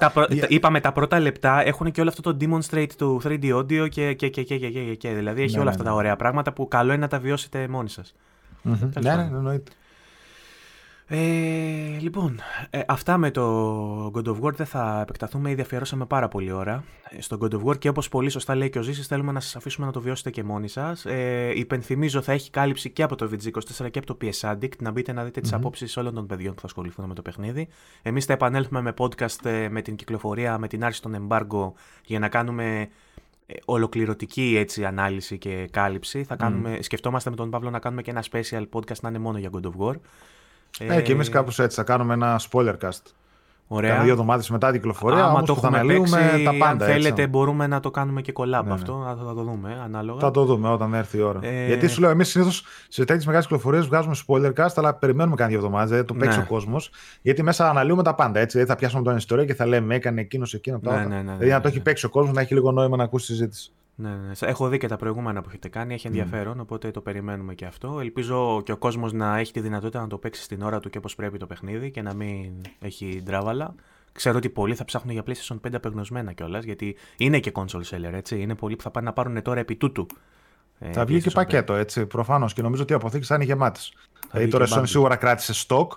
είπαμε τα πρώτα λεπτά έχουν και όλο αυτό το demonstrate του 3D audio και, και, και, και, και, και, και Δηλαδή έχει ναι, όλα ναι, αυτά ναι. τα ωραία πράγματα που καλό είναι να τα βιώσετε μόνοι σας. Mm-hmm. Ναι, ναι, εννοείται. Ε, λοιπόν, ε, αυτά με το God of War δεν θα επεκταθούμε, ήδη αφιερώσαμε πάρα πολύ ώρα ε, στο God of War και όπως πολύ σωστά λέει και ο Ζήσης θέλουμε να σας αφήσουμε να το βιώσετε και μόνοι σας. Ε, υπενθυμίζω θα έχει κάλυψη και από το VG24 και από το PS Addict, να μπείτε να δείτε τις mm-hmm. απόψεις όλων των παιδιών που θα ασχοληθούν με το παιχνίδι. Εμείς θα επανέλθουμε με podcast ε, με την κυκλοφορία, με την άρση των embargo για να κάνουμε ολοκληρωτική έτσι, ανάλυση και κάλυψη. Θα κάνουμε, Σκεφτόμαστε με τον Παύλο να κάνουμε και ένα special podcast να είναι μόνο για God of War. Ε, και εμείς κάπως έτσι θα κάνουμε ένα spoiler cast. Ωραία. Κάνα δύο εβδομάδες μετά την κυκλοφορία. Άμα το έχουμε παίξει, τα πάντα. Αν θέλετε, έτσι. μπορούμε να το κάνουμε και collab ναι, ναι. αυτό. Θα το δούμε ανάλογα. Θα το δούμε όταν έρθει η ώρα. Ε... Γιατί σου λέω, εμείς συνήθως σε τέτοιες μεγάλες κυκλοφορίες βγάζουμε spoiler cast, αλλά περιμένουμε κάνα δύο εβδομάδες. Δηλαδή το παίξει ναι. ο κόσμος. Γιατί μέσα αναλύουμε τα πάντα. Έτσι. Δηλαδή θα πιάσουμε τον ιστορία και θα λέμε έκανε εκείνο εκείνο. Ναι, ναι, ναι, δηλαδή να το έχει παίξει ο κόσμος, να έχει λίγο νόημα να ακούσει συζήτηση. Ναι, ναι. Έχω δει και τα προηγούμενα που έχετε κάνει. Έχει ενδιαφέρον, mm. οπότε το περιμένουμε και αυτό. Ελπίζω και ο κόσμος να έχει τη δυνατότητα να το παίξει στην ώρα του και όπω πρέπει το παιχνίδι και να μην έχει ντράβαλα. Ξέρω ότι πολλοί θα ψάχνουν για PlayStation 5 απεγνωσμένα κιόλας, γιατί είναι και console seller, έτσι. Είναι πολλοί που θα πάνε να πάρουν τώρα επί τούτου. Ε, θα βγει και πακέτο, έτσι, προφανώς. Και νομίζω ότι οι αποθήκε θα είναι γεμάτε. Δηλαδή τώρα Sony σίγουρα κράτησε stock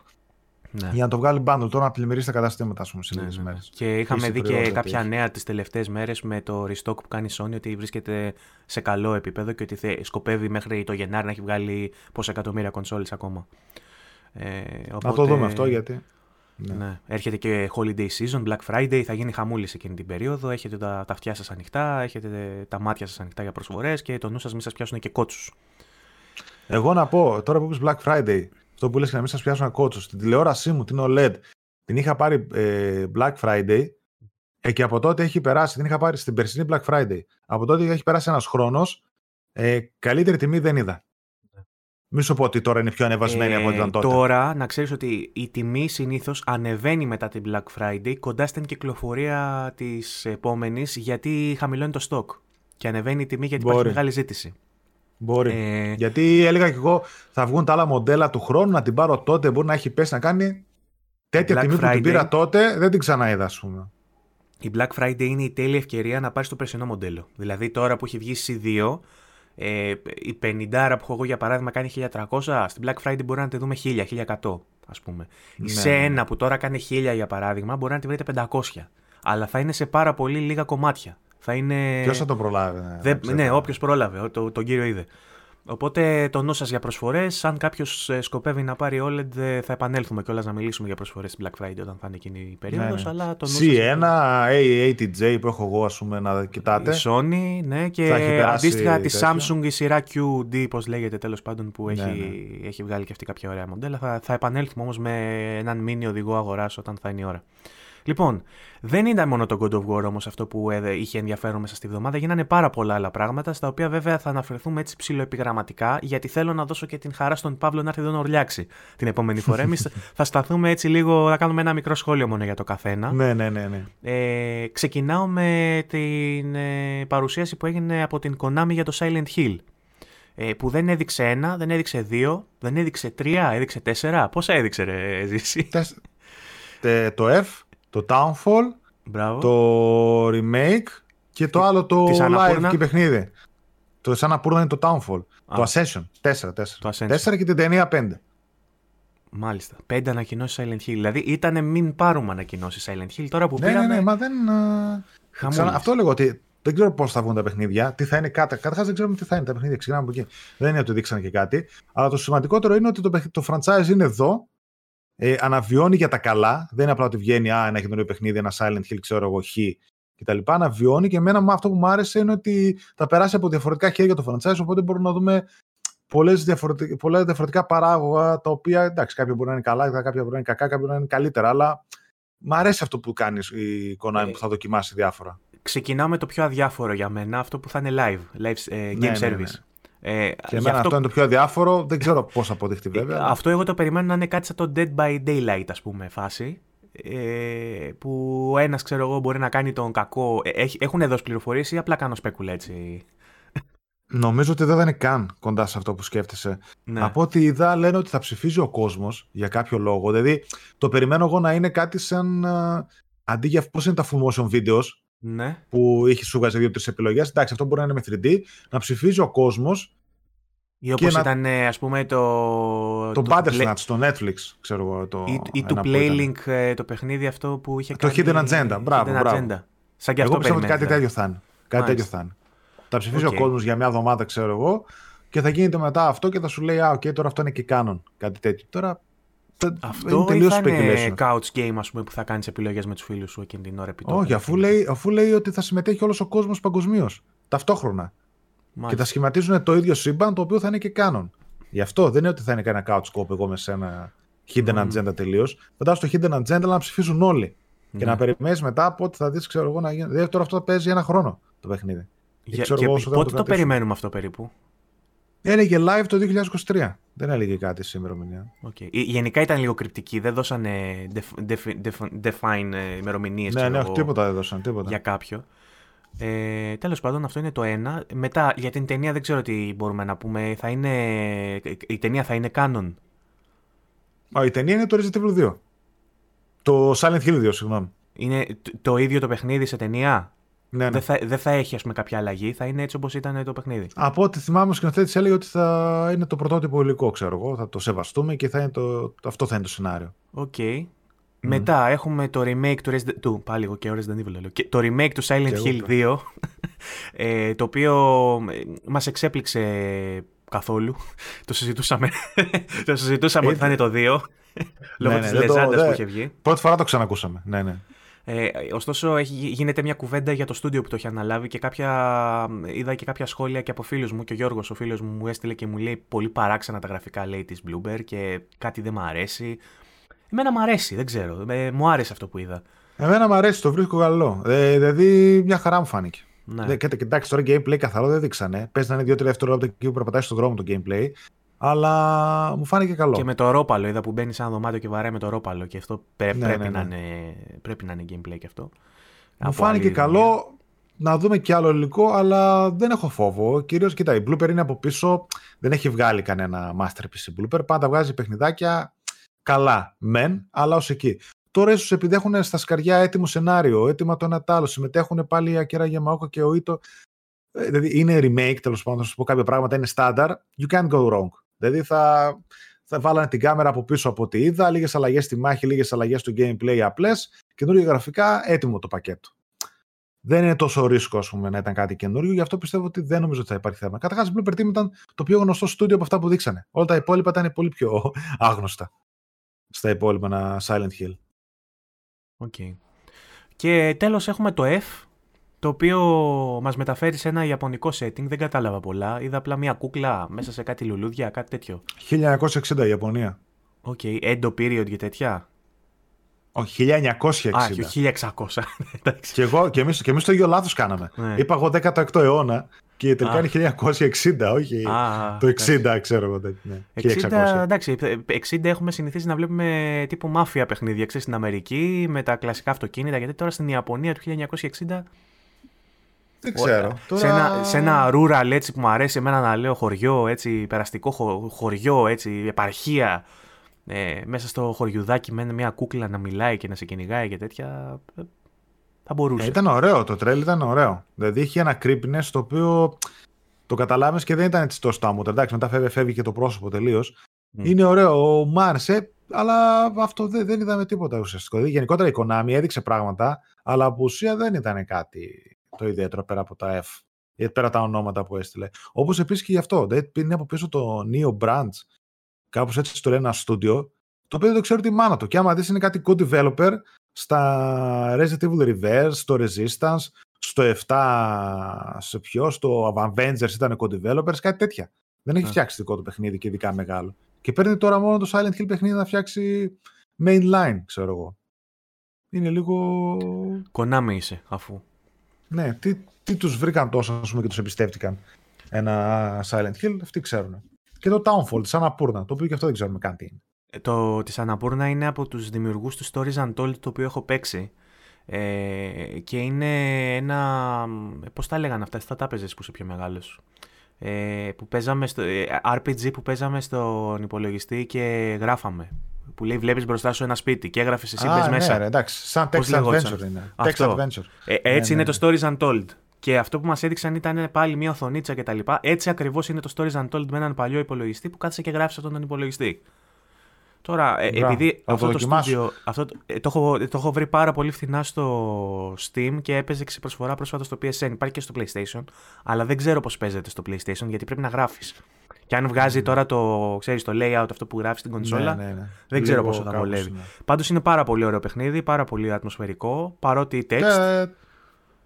ναι. Για να το βγάλει bundle τώρα να πλημμυρίσει τα καταστήματα, ας πούμε, σε λίγες ναι, ναι, μέρες. Και είχαμε δει και κάποια νέα τις τελευταίες μέρες με το restock που κάνει η Sony ότι βρίσκεται σε καλό επίπεδο και ότι σκοπεύει μέχρι το Γενάρη να έχει βγάλει πόσα εκατομμύρια κονσόλες ακόμα. Ε, οπότε... Να το δούμε αυτό γιατί. Ναι. ναι. Έρχεται και holiday season, Black Friday, θα γίνει χαμούλη εκείνη την περίοδο. Έχετε τα, τα αυτιά σας ανοιχτά, έχετε τα μάτια σας ανοιχτά για προσφορές και το νου σας μην σας πιάσουν και κότσους. Εγώ να πω, τώρα που είπες Black Friday, αυτό που λες και να μην σας πιάσουν κότσο. Στην τηλεόρασή μου, την OLED, την είχα πάρει ε, Black Friday ε, και από τότε έχει περάσει, την είχα πάρει στην περσινή Black Friday. Από τότε έχει περάσει ένας χρόνος, ε, καλύτερη τιμή δεν είδα. Μην σου πω ότι τώρα είναι πιο ανεβασμένη ε, από ό,τι ήταν τότε. Τώρα, να ξέρεις ότι η τιμή συνήθως ανεβαίνει μετά την Black Friday κοντά στην κυκλοφορία της επόμενης γιατί χαμηλώνει το stock. και ανεβαίνει η τιμή γιατί Μπορεί. υπάρχει μεγάλη ζήτηση. Μπορεί. Ε... Γιατί έλεγα και εγώ θα βγουν τα άλλα μοντέλα του χρόνου να την πάρω τότε. Μπορεί να έχει πέσει να κάνει τέτοια Black τιμή Friday. που την πήρα τότε. Δεν την ξαναείδα, ας πούμε. Η Black Friday είναι η τέλεια ευκαιρία να πάρεις το περσινό μοντέλο. Δηλαδή τώρα που έχει βγει C2, ε, η 50 που έχω εγώ για παράδειγμα κάνει 1300, στην Black Friday μπορεί να τη δούμε 1000, 1100 ας πούμε. Ναι. Η σε ναι, ένα ναι. που τώρα κάνει 1000 για παράδειγμα μπορεί να τη βρείτε 500. Αλλά θα είναι σε πάρα πολύ λίγα κομμάτια. Θα είναι... Ποιος θα το προλάβει. Ναι, ναι όποιος πρόλαβε, το, τον κύριο είδε. Οπότε το νου σας για προσφορές. Αν κάποιος ε, σκοπεύει να πάρει OLED, ε, θα επανέλθουμε κιόλας να μιλήσουμε για προσφορές στην Black Friday όταν θα είναι εκείνη η περίοδος. Ναι, ναι. Αλλά το C1, A80J που έχω εγώ, ας πούμε, να κοιτάτε. Η Sony, ναι, και αντίστοιχα τη Samsung η σειρά QD, πώς λέγεται τέλος πάντων, που έχει, ναι, ναι. έχει βγάλει και αυτή κάποια ωραία μοντέλα. Θα, θα επανέλθουμε όμως με έναν μήνυ οδηγό αγοράς όταν θα είναι η ώρα. Λοιπόν, δεν ήταν μόνο το God of War όμως αυτό που είχε ενδιαφέρον μέσα στη βδομάδα. Γίνανε πάρα πολλά άλλα πράγματα, στα οποία βέβαια θα αναφερθούμε έτσι ψηλοεπιγραμματικά, γιατί θέλω να δώσω και την χαρά στον Παύλο να έρθει εδώ να ορλιάξει την επόμενη φορά. Εμείς θα σταθούμε έτσι λίγο, θα κάνουμε ένα μικρό σχόλιο μόνο για το καθένα. Ναι, ναι, ναι. ναι. Ε, ξεκινάω με την ε, παρουσίαση που έγινε από την Konami για το Silent Hill. Ε, που δεν έδειξε ένα, δεν έδειξε δύο, δεν έδειξε τρία, έδειξε τέσσερα. Πόσα έδειξε, ρε, Ζήση; το F το Townfall, Μπράβο. το remake και το άλλο το live και παιχνίδι. Το σαν να είναι το Townfall. Το Ascension. 4, 4. Το Ascension. 4 και την ταινία 5. Μάλιστα. 5 ανακοινώσεις Silent Hill. Δηλαδή ήταν μην πάρουμε ανακοινώσεις Silent Hill τώρα που ναι, πήραμε. Ναι, ναι, μα δεν. Ξανά, αυτό λέγω ότι δεν ξέρω πώς θα βγουν τα παιχνίδια, τι θα είναι κάτι. Καταρχάς δεν ξέρουμε τι θα είναι τα παιχνίδια. Ξεκινάμε από εκεί. Δεν είναι ότι δείξανε και κάτι. Αλλά το σημαντικότερο είναι ότι το, το franchise είναι εδώ ε, αναβιώνει για τα καλά. Δεν είναι απλά ότι βγαίνει α, ένα καινούριο παιχνίδι, ένα Silent Hill, ξέρω εγώ, χ κτλ. Αναβιώνει και εμένα αυτό που μου άρεσε είναι ότι θα περάσει από διαφορετικά χέρια το franchise, οπότε μπορούμε να δούμε πολλές διαφορετικά, πολλά διαφορετικά παράγωγα τα οποία εντάξει, κάποια μπορεί να είναι καλά, κάποια μπορεί να είναι κακά, κάποια μπορεί να είναι καλύτερα, αλλά μου αρέσει αυτό που κάνεις η Konami ε, που θα δοκιμάσει διάφορα. Ξεκινάω με το πιο αδιάφορο για μένα, αυτό που θα είναι live, live ε, ναι, game ναι, service. Ναι. Ε, και εμένα αυτό... αυτό είναι το πιο αδιάφορο. Δεν ξέρω πώς θα αποδειχτεί βέβαια. Αυτό εγώ το περιμένω να είναι κάτι σαν το Dead by Daylight, ας πούμε, φάση. Ε, που ένας ξέρω εγώ μπορεί να κάνει τον κακό. Ε, έχουν δώσει πληροφορίες ή απλά κάνω σπέκουλα έτσι. Νομίζω ότι δεν είναι καν κοντά σε αυτό που σκέφτεσαι. Ναι. Από ό,τι είδα, λένε ότι θα ψηφίζει ο κόσμος για κάποιο λόγο. Δηλαδή, το περιμένω εγώ να είναι κάτι σαν. Αντί για πώς είναι τα full motion videos, ναι. που είχε σου βγάζει δύο-τρεις επιλογές. Εντάξει, αυτό μπορεί να είναι με 3D, να ψηφίζει ο κόσμος. Ή όπως ήταν, να... ας πούμε, το. Το, το Bandersnatch στο Netflix, ξέρω εγώ. Το... Ή, ή το Playlink, ε, το παιχνίδι αυτό που είχε το κάνει. Το Hidden Agenda. Μπράβο, hidden μπράβο. Agenda. Σαν και εγώ αυτό πιστεύω ότι κάτι τέτοιο θα είναι. Κάτι τέτοιο θα είναι. Θα ψηφίσει okay. ο κόσμος για μια εβδομάδα, ξέρω εγώ, και θα γίνεται μετά αυτό και θα σου λέει, Α, OK, okay, τώρα αυτό είναι και canon. Κάτι τέτοιο. Τώρα αυτό είναι θα είναι couch game ας πούμε, που θα κάνεις επιλογές με τους φίλους σου εκείνη την ώρα επιτόπου. Όχι, αφού λέει, αφού λέει ότι θα συμμετέχει όλος ο κόσμος παγκοσμίως. Ταυτόχρονα. Μάλιστα. Και θα σχηματίζουν το ίδιο σύμπαν το οποίο θα είναι και canon. Γι' αυτό δεν είναι ότι θα είναι κανένα couch co-op εγώ με σένα hidden mm. agenda τελείως. Φαντάζομαι στο hidden agenda να ψηφίζουν όλοι. Και να περιμένεις μετά από ό,τι θα δεις, ξέρω εγώ, να γίνει. Δηλαδή τώρα αυτό θα παίζει ένα χρόνο το παιχνίδι. Για, και, και πότε το, το περιμένουμε αυτό περίπου; Έλεγε live το 2023. Δεν έλεγε κάτι σήμερα ημερομηνία. Okay. Γενικά ήταν λίγο κρυπτική. Δεν δώσανε define ε, ημερομηνίες. Ναι, ναι, τίποτα δεν δώσαν. Τίποτα. Για κάποιο. Ε, Τέλος πάντων, αυτό είναι το ένα. Μετά, για την ταινία δεν ξέρω τι μπορούμε να πούμε. Θα είναι... Η ταινία θα είναι canon. Α, η ταινία είναι το Resident Evil 2. Το Silent Hill 2, συγγνώμη. Είναι το ίδιο το παιχνίδι σε ταινία; Ναι, ναι. Δεν, θα, δεν θα έχει ας πούμε, κάποια αλλαγή, θα είναι έτσι όπως ήταν το παιχνίδι; Από ό,τι θυμάμαι, ο σκηνοθέτης έλεγε ότι θα είναι το πρωτότυπο υλικό, ξέρω εγώ. Θα το σεβαστούμε και θα είναι το, αυτό θα είναι το σενάριο. OK. Okay. Mm. Μετά έχουμε το remake του Resident του, πάλι εγώ και Resident Evil λέω, το remake του Silent Hill 2, ε, το οποίο ε, μας εξέπληξε καθόλου. το συζητούσαμε, το συζητούσαμε ότι θα είναι το 2, λόγω ναι, ναι, της λεζάντας που είχε βγει. Πρώτη φορά το ξανακούσαμε, ναι, ναι. Ε, ωστόσο, έχει, γίνεται μια κουβέντα για το στούντιο που το έχει αναλάβει και κάποια, είδα και κάποια σχόλια και από φίλους μου. Και ο Γιώργος, ο φίλος μου, μου έστειλε και μου λέει πολύ παράξενα τα γραφικά λέει της Bloomberg και κάτι δεν μου αρέσει. Εμένα μου αρέσει, δεν ξέρω. Ε, μου άρεσε αυτό που είδα. Εμένα μου αρέσει, το βρίσκω καλό. Ε, δηλαδή, μια χαρά μου φάνηκε. Ναι. Και, εντάξει, τώρα gameplay καθαρό δεν δείξανε. Πες να είναι 2-3 δευτερόλεπτα εκεί που περπατάει στον δρόμο το gameplay. Αλλά μου φάνηκε καλό. Και με το ρόπαλο, είδα που μπαίνει σε ένα δωμάτιο και βαράει με το ρόπαλο. Και αυτό ναι, πρέπει, ναι, Να είναι, πρέπει να είναι gameplay και αυτό. Μου φάνηκε καλό. να δούμε και άλλο υλικό, αλλά δεν έχω φόβο. Κυρίως, κοίτα, η Blooper είναι από πίσω, δεν έχει βγάλει κανένα masterpiece η Blooper. Πάντα βγάζει παιχνιδάκια καλά, μεν, αλλά ως εκεί. Τώρα ίσως επειδή έχουν στα σκαριά έτοιμο σενάριο, έτοιμα το ένα τ' άλλο, συμμετέχουν πάλι η Ακέρα Γιαμαόκα και ο Ήτο. Ε, δηλαδή είναι remake, τέλος πάντων, να σας πω κάποια πράγματα, είναι standard. You can't go wrong. Δηλαδή θα, θα βάλανε την κάμερα από πίσω από ό,τι είδα, λίγες αλλαγές στη μάχη, λίγες αλλαγές στο gameplay απλές, καινούργια γραφικά, έτοιμο το πακέτο. Δεν είναι τόσο ρίσκο ας πούμε, να ήταν κάτι καινούριο, γι' αυτό πιστεύω ότι δεν νομίζω ότι θα υπάρχει θέμα. Καταρχάς, Blooper Team ήταν το πιο γνωστό στούντιο από αυτά που δείξανε. Όλα τα υπόλοιπα ήταν πολύ πιο άγνωστα στα υπόλοιπα ένα Silent Hill. Okay. Και τέλος έχουμε το F, το οποίο μας μεταφέρει σε ένα ιαπωνικό setting, δεν κατάλαβα πολλά. Είδα απλά μια κούκλα μέσα σε κάτι λουλούδια, κάτι τέτοιο. 1960 Ιαπωνία. OK, okay. Edo period και τέτοια. Όχι, 1960. Α, 1600. και, εγώ, και, εμείς, και εμείς το ίδιο λάθος κάναμε. Ναι. Είπα εγώ 18ο αιώνα και τελικά είναι 1960, όχι το 60, ξέρω εγώ. Ναι, 60, εντάξει, 60 έχουμε συνηθίσει να βλέπουμε τύπου μάφια παιχνίδια ξέρεις, στην Αμερική με τα κλασικά αυτοκίνητα, γιατί τώρα στην Ιαπωνία του 1960 δεν ξέρω. Τώρα... Σε, ένα, σε ένα rural έτσι που μου αρέσει εμένα να λέω χωριό, έτσι, περαστικό χωριό, έτσι, επαρχία, ε, μέσα στο χωριουδάκι με μια κούκλα να μιλάει και να σε κυνηγάει και τέτοια, ε, θα μπορούσε. Ε, ήταν ωραίο, το τρέλ ήταν ωραίο. Δηλαδή είχε ένα creepiness το οποίο το καταλάβει και δεν ήταν έτσι τόσο τάμο. Εντάξει, μετά φεύγει, φεύγει και το πρόσωπο τελείως. Είναι ωραίο, ο Μάρσε, αλλά αυτό δεν, δεν είδαμε τίποτα ουσιαστικό. Δηλαδή, γενικότερα η Konami έδειξε πράγματα, αλλά από ουσία δεν ήταν κάτι το ιδιαίτερο πέρα από τα F. Γιατί πέρα τα ονόματα που έστειλε. Όπως επίσης και γι' αυτό. Δηλαδή, είναι από πίσω το Neo Branch. Κάπως έτσι το λένε ένα στούντιο. Το οποίο δεν το ξέρω τι μάνα του. Και άμα δεις είναι κάτι co-developer στα Resident Evil Reverse, στο Resistance, στο 7, σε ποιο, στο Avengers ήταν co-developers, κάτι τέτοια. Δεν έχει yeah. Ναι. φτιάξει δικό του παιχνίδι και ειδικά μεγάλο. Και παίρνει τώρα μόνο το Silent Hill παιχνίδι να φτιάξει mainline, ξέρω εγώ. Είναι λίγο. Κονάμε είσαι, αφού. Ναι, τι, τι τους βρήκαν τόσο, ας πούμε, και τους εμπιστεύτηκαν ένα Silent Hill, αυτοί ξέρουν. Και το Townfall τη Αναπούρνα, το οποίο και αυτό δεν ξέρουμε καν τι είναι. Ε, το της Αναπούρνα είναι από τους δημιουργούς του Stories Untold το οποίο έχω παίξει ε, και είναι ένα, ε, πώς τα έλεγαν αυτά, θα τα παίζεις που είσαι πιο μεγάλος. Ε, που παίζαμε στο, ε, RPG που παίζαμε στον υπολογιστή και γράφαμε. Που λέει βλέπεις μπροστά σου ένα σπίτι και έγραφες εσύ ναι, μέσα. Ναι, εντάξει, σαν text adventure είναι. Text adventure. Ε, έτσι ναι, είναι ναι. το Stories Untold. Και αυτό που μας έδειξαν ήταν πάλι μια οθονίτσα κτλ. Έτσι ακριβώς είναι το Stories Untold με έναν παλιό υπολογιστή που κάθισε και γράφει αυτόν τον υπολογιστή. Τώρα, ε, επειδή αυτό το, στούντιο, αυτό, ε, το, έχω, το έχω βρει πάρα πολύ φθηνά στο Steam και έπαιζε σε προσφορά πρόσφατα στο PSN. Υπάρχει και στο PlayStation, αλλά δεν ξέρω πώς παίζεται στο PlayStation γιατί πρέπει να γράφεις. Και αν βγάζει τώρα το, ξέρεις, το layout αυτό που γράφεις στην κονσόλα, ναι, ναι, ναι. δεν ξέρω πόσο θα βολεύει. Ναι. Πάντως είναι πάρα πολύ ωραίο παιχνίδι, πάρα πολύ ατμοσφαιρικό, παρότι text.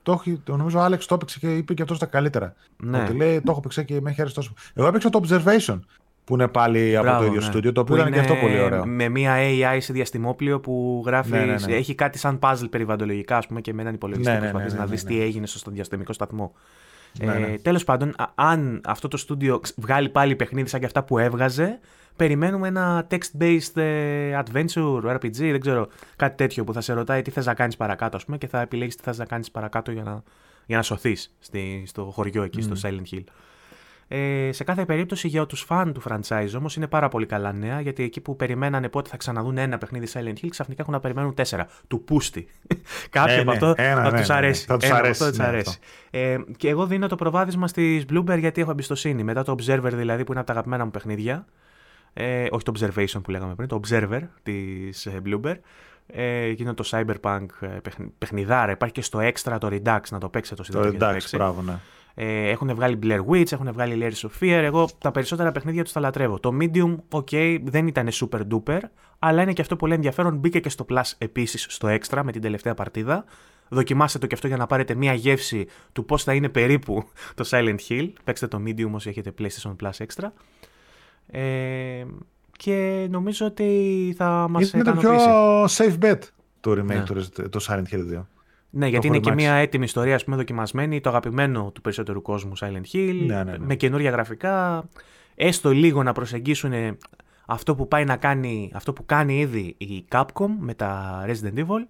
Ε, το, έχει, το νομίζω ο Άλεξ το έπαιξε και είπε και αυτό τα καλύτερα. Ναι. Ότι λέει, το έχω παίξει και με έχει τόσο. Εγώ έπαιξα το Observation που είναι πάλι Μπράβο, από το ίδιο ναι. στούντιο, το οποίο είναι και αυτό πολύ ωραίο. Με μια AI σε διαστημόπλαιο που γράφει, ναι, ναι, ναι. έχει κάτι σαν puzzle περιβαλλοντολογικά, ας πούμε, και με έναν υπολογιστή που προσπαθεί να δεις τι έγινε στο διαστημικό σταθμό. Ναι, ε, Τέλος πάντων, αν αυτό το στούντιο βγάλει πάλι παιχνίδι σαν και αυτά που έβγαζε, περιμένουμε ένα text-based ε, adventure, RPG, δεν ξέρω, κάτι τέτοιο που θα σε ρωτάει τι θες να κάνεις παρακάτω, ας πούμε, και θα επιλέγεις τι θες να κάνεις παρακάτω για να, για να σωθείς στο χωριό εκεί, mm. στο Silent Hill. Ε, σε κάθε περίπτωση για τους φαν του franchise όμως είναι πάρα πολύ καλά νέα γιατί εκεί που περιμένανε πότε θα ξαναδούν ένα παιχνίδι Silent Hill ξαφνικά έχουν να περιμένουν τέσσερα. Του πούστη. Κάποιοι από αυτό θα τους αρέσει. Θα τους αρέσει. αρέσει. Ε, και εγώ δίνω το προβάδισμα στη Bloomberg γιατί έχω εμπιστοσύνη. Μετά το Observer δηλαδή που είναι από τα αγαπημένα μου παιχνίδια. Ε, όχι το Observation που λέγαμε πριν, το Observer της ε, Bloomberg. Ε, και είναι το Cyberpunk ε, παιχνιδάρα. Υπάρχει και στο Extra το Redux να το παίξετε το Το Redux, μπράβο, ναι. Ε, έχουν βγάλει Blair Witch, έχουν βγάλει Layers of Fear. Εγώ τα περισσότερα παιχνίδια τους τα λατρεύω. Το Medium, ok, δεν ήταν super duper, αλλά είναι και αυτό πολύ ενδιαφέρον. Μπήκε και στο Plus επίσης στο Extra με την τελευταία παρτίδα. Δοκιμάστε το και αυτό για να πάρετε μία γεύση του πώς θα είναι περίπου το Silent Hill. Παίξτε το Medium όσοι έχετε PlayStation Plus Extra. Ε, και νομίζω ότι θα μας Είναι το πιο safe bet το remake ναι. το Silent Hill 2. Ναι, γιατί είναι και μια έτοιμη ιστορία ας πούμε, δοκιμασμένη, το αγαπημένο του περισσότερου κόσμου Silent Hill, ναι, ναι, ναι. με καινούργια γραφικά. Έστω λίγο να προσεγγίσουν αυτό που πάει να κάνει, αυτό που κάνει ήδη η Capcom με τα Resident Evil,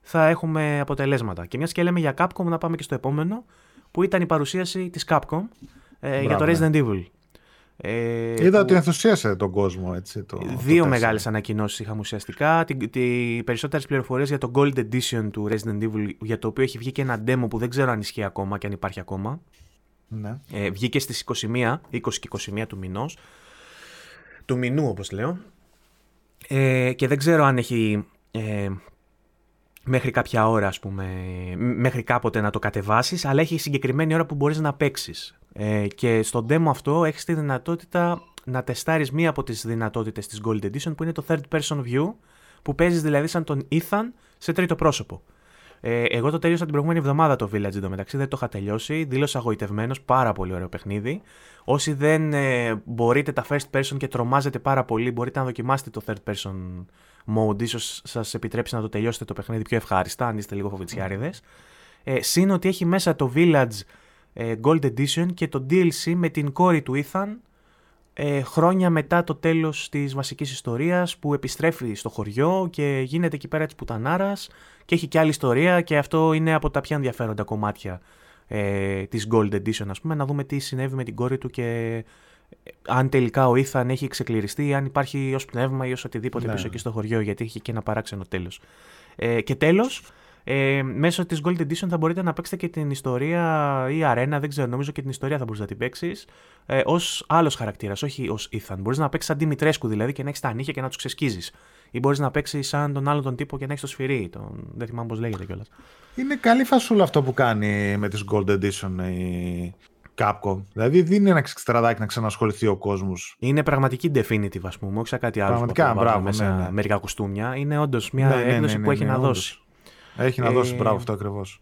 θα έχουμε αποτελέσματα. Και μιας και λέμε για Capcom, να πάμε και στο επόμενο, που ήταν η παρουσίαση της Capcom ε, για το Resident Evil. Ε, Είδα ότι ενθουσίασε τον κόσμο. Έτσι, το, δύο μεγάλες ανακοινώσεις είχαμε ουσιαστικά. Τι, τι περισσότερες πληροφορίες για το Gold Edition του Resident Evil, για το οποίο έχει βγει και ένα demo που δεν ξέρω αν ισχύει ακόμα και αν υπάρχει ακόμα. Ναι. Ε, βγήκε στις 21, 20 και 21 του μηνός. Του μηνού, όπως λέω. Ε, και δεν ξέρω αν έχει ε, μέχρι κάποια ώρα, ας πούμε, μέχρι κάποτε να το κατεβάσεις, αλλά έχει συγκεκριμένη ώρα που μπορείς να παίξεις. Ε, και στο demo αυτό έχεις τη δυνατότητα να τεστάρεις μία από τις δυνατότητες της Gold Edition, που είναι το Third Person View, που παίζεις δηλαδή σαν τον Ethan σε τρίτο πρόσωπο. Ε, εγώ το τέλειωσα την προηγούμενη εβδομάδα το Village εντωμεταξύ, δεν το είχα τελειώσει. Δήλωσα αγωγητευμένο, πάρα πολύ ωραίο παιχνίδι. Όσοι δεν ε, μπορείτε τα first person και τρομάζετε πάρα πολύ, μπορείτε να δοκιμάσετε το third person mode. ίσως σας επιτρέψει να το τελειώσετε το παιχνίδι πιο ευχάριστα, αν είστε λίγο φοβητσιάριδες. Ε, Συν ότι έχει μέσα το Village ε, Gold Edition και το DLC με την κόρη του Ethan ε, χρόνια μετά το τέλος της βασικής ιστορίας που επιστρέφει στο χωριό και γίνεται εκεί πέρα της πουτανάρας και έχει και άλλη ιστορία και αυτό είναι από τα πιο ενδιαφέροντα κομμάτια ε, της Gold Edition ας πούμε να δούμε τι συνέβη με την κόρη του και ε, αν τελικά ο Ήθαν έχει ξεκληριστεί ή αν υπάρχει ως πνεύμα ή ως οτιδήποτε ναι. πίσω εκεί στο χωριό γιατί έχει και ένα παράξενο τέλος. Ε, και τέλος, ε, μέσω της Gold Edition θα μπορείτε να παίξετε και την ιστορία ή αρένα, δεν ξέρω, νομίζω και την ιστορία θα μπορούσε να την παίξεις ε, ως άλλος χαρακτήρας, όχι ως Ethan. Μπορείς να παίξεις σαν Δημητρέσκου δηλαδή και να έχεις τα νύχια και να τους ξεσκίζεις. Ή μπορείς να παίξεις σαν τον άλλον τον τύπο και να έχεις το σφυρί. Τον... Δεν θυμάμαι πώς λέγεται κιόλας. Είναι καλή φασούλα αυτό που κάνει με τις Gold Edition η Capcom. Δηλαδή δίνει ένα ξεστραδάκι να ξανασχοληθεί ο κόσμος. Είναι πραγματική definitive, ας πούμε, όχι σαν κάτι άλλο. Πραγματικά, μπράβο. Μέσα ναι, ναι. μερικά κουστούμια. Είναι όντως μια ναι, ναι έκδοση ναι, που έχει να δώσει. Έχει να δώσει, ε, μπράβο αυτό ακριβώς.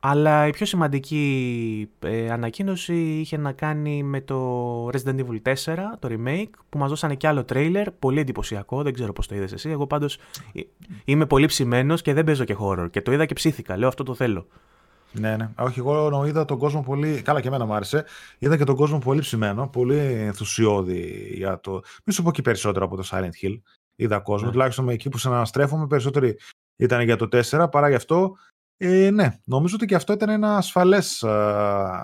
Αλλά η πιο σημαντική ε, ανακοίνωση είχε να κάνει με το Resident Evil 4, το remake, που μας δώσανε κι άλλο τρέιλερ, πολύ εντυπωσιακό, δεν ξέρω πώς το είδες εσύ. Εγώ πάντως ε, είμαι πολύ ψημένος και δεν παίζω και horror και το είδα και ψήθηκα, λέω αυτό το θέλω. Ναι, ναι. Όχι, εγώ είδα τον κόσμο πολύ. Καλά, και εμένα μου άρεσε. Είδα και τον κόσμο πολύ ψημένο, πολύ ενθουσιώδη για το. Μη σου πω και περισσότερο από το Silent Hill. Είδα κόσμο, ναι. τουλάχιστον εκεί που συναναστρέφομαι, περισσότεροι ήταν για το 4 παρά γι' αυτό. Ε, ναι, νομίζω ότι και αυτό ήταν ένα ασφαλές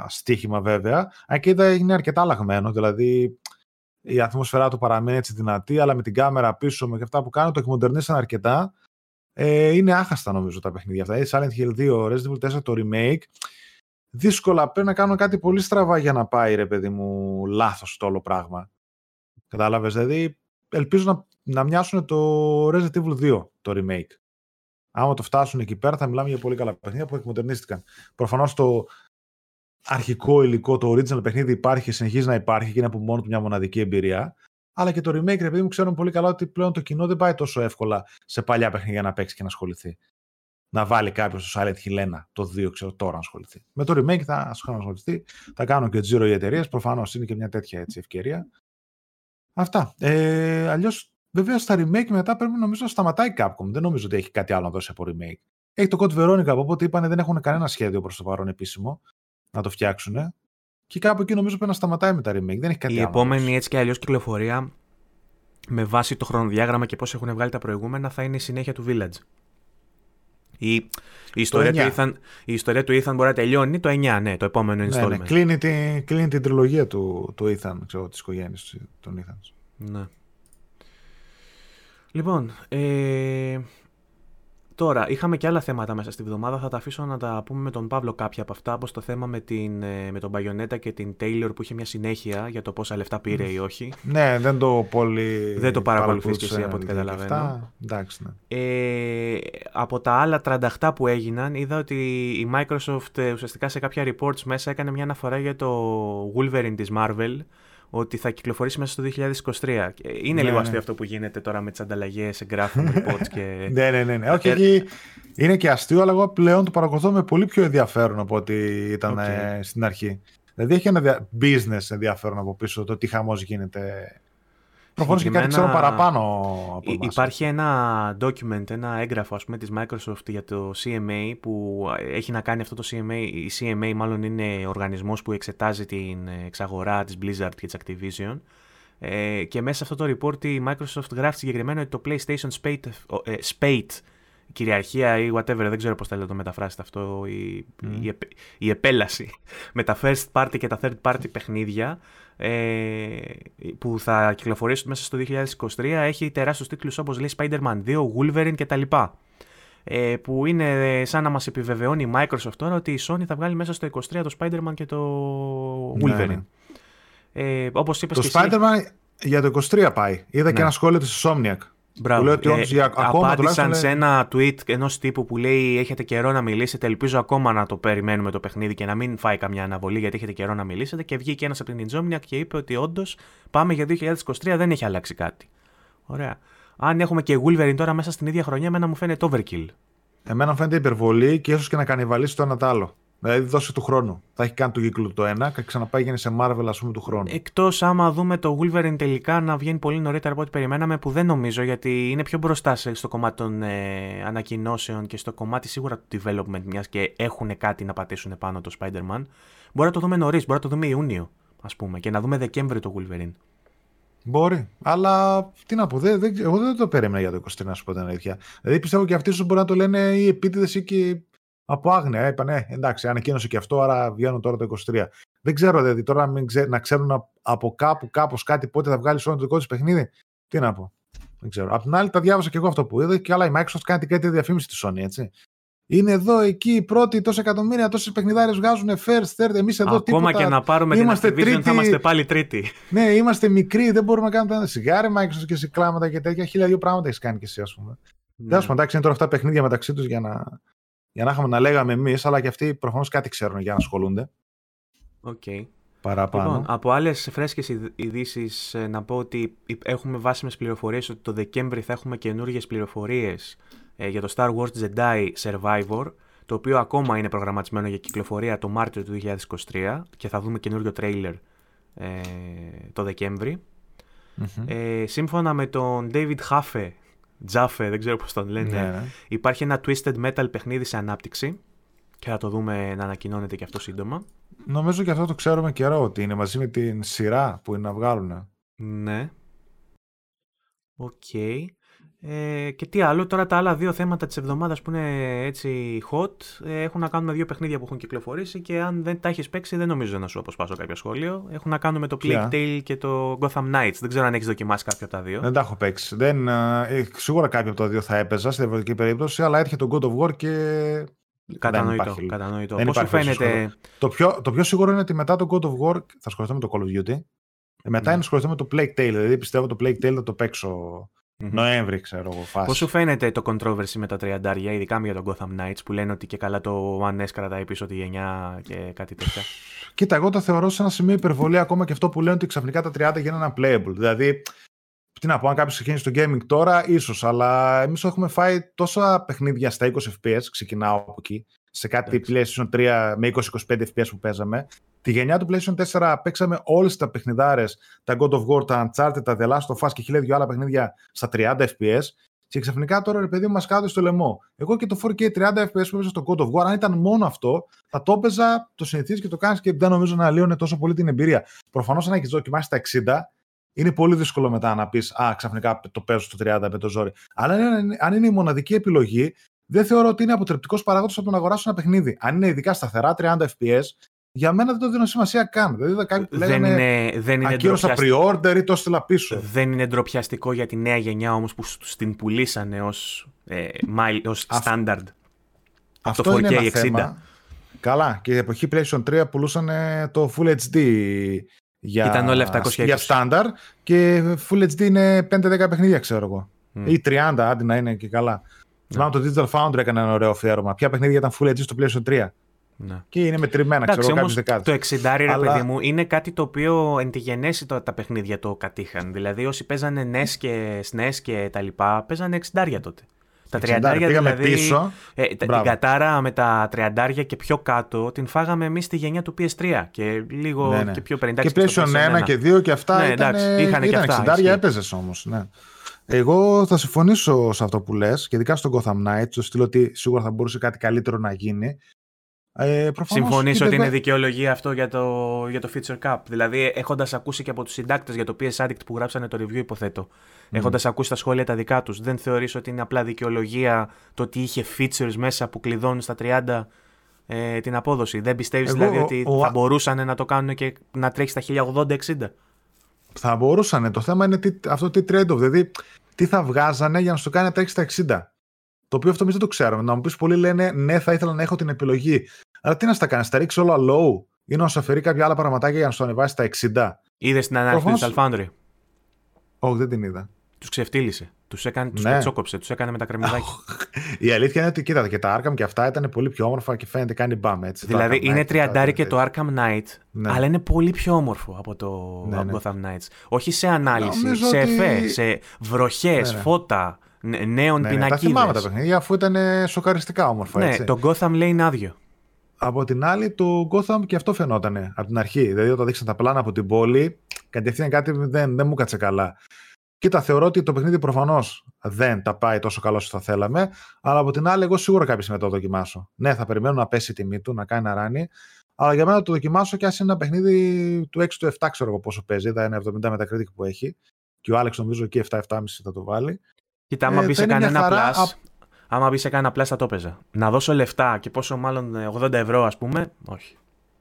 στοίχημα βέβαια. Αν και είδα είναι αρκετά αλλαγμένο. Δηλαδή η ατμόσφαιρά του παραμένει έτσι δυνατή, αλλά με την κάμερα πίσω με και αυτά που κάνω το εκμοντερνήσαν αρκετά. Ε, είναι άχαστα νομίζω τα παιχνίδια αυτά. Η Silent Hill 2, Resident Evil 4 το remake. Δύσκολα πρέπει να κάνω κάτι πολύ στραβά για να πάει ρε παιδί μου λάθος το όλο πράγμα. Κατάλαβες, δηλαδή ελπίζω να, να μοιάσουν το Resident Evil 2 το remake. Άμα το φτάσουν εκεί πέρα, θα μιλάμε για πολύ καλά παιχνίδια που εκμοντερνίστηκαν. Προφανώς το αρχικό υλικό, το original παιχνίδι υπάρχει, συνεχίζει να υπάρχει και είναι από μόνο του μια μοναδική εμπειρία. Αλλά και το remake, επειδή μου ξέρουν πολύ καλά ότι πλέον το κοινό δεν πάει τόσο εύκολα σε παλιά παιχνίδια να παίξει και να ασχοληθεί. Να βάλει κάποιος στο Silent Hill 1, το 2, ξέρω τώρα να ασχοληθεί. Με το remake θα ασχοληθεί. Θα κάνουν και τζίρο οι εταιρείες. Προφανώς είναι και μια τέτοια έτσι, ευκαιρία. Αυτά. Ε, Αλλιώς Βέβαια στα remake μετά πρέπει νομίζω να σταματάει η Capcom. Δεν νομίζω ότι έχει κάτι άλλο να δώσει από remake. Έχει το Code Veronica από όποτε είπανε δεν έχουν κανένα σχέδιο προς το παρόν επίσημο να το φτιάξουν. Και κάπου εκεί νομίζω πρέπει να σταματάει με τα remake. Δεν έχει κάτι η άλλο. Η επόμενη έτσι και αλλιώς κυκλοφορία με βάση το χρονοδιάγραμμα και πώς έχουν βγάλει τα προηγούμενα θα είναι η συνέχεια του Village. Η, η, ιστορία, του Ethan, η ιστορία του Ethan μπορεί να τελειώνει το 9, ναι, το επόμενο installment. Ναι, ναι. Κλείνει, την, κλείνει την τριλογία του, του Ethan, ξέρω, της οικογένειας των Ethan. Ναι. Λοιπόν, ε, τώρα είχαμε και άλλα θέματα μέσα στη βδομάδα. Θα τα αφήσω να τα πούμε με τον Παύλο κάποια από αυτά, όπως το θέμα με, την, ε, με τον Μπαγιονέτα και την Taylor που είχε μια συνέχεια για το πόσα λεφτά πήρε ή όχι. Ναι, δεν το πολύ. Δεν το παρακολουθείς και εσύ από ό,τι καταλαβαίνω. Εντάξει, ναι. ε, από τα άλλα 38 που έγιναν, είδα ότι η Microsoft ε, ουσιαστικά σε κάποια reports μέσα έκανε μια αναφορά για το Wolverine της Marvel ότι θα κυκλοφορήσει μέσα στο 2023. Είναι ναι, λίγο ναι. αστείο αυτό που γίνεται τώρα με τις ανταλλαγές εγγράφων, reports και. ναι, ναι, ναι. ναι. Όχι, εκεί είναι και αστείο, αλλά εγώ πλέον το παρακολουθώ με πολύ πιο ενδιαφέρον από ό,τι ήταν okay. ε, στην αρχή. Δηλαδή έχει ένα business ενδιαφέρον από πίσω το τι χαμός γίνεται Προφανώς και κάτι ξέρω παραπάνω από εμάς. Υπάρχει ένα document, ένα έγγραφο ας πούμε της Microsoft για το CMA που έχει να κάνει αυτό το CMA. Η CMA μάλλον είναι οργανισμός που εξετάζει την εξαγορά της Blizzard και της Activision. Ε, και μέσα σε αυτό το report η Microsoft γράφει συγκεκριμένα ότι το PlayStation Spate, ε, Spate κυριαρχία ή whatever, δεν ξέρω πώς θέλετε να το μεταφράσετε αυτό, η, η, η, επέλαση με τα first party και τα third party παιχνίδια ε, που θα κυκλοφορήσουν μέσα στο 2023 έχει τεράστιους τίτλους όπως λέει Spider-Man 2, Wolverine κτλ. Ε, που είναι σαν να μας επιβεβαιώνει η Microsoft τώρα ότι η Sony θα βγάλει μέσα στο 23 το Spider-Man και το ναι, Wolverine. Ναι. Ε, όπως είπες το Spider-Man για το 23 πάει. Είδα ναι. και ένα σχόλιο της Insomniac. Μπράβο. Που λέει ότι ε, για, ακόμα απάντησαν σε ένα tweet ενός τύπου που λέει έχετε καιρό να μιλήσετε, ελπίζω ακόμα να το περιμένουμε το παιχνίδι και να μην φάει καμιά αναβολή γιατί έχετε καιρό να μιλήσετε και βγήκε ένας από την Insomniac και είπε ότι όντως πάμε για 2023 δεν έχει αλλάξει κάτι. Ωραία. Αν έχουμε και Wolverine τώρα μέσα στην ίδια χρονιά, εμένα μου φαίνεται overkill. Εμένα μου φαίνεται υπερβολή και ίσως και να κανιβαλίσει το ένα το άλλο. Δηλαδή δώσε του χρόνου. Θα έχει κάνει το κύκλο το ένα και ξαναπάει σε Marvel, ας πούμε, του χρόνου. Εκτός άμα δούμε το Wolverine τελικά να βγαίνει πολύ νωρίτερα από ό,τι περιμέναμε, που δεν νομίζω γιατί είναι πιο μπροστά στο κομμάτι των ε, ανακοινώσεων και στο κομμάτι σίγουρα του development, μιας και έχουν κάτι να πατήσουν πάνω το Spider-Man. Μπορεί να το δούμε νωρίς, μπορεί να το δούμε Ιούνιο, ας πούμε, και να δούμε Δεκέμβρη το Wolverine. Μπορεί. Αλλά τι να πω, δεν, δεν, εγώ δεν το περίμενα για το 23, να σου πω την αλήθεια. Δηλαδή πιστεύω και αυτοί σου μπορεί να το λένε οι επίτηδες ή και από άγνοια. Είπανε, εντάξει, ανακοίνωσε και αυτό, άρα βγαίνουν τώρα το 23. Δεν ξέρω, δηλαδή τώρα μην ξέ, να ξέρουν από κάπου, κάπως κάτι πότε θα βγάλει όλο το δικό τη παιχνίδι. Τι να πω. Δεν ξέρω. Απ' την άλλη, τα διάβασα και εγώ αυτό που είδα και άλλα η Microsoft κάνει κάτι διαφήμιση στη Sony, έτσι. Είναι εδώ, εκεί, οι πρώτοι, τόσα εκατομμύρια, τόσες παιχνιδάρες βγάζουν first, third. Εμείς εδώ Ακόμα τίποτα. και να πάρουμε είμαστε την τρίτη... θα είμαστε πάλι τρίτη. Ναι, είμαστε μικροί, δεν μπορούμε να κάνουμε ένα σιγάρι, Microsoft και σε κλάματα και τέτοια. Χίλια δύο πράγματα έχεις κάνει και εσύ, ας πούμε. Ναι. Δεν εντάξει, είναι τώρα αυτά παιχνίδια μεταξύ τους για να, για να είχαμε να λέγαμε εμείς, αλλά και αυτοί προφανώς κάτι ξέρουν για να ασχολούνται. OK. Okay. Παραπάνω. Λοιπόν, από άλλες φρέσκες ειδήσεις, ε, να πω ότι έχουμε βάσιμες πληροφορίες ότι το Δεκέμβρη θα έχουμε καινούργιες πληροφορίες ε, για το Star Wars Jedi Survivor, το οποίο ακόμα είναι προγραμματισμένο για κυκλοφορία το Μάρτιο του 2023 και θα δούμε καινούριο τρέιλερ ε, το δεκεμβρη Ε, σύμφωνα με τον David Haffe, Jaffe, δεν ξέρω πώς τον λένε, ναι, ναι. υπάρχει ένα Twisted Metal παιχνίδι σε ανάπτυξη και θα το δούμε να ανακοινώνεται και αυτό σύντομα. Νομίζω και αυτό το ξέρουμε καιρό ότι είναι μαζί με την σειρά που είναι να βγάλουν. Ναι. OK. Okay. Ε, και τι άλλο, τώρα τα άλλα δύο θέματα της εβδομάδας που είναι έτσι hot ε, έχουν να κάνουν με δύο παιχνίδια που έχουν κυκλοφορήσει και αν δεν τα έχεις παίξει, δεν νομίζω να σου αποσπάσω κάποιο σχόλιο. Έχουν να κάνουν με το Plague Tale και το Gotham Knights. Δεν ξέρω αν έχεις δοκιμάσει κάποιο από τα δύο. Δεν τα έχω παίξει. Δεν, ε, σίγουρα κάποιο από τα δύο θα έπαιζα σε διαφορετική περίπτωση, αλλά έρχεται το God of War και. Κατανοητό. κατανοητό. Πώς σου φαίνεται; Το πιο, το πιο σίγουρο είναι ότι μετά το God of War θα ασχοληθώ με το Call of Duty. Ε, μετά ναι. είναι ασχοληθώ με το Plague Tale. Δηλαδή πιστεύω το Plague Tale θα το παίξω Mm-hmm. Νοέμβρη, ξέρω εγώ. Φάση. Πώς σου φαίνεται το controversy με τα τριαντάρια, ειδικά για τον Gotham Knights, που λένε ότι και καλά το One S κρατάει πίσω τη γενιά και κάτι τέτοια; Κοίτα, εγώ το θεωρώ σε ένα σημείο υπερβολή ακόμα και αυτό που λένε ότι ξαφνικά τα 30 γίνανε playable. Δηλαδή, τι να πω, αν κάποιος ξεκινήσει το gaming τώρα, ίσως, αλλά εμείς έχουμε φάει τόσα παιχνίδια στα 20 FPS, ξεκινάω από εκεί, σε κάτι PlayStation 3 με 20-25 FPS που παίζαμε. Τη γενιά του PlayStation 4 παίξαμε όλες τα παιχνιδάρες, τα God of War, τα Uncharted, τα The Last of Us και χίλια δυο άλλα παιχνίδια στα 30 FPS. Και ξαφνικά τώρα ρε παιδί μου μας κάτω στο λαιμό. Εγώ και το 4K 30 FPS που έπαιζα στο God of War, αν ήταν μόνο αυτό, θα το έπαιζα, το συνηθίζει και το κάνει και δεν νομίζω να αλλοιώνει τόσο πολύ την εμπειρία. Προφανώς αν έχεις δοκιμάσει τα 60, είναι πολύ δύσκολο μετά να πεις Α, ξαφνικά το παίζω στο 30 με το ζόρι. Αλλά αν είναι η μοναδική επιλογή, δεν θεωρώ ότι είναι αποτρεπτικός παράγοντας από το να αγοράσω ένα παιχνίδι. Αν είναι ειδικά σταθερά 30 FPS, για μένα δεν το δίνω σημασία καν. Δηλαδή κάποιοι που δεν είναι, δεν είναι ακύρωσα pre-order ή το έστειλα πίσω. Δεν είναι ντροπιαστικό για τη νέα γενιά όμως που την πουλήσανε ως ε, ως standard. Αυτό, το 4K είναι ένα 60. Θέμα. Καλά, και η εποχή PlayStation 3 πουλούσαν το Full HD για, Ήταν όλα 720. για standard και Full HD είναι 5-10 παιχνίδια ξέρω εγώ. Mm. Ή 30 άντι να είναι και καλά. Θυμάμαι το Digital Foundry έκανε ένα ωραίο αφιέρωμα. Ποια παιχνίδια ήταν Full HD στο PlayStation 3. Ναι. Και είναι μετρημένα, ξέρω εγώ, Το 60 ρε Αλλά... παιδί μου, είναι κάτι το οποίο εν τη γενέση το, τα παιχνίδια το κατήχαν. Δηλαδή, όσοι παίζανε NES και SNES και τα λοιπά, παίζανε 60 τότε. Τα 30 δηλαδή, πίσω. Ε, την κατάρα με τα 30 και πιο κάτω την φάγαμε εμείς στη γενιά του PS3 και λίγο ναι, ναι. και πιο 50. Και PlayStation 1 και 2 και αυτά. Ναι, ήταν, εντάξει, είχαν και αυτά. 60 έπαιζες όμως. Ναι. Εγώ θα συμφωνήσω σε αυτό που λες και ειδικά στον Gotham Knights, στο στυλ ότι σίγουρα θα μπορούσε κάτι καλύτερο να γίνει. Ε, Συμφωνείς ότι είναι δικαιολογία αυτό για το, για το Feature Cup; Δηλαδή, έχοντας ακούσει και από τους συντάκτες για το PS Addict που γράψανε το review, υποθέτω, mm. έχοντας ακούσει τα σχόλια τα δικά τους, δεν θεωρείς ότι είναι απλά δικαιολογία το ότι είχε features μέσα που κλειδώνουν στα 30 ε, την απόδοση; Δεν πιστεύεις δηλαδή ότι θα μπορούσαν να το κάνουν και να τρέχει στα 1080-60. Θα μπορούσαν. Το θέμα είναι τι, αυτό τι trade-off. Δηλαδή, τι θα βγάζανε για να σου κάνει να τρέχει στα 60. Το οποίο αυτό εμείς δεν το ξέρουμε. Να μου πεις, πολλοί λένε ναι, θα ήθελα να έχω την επιλογή. Αλλά τι να στα κάνεις, θα ρίξεις όλα low ή να σου αφαιρεί κάποια άλλα πραγματάκια για να σου ανεβάσει στα 60. Είδες την ανάλυση του Alfandry. Όχι, δεν την είδα. Τους ξεφτύλισε. Τους έκανε, τους ναι. πετσόκοψε, τους έκανε με τα κρεμμυδάκια. Η αλήθεια είναι ότι κοίτατε και τα Arkham και αυτά ήταν πολύ πιο όμορφα και φαίνεται κάνει μπαμ έτσι. Δηλαδή είναι τριαντάρι και το Arkham Knight, ναι. αλλά είναι πολύ πιο όμορφο από το ναι, ναι. Gotham Knights. Όχι σε ανάλυση, σε εφέ, σε βροχές, ναι, φώτα, νέων ναι, πινακίδες. Τα θυμάμαι τα παιχνίδια αφού ήταν σοκαριστικά όμορφα. Ναι, το Gotham λέει είναι άδειο. Από την άλλη, το Gotham και αυτό φαινόταν από την αρχή. Δηλαδή, όταν δείξαν τα πλάνα από την πόλη, κατευθείαν κάτι δεν, δεν μου κάτσε καλά. Κοίτα, θεωρώ ότι το παιχνίδι προφανώς δεν τα πάει τόσο καλό όσο θα θέλαμε, αλλά από την άλλη, εγώ σίγουρα κάποια στιγμή θα το δοκιμάσω. Ναι, θα περιμένω να πέσει η τιμή του, να κάνει ένα ράνι, αλλά για μένα το δοκιμάσω και ας είναι ένα παιχνίδι του 6 του 7, ξέρω εγώ πόσο παίζει. Θα είναι 70 μετακρίτη που έχει. Και ο Άλεξ νομίζω εκεί 7-7,5 θα το βάλει. Κοίτα, άμα ε, μπει σε κανένα χαρά... plus, άμα μπεις σε κανένα plus θα το έπαιζα. Να δώσω λεφτά και πόσο μάλλον 80 ευρώ, ας πούμε, όχι.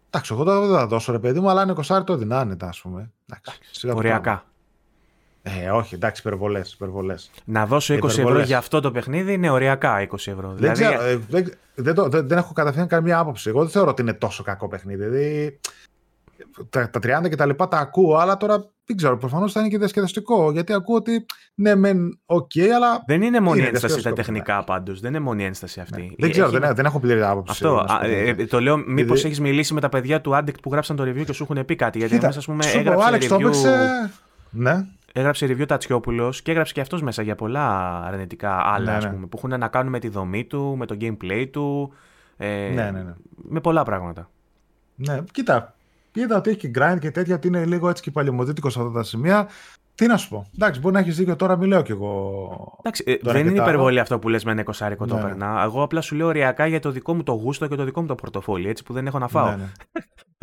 Εντάξει, εγώ δεν θα δώσω ρε παιδί μου, αλλά είναι 20 το δυνάνετα, ας πούμε. Εντάξει, Οριακά. Ε, όχι, εντάξει, υπερβολές. Υπερβολές. Να δώσω 20 ευρώ για αυτό το παιχνίδι είναι ωριακά 20 ευρώ. Δεν, δηλαδή... ξέρω, ε, δεν, δεν, το, δεν, δεν, έχω κατευθείαν καμία άποψη. Εγώ δεν θεωρώ ότι είναι τόσο κακό παιχνίδι. Δηλαδή, τα, τα 30 και τα λοιπά τα ακούω, αλλά τώρα δεν ξέρω, προφανώς θα είναι και διασκεδαστικό. Γιατί ακούω ότι ναι, μεν, OK, okay, αλλά. Δεν είναι μόνη ένσταση τα τεχνικά πάντως. Δεν είναι μόνη ένσταση αυτή. Ναι. Δεν ξέρω, δεν, δεν έχω πλήρη άποψη. Αυτό. Ε, ε, το λέω, μήπως έχεις μιλήσει με τα παιδιά του Addict που γράψαν το review και σου έχουν πει κάτι. Γιατί εμείς, ας πούμε, έγραψε. review... Ναι έγραψε review Τατσιόπουλος και έγραψε και αυτός μέσα για πολλά αρνητικά άλλα, ναι, ας ναι. πούμε, που έχουν να κάνουν με τη δομή του, με το gameplay του. Ε, ναι, ναι, ναι. Με πολλά πράγματα. Ναι, κοίτα. Είδα ότι έχει και grind και τέτοια, ότι είναι λίγο έτσι και παλαιομοδίτικο σε αυτά τα σημεία. Τι να σου πω. Εντάξει, μπορεί να έχεις δίκιο τώρα, μιλάω κι εγώ. Εντάξει, ε, δεν είναι υπερβολή αυτό που λες με ένα εικοσάρικο ναι. το περνά. Εγώ απλά σου λέω ωριακά για το δικό μου το γούστο και το δικό μου το πορτοφόλι, έτσι που δεν έχω να φάω. Ναι,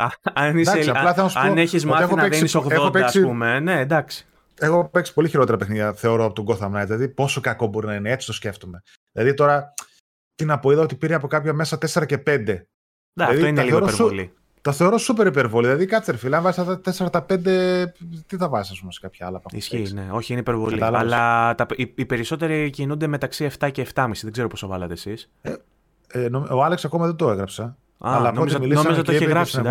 ναι. αν, είσαι, αν έχεις μάθει να δίνεις 80, ας πούμε. Ναι, εντάξει. Έχω παίξει πολύ χειρότερα παιχνίδια, θεωρώ, από τον Gotham Knight. Δηλαδή, πόσο κακό μπορεί να είναι, έτσι το σκέφτομαι. Δηλαδή, τώρα, τι να πω, είδα ότι πήρε από κάποια μέσα 4 και 5. Ναι, δηλαδή, αυτό είναι λίγο υπερβολή. Τα θεωρώ σούπερ υπερβολή. Δηλαδή, κάτσε ρε φίλε, αν βάζεις τα 4 τα 5, τι θα βάζεις, ας πούμε, σε κάποια άλλα πράγματα. Ισχύει, ναι. Όχι, είναι υπερβολή. Αλλά τα, οι, οι, περισσότεροι κινούνται μεταξύ 7 και 7,5. Δεν ξέρω πόσο βάλατε εσείς. Ε, ε, ο Άλεξ ακόμα δεν το έγραψα. Α, αλλά νόμιζα, νόμιζα το έχει γράψει.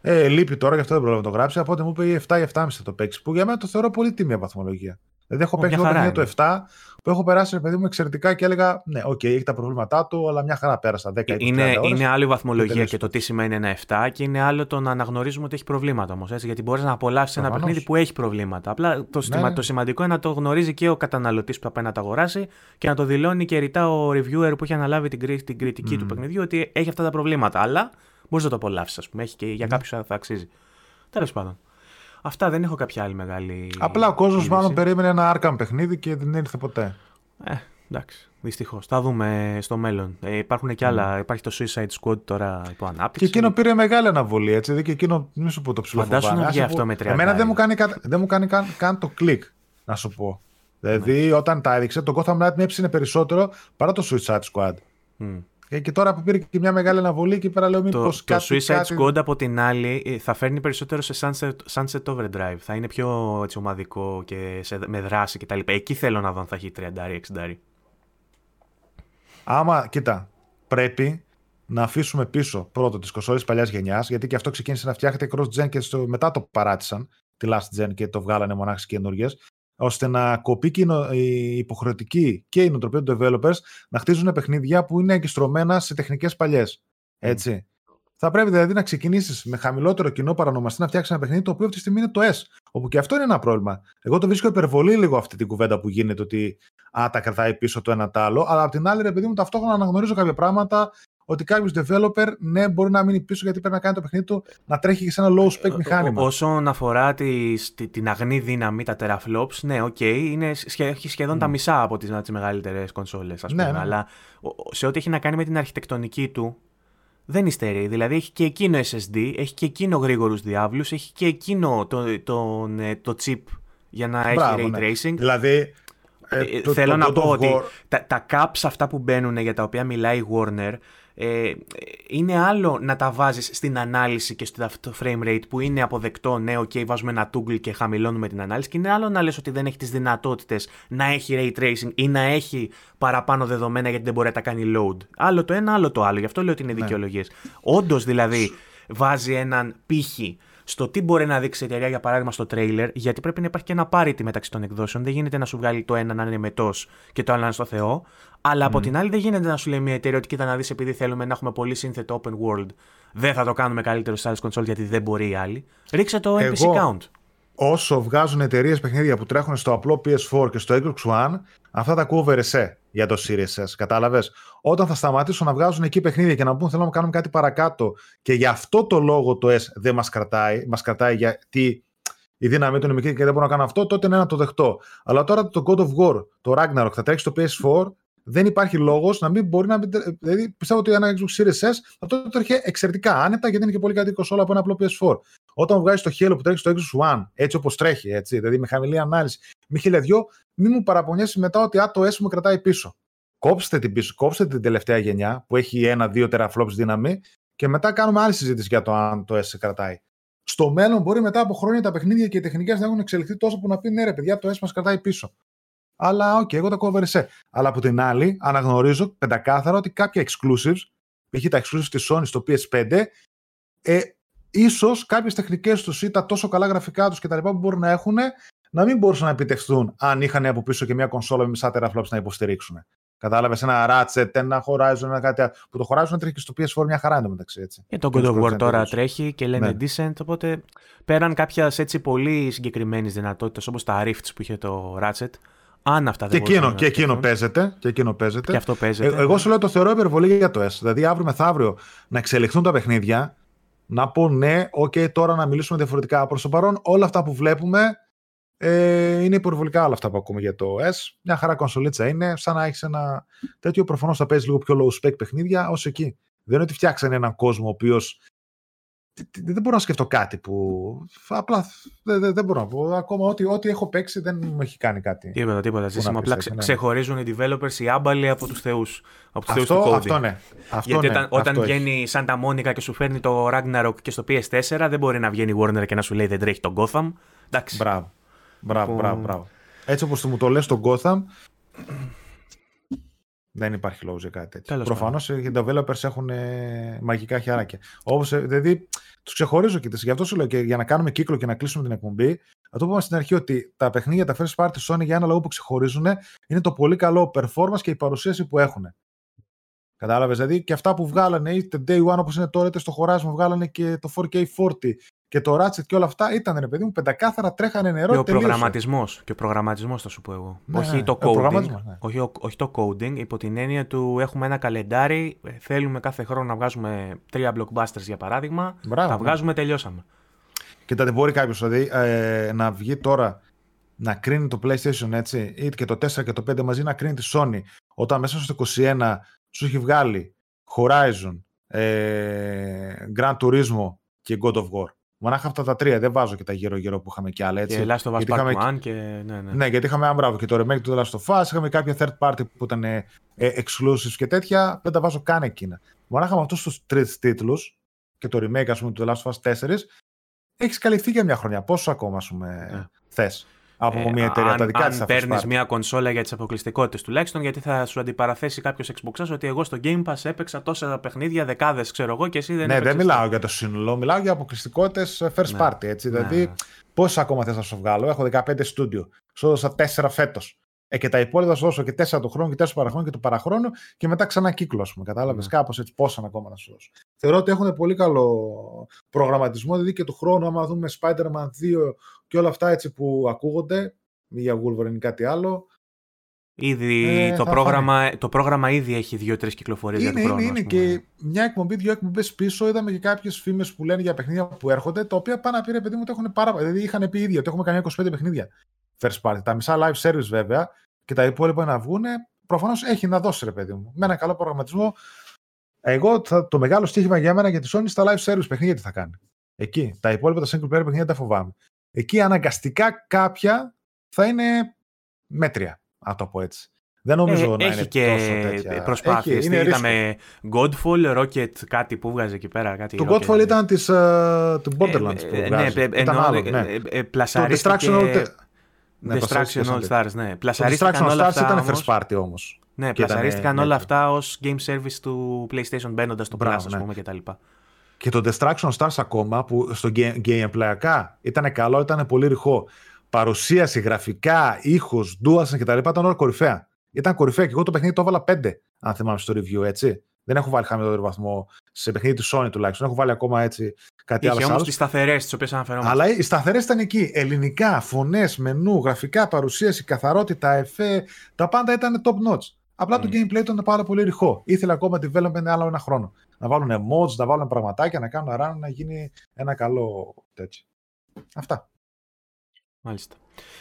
Ε, λείπει τώρα, γι' αυτό δεν πρόλαβα να το γράψει. Οπότε μου είπε 7 ή 7,5 θα το παίξεις. Που για μένα το θεωρώ πολύ τίμια βαθμολογία. Δηλαδή έχω παίξει το το 7 που έχω περάσει παιδί μου εξαιρετικά και έλεγα Ναι, OK, okay, έχει τα προβλήματά του, αλλά μια χαρά πέρασα 10 είναι, ώρες, είναι άλλη βαθμολογία και το τι σημαίνει ένα 7 και είναι άλλο το να αναγνωρίζουμε ότι έχει προβλήματα όμως. Γιατί μπορείς να απολαύσεις ένα παιχνίδι που έχει προβλήματα. Απλά το, ναι. το σημαντικό είναι να το γνωρίζει και ο καταναλωτής που θα πάει να το αγοράσει και να το δηλώνει και ρητά ο reviewer που έχει αναλάβει την, την κριτική mm. του παιχνιδιού ότι έχει αυτά τα προβλήματα. Αλλά μπορείς να το απολαύσεις, ας πούμε. Έχει και για ναι. κάποιους θα αξίζει. Τέλος πάντων. Αυτά δεν έχω κάποια άλλη μεγάλη. Απλά ο κόσμος μάλλον περίμενε ένα Arkham παιχνίδι και δεν ήρθε ποτέ. Ε, εντάξει. Δυστυχώς. Θα δούμε στο μέλλον. Ε, υπάρχουν και άλλα. Mm. Υπάρχει το Suicide Squad τώρα υπό ανάπτυξη. Και εκείνο πήρε μεγάλη αναβολή. Έτσι, δηλαδή και εκείνο, μη σου πω το ψηλό Φαντάσου να βγει αυτό με 30. Εμένα δεν μου κάνει, δεν μου κάνει καν, καν το κλικ, να σου πω. Δηλαδή, ναι. όταν τα έδειξε, το Gotham Knight με έψινε περισσότερο παρά το Suicide Squad. Mm. Ε, και τώρα που πήρε και μια μεγάλη αναβολή και πέρα λέω μήπως το, κάτι... Το Suicide Squad από την άλλη ε, θα φέρνει περισσότερο σε Sunset, Sunset Overdrive. Θα είναι πιο έτσι, ομαδικό και σε, με δράση κτλ. Εκεί θέλω να δω αν θα έχει 30-60. Άμα, κοίτα, πρέπει να αφήσουμε πίσω πρώτο τι κοσόλε παλιάς γενιάς, γιατί και αυτό ξεκίνησε να φτιάχνεται cross-gen και στο, μετά το παράτησαν τη last gen και το βγάλανε μονάχες καινούργιες ώστε να κοπεί και η υποχρεωτική και η νοοτροπία των developers να χτίζουν παιχνίδια που είναι εγκιστρωμένα σε τεχνικές παλιές. Έτσι. Θα πρέπει δηλαδή να ξεκινήσεις με χαμηλότερο κοινό παρανομαστή να φτιάξεις ένα παιχνίδι το οποίο αυτή τη στιγμή είναι το S. Όπου και αυτό είναι ένα πρόβλημα. Εγώ το βρίσκω υπερβολή λίγο αυτή την κουβέντα που γίνεται ότι α, τα κρατάει πίσω το ένα το άλλο. Αλλά απ' την άλλη, ρε παιδί μου, ταυτόχρονα αναγνωρίζω κάποια πράγματα ότι κάποιος developer ναι, μπορεί να μείνει πίσω γιατί πρέπει να κάνει το παιχνίδι του να τρέχει και σε ένα low spec μηχάνημα. Όσον αφορά τη, την αγνή δύναμη, τα teraflops, ναι, OK, okay, είναι έχει σχεδόν τα μισά από τις μεγαλύτερες κονσόλες, ας ναι, πούμε. Ναι. Αλλά σε ό,τι έχει να κάνει με την αρχιτεκτονική του, δεν υστερεί. Δηλαδή έχει και εκείνο SSD, έχει και εκείνο γρήγορους διάβλους, έχει και εκείνο το, το, ε, το, chip για να έχει ray ναι. tracing. Δηλαδή. Ε, ε θέλω να πω ότι τα, τα caps αυτά που μπαίνουν για τα οποία μιλάει η Warner ε, είναι άλλο να τα βάζεις στην ανάλυση και στο frame rate που είναι αποδεκτό, ναι, ok, βάζουμε ένα toggle και χαμηλώνουμε την ανάλυση και είναι άλλο να λες ότι δεν έχει τις δυνατότητες να έχει ray tracing ή να έχει παραπάνω δεδομένα γιατί δεν μπορεί να τα κάνει load. Άλλο το ένα, άλλο το άλλο, γι' αυτό λέω ότι είναι ναι. δικαιολογίες. Όντως δηλαδή βάζει έναν πύχη στο τι μπορεί να δείξει η εταιρεία, για παράδειγμα, στο τρέιλερ, γιατί πρέπει να υπάρχει και ένα πάρητη μεταξύ των εκδόσεων. Δεν γίνεται να σου βγάλει το ένα να είναι μετό και το άλλο να είναι στο Θεό. Αλλά από την άλλη, δεν γίνεται να σου λέει μια εταιρεία ότι κοίτα να δεις, επειδή θέλουμε να έχουμε πολύ σύνθετο open world, δεν θα το κάνουμε καλύτερο σε άλλες console γιατί δεν μπορεί οι άλλοι. Ρίξε το NPC count. Όσο βγάζουν εταιρείες παιχνίδια που τρέχουν στο απλό PS4 και στο Xbox One, αυτά τα ακούω βερεσέ για το Series S. Κατάλαβες; Όταν θα σταματήσουν να βγάζουν εκεί παιχνίδια και να πούν θέλουμε να κάνουμε κάτι παρακάτω και γι' αυτό το λόγο το S δεν μας κρατάει, μας κρατάει γιατί η δύναμή του είναι μικρή και δεν μπορώ να κάνω αυτό, τότε είναι να το δεχτώ. Αλλά τώρα το God of War, το Ragnarok θα τρέξει στο PS4, δεν υπάρχει λόγος να μην μπορεί να. Δηλαδή, πιστεύω ότι ένα Xbox Series S θα το τρέχει εξαιρετικά άνετα γιατί είναι και πολύ κάτι όλα από ένα απλό PS4. Όταν βγάζει το Halo που τρέχει στο Xbox One, έτσι όπως τρέχει, έτσι, δηλαδή με χαμηλή ανάλυση, με χιλιαδιό, μην μου παραπονιέσει μετά ότι α, το S μου κρατάει πίσω. Κόψτε την πίσω, κόψτε την τελευταία γενιά που έχει ένα-δύο teraflops δύναμη και μετά κάνουμε άλλη συζήτηση για το αν το S κρατάει. Στο μέλλον μπορεί μετά από χρόνια τα παιχνίδια και οι τεχνικές να έχουν εξελιχθεί τόσο που να πει ναι, ρε παιδιά, το S μας κρατάει πίσω. Αλλά OK, okay, εγώ τα κόβω σε. Αλλά από την άλλη, αναγνωρίζω πεντακάθαρα ότι κάποια exclusives, π.χ. τα exclusives της Sony στο PS5, ε, ίσως κάποιες τεχνικές τους ή τα τόσο καλά γραφικά τους κτλ. που μπορούν να έχουν, να μην μπορούσαν να επιτευχθούν αν είχαν από πίσω και μια κονσόλα με μισά teraflops να υποστηρίξουν. Κατάλαβες ένα Ratchet, ένα Horizon, ένα κάτι που το Horizon τρέχει και στο PS4 μια χαρά εντωμεταξύ. Έτσι. Και το God of War τώρα τρέχει και λένε ναι. decent. Οπότε πέραν κάποιας έτσι πολύ συγκεκριμένης δυνατότητας όπως τα Rifts που είχε το Ratchet, αν αυτά δεν και εκείνο, και εκείνο παίζεται. Και εκείνο παίζεται. Και αυτό παίζεται. Ε, εγώ σου λέω το θεωρώ υπερβολή για το S. Δηλαδή αύριο μεθαύριο να εξελιχθούν τα παιχνίδια, να πω ναι, οκ, τώρα να μιλήσουμε διαφορετικά. Προς το παρόν, όλα αυτά που βλέπουμε ε, είναι υπερβολικά όλα αυτά που ακούμε για το S. Μια χαρά κονσολίτσα είναι, σαν να έχεις ένα τέτοιο. Προφανώς θα παίζεις λίγο πιο low spec παιχνίδια ως εκεί. Δεν είναι ότι φτιάξανε έναν κόσμο ο οποίο δεν μπορώ να σκεφτώ κάτι που. Απλά δεν, δεν μπορώ να πω. Ακόμα ό,τι, ό,τι έχω παίξει δεν μου έχει κάνει κάτι. Τίποτα, τίποτα. Ζήσιμο. Απλά ξε, ναι. ξεχωρίζουν οι developers οι άμπαλοι από τους θεού. Από τους θεούς του coding. Αυτό ναι. Αυτό Γιατί ναι, όταν, όταν βγαίνει η Santa Monica και σου φέρνει το Ragnarok και στο PS4, δεν μπορεί να βγαίνει η Warner και να σου λέει δεν τρέχει το Gotham. Εντάξει. Μπράβο. Μπράβο, μπράβο, μπράβο. Έτσι όπως μου το λες το Gotham, δεν υπάρχει λόγος για κάτι τέτοιο. Προφανώς οι developers έχουν ε, μαγικά χεράκια. Όπως, ε, δηλαδή, τους ξεχωρίζω και γι' αυτό σου λέω και για να κάνουμε κύκλο και να κλείσουμε την εκπομπή. Αυτό που είπαμε στην αρχή ότι τα παιχνίδια, τα first party Sony για ένα λόγο που ξεχωρίζουν είναι το πολύ καλό performance και η παρουσίαση που έχουν. Κατάλαβες, δηλαδή και αυτά που βγάλανε είτε Day One όπως είναι τώρα, είτε στο χωράσμα βγάλανε και το 4K40 και το Ratchet και όλα αυτά ήταν ρε παιδί μου πεντακάθαρα τρέχανε νερό. Και ο προγραμματισμός. Και ο προγραμματισμός θα σου πω εγώ. Ναι, όχι, ναι, το coding, ναι. όχι, όχι το coding, υπό την έννοια του έχουμε ένα καλεντάρι, θέλουμε κάθε χρόνο να βγάζουμε τρία blockbusters για παράδειγμα. Μπράβο, τα ναι. βγάζουμε, τελειώσαμε. Και δεν μπορεί κάποιος δηλαδή ε, να βγει τώρα να κρίνει το PlayStation έτσι, ή και το 4 και το 5 μαζί να κρίνει τη Sony, όταν μέσα στο 21 σου έχει βγάλει Horizon, ε, Gran Turismo και God of War. Μονάχα αυτά τα τρία. Δεν βάζω και τα γύρω-γύρω που είχαμε κι άλλα. Έτσι. Και Last of Us Part είχαμε... και... Ναι, ναι. ναι, γιατί είχαμε ένα και το remake του Last of Us. Είχαμε κάποια third party που ήταν ε, exclusives και τέτοια. Δεν τα βάζω καν εκείνα. Μονάχα με αυτούς τους τρεις τίτλους και το remake ας πούμε, του Last of Us 4 έχεις καλυφθεί για μια χρονιά. Πόσο ακόμα ας πούμε, ναι. θες; Από ε, μια εταιρεία. Αν, τα δικά αν παίρνεις μια κονσόλα για τις αποκλειστικότητες τουλάχιστον, γιατί θα σου αντιπαραθέσει κάποιος Xbox ότι εγώ στο Game Pass έπαιξα τόσα παιχνίδια, δεκάδες ξέρω εγώ και εσύ δεν Ναι, δεν μιλάω για το σύνολο, μιλάω για αποκλειστικότητες first ναι. party. Έτσι. Ναι. Δηλαδή, πόσα ακόμα θες να σου βγάλω; Έχω 15 στούντιο. Σου έδωσα 4 φέτος. Ε, και τα υπόλοιπα θα σου δώσω και 4 του χρόνου και 4 παραχρόνου και το παραχρόνο και μετά ξανά κύκλο, ας πούμε. Κατάλαβες; Mm. Ναι. κάπως έτσι πόσα ακόμα να σου δώσω. Θεωρώ ότι έχουν πολύ καλό προγραμματισμό, δηλαδή και του χρόνου, άμα δούμε Spider-Man 2 και όλα αυτά έτσι που ακούγονται, μη για Wolverine ή κάτι άλλο. Ήδη ε, το, πρόγραμμα, το πρόγραμμα ήδη έχει δύο-τρεις κυκλοφορίες για τον χρόνο. Είναι, είναι και μια εκπομπή, δύο εκπομπές πίσω είδαμε και κάποιες φήμες που λένε για παιχνίδια που έρχονται, τα οποία πάνε να πει παιδί μου ότι έχουν πάρα Δηλαδή είχαν πει ήδη ότι έχουμε κανένα 25 παιχνίδια first party. Τα μισά live service βέβαια και τα υπόλοιπα να βγουν. Προφανώς έχει να δώσει ρε παιδί μου. Με ένα καλό προγραμματισμό Εγώ θα, το μεγάλο στοίχημα για μένα για τη Sony στα live service παιχνίδια τι θα κάνει. Εκεί. Τα υπόλοιπα τα single player παιχνίδια τα φοβάμαι. Εκεί αναγκαστικά κάποια θα είναι μέτρια, να το πω έτσι. Δεν νομίζω ε, να έχει είναι και τόσο τέτοια. προσπάθειες. Έχει, είναι Είδαμε Godfall, Rocket, κάτι που βγάζει εκεί πέρα. Κάτι το Rocket. Godfall ήταν της, uh, του Borderlands Ε, που ε, βγάζει. ναι, ήταν εννοώ, άλλο, ε, ναι. ε, ε, Το πλασαρίστηκε- Destruction All, ναι, Destruction All Stars, ναι. Το Πλασαρίστηκαν Destruction All όλα Stars αυτά ήταν όμως. first party όμως. Ναι, Και ήταν πλασαρίστηκαν μέτριο. όλα αυτά ως game service του PlayStation μπαίνοντας στο Plus, Μπράβο, ας ναι. πούμε, κτλ. Και το Destruction Stars ακόμα που στο game- gameplayακά ήταν καλό, ήταν πολύ ρηχό. Παρουσίαση, γραφικά, ήχος, DualSense κτλ. ήταν όλα κορυφαία. Ήταν κορυφαία και εγώ το παιχνίδι το έβαλα 5, αν θυμάμαι στο review, έτσι. Δεν έχω βάλει χαμηλότερο βαθμό σε παιχνίδι του Sony τουλάχιστον. Έχω βάλει ακόμα έτσι κάτι άλλο. Είχε όμως τις σταθερές τις οποίες αναφερόμαστε. Αλλά οι σταθερές ήταν εκεί. Ελληνικά, φωνές, μενού, γραφικά, παρουσίαση, καθαρότητα, εφέ. Τα πάντα ήταν top notch. Απλά το gameplay ήταν πάρα πολύ ρηχό. Ήθελε ακόμα development άλλο ένα χρόνο. Να βάλουν mods, να βάλουν πραγματάκια, να κάνουν run, να γίνει ένα καλό τέτοιο. Αυτά. Μάλιστα.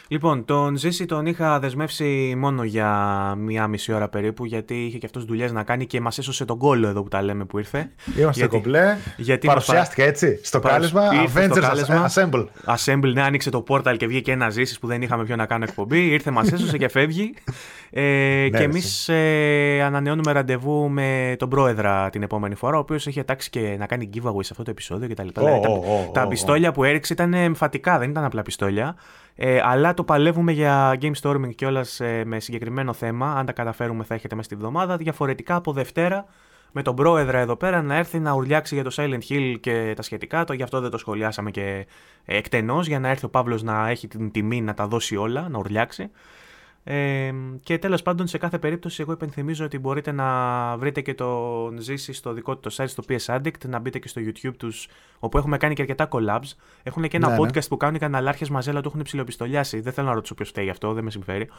Λοιπόν, τον Ζήση τον είχα δεσμεύσει μόνο για μία μισή ώρα περίπου, γιατί είχε και αυτός δουλειές να κάνει και μας έσωσε τον κόλλο εδώ που τα λέμε που ήρθε. Είμαστε Γιατί- κομπλέ. γιατί Παρουσιάστηκα έτσι. Στο Παρουσ- κάλεσμα ήρθε στο Avengers κάλεσμα. Assemble. Assemble, ναι, άνοιξε το portal και βγήκε ένα Ζήσης που δεν είχαμε ποιο να κάνω εκπομπή. Ήρθε, μας έσωσε και φεύγει. Ε, και ρε, εμείς ε, ανανεώνουμε ραντεβού με τον πρόεδρα την επόμενη φορά, ο οποίος είχε τάξει και να κάνει giveaway σε αυτό το επεισόδιο κτλ. Ω, Δηλαδή, τα- ω, ω, τα ω, ω. πιστόλια που έριξε ήταν εμφατικά, δεν ήταν απλά πιστόλια. Ε, αλλά το παλεύουμε για game storming κιόλας ε, με συγκεκριμένο θέμα. Αν τα καταφέρουμε, θα έχετε μέσα στη βδομάδα. Διαφορετικά από Δευτέρα, με τον πρόεδρα εδώ πέρα να έρθει να ουρλιάξει για το Silent Hill και τα σχετικά. Το, γι' αυτό δεν το σχολιάσαμε και ε, εκτενώς, για να έρθει ο Παύλος να έχει την τιμή να τα δώσει όλα, να ουρλιάξει. Ε, και τέλος πάντων σε κάθε περίπτωση εγώ υπενθυμίζω ότι μπορείτε να βρείτε και τον Ζήση στο δικό του το site στο PS Addict, να μπείτε και στο YouTube τους όπου έχουμε κάνει και αρκετά collabs. Έχουν και ένα Ναι, ναι. podcast που κάνουν οι καναλάρχες μαζί αλλά το έχουν ψηλοπιστολιάσει. Δεν θέλω να ρωτήσω ποιος φταίει γι' αυτό, δεν με συμφέρει.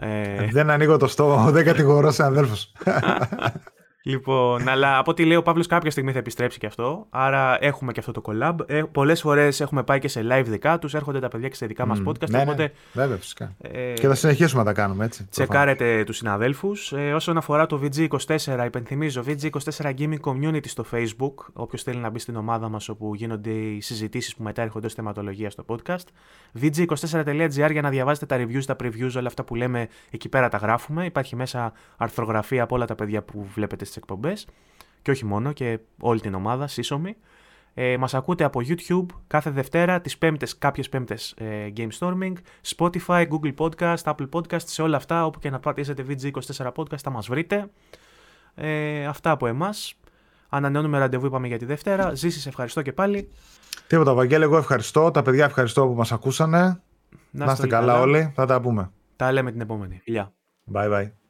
Ε, Δεν ανοίγω το στόμα, δεν κατηγορώ σε αδέλφους. Λοιπόν, αλλά από ό,τι λέει ο Παύλος, κάποια στιγμή θα επιστρέψει και αυτό. Άρα έχουμε και αυτό το collab. Ε, Πολλές φορές έχουμε πάει και σε live δικά τους. Έρχονται τα παιδιά και σε δικά μας podcast. ναι, οπότε ναι, βέβαια φυσικά. ε, Και θα συνεχίσουμε να τα κάνουμε έτσι. προφανώς. τσεκάρετε τους συναδέλφους. Ε, όσον αφορά το VG24, υπενθυμίζω VG24 Gaming Community στο Facebook. Όποιος θέλει να μπει στην ομάδα μας όπου γίνονται οι συζητήσεις που μετά έρχονται ως θεματολογία στο podcast. VG24.gr για να διαβάζετε τα reviews, τα previews, όλα αυτά που λέμε εκεί πέρα τα γράφουμε. Υπάρχει μέσα αρθρογραφία από όλα τα παιδιά που βλέπετε στι εκπομπές. Και όχι μόνο, και όλη την ομάδα, σύσσωμη. Ε, μας ακούτε από YouTube κάθε Δευτέρα, τις πέμπτες, κάποιες πέμπτες ε, Game Storming, Spotify, Google Podcast, Apple Podcast, σε όλα αυτά, όπου και να πατήσετε VG24 Podcast θα μας βρείτε. Ε, αυτά από εμάς. Ανανεώνουμε ραντεβού, είπαμε για τη Δευτέρα. Ζήση, σε ευχαριστώ και πάλι. Τίποτα, Βαγγέλη, εγώ ευχαριστώ. Τα παιδιά ευχαριστώ που μας ακούσανε. Να είστε όλοι καλά όλοι. Θα τα πούμε. Τα λέμε την επόμενη. Φιλιά. Bye bye.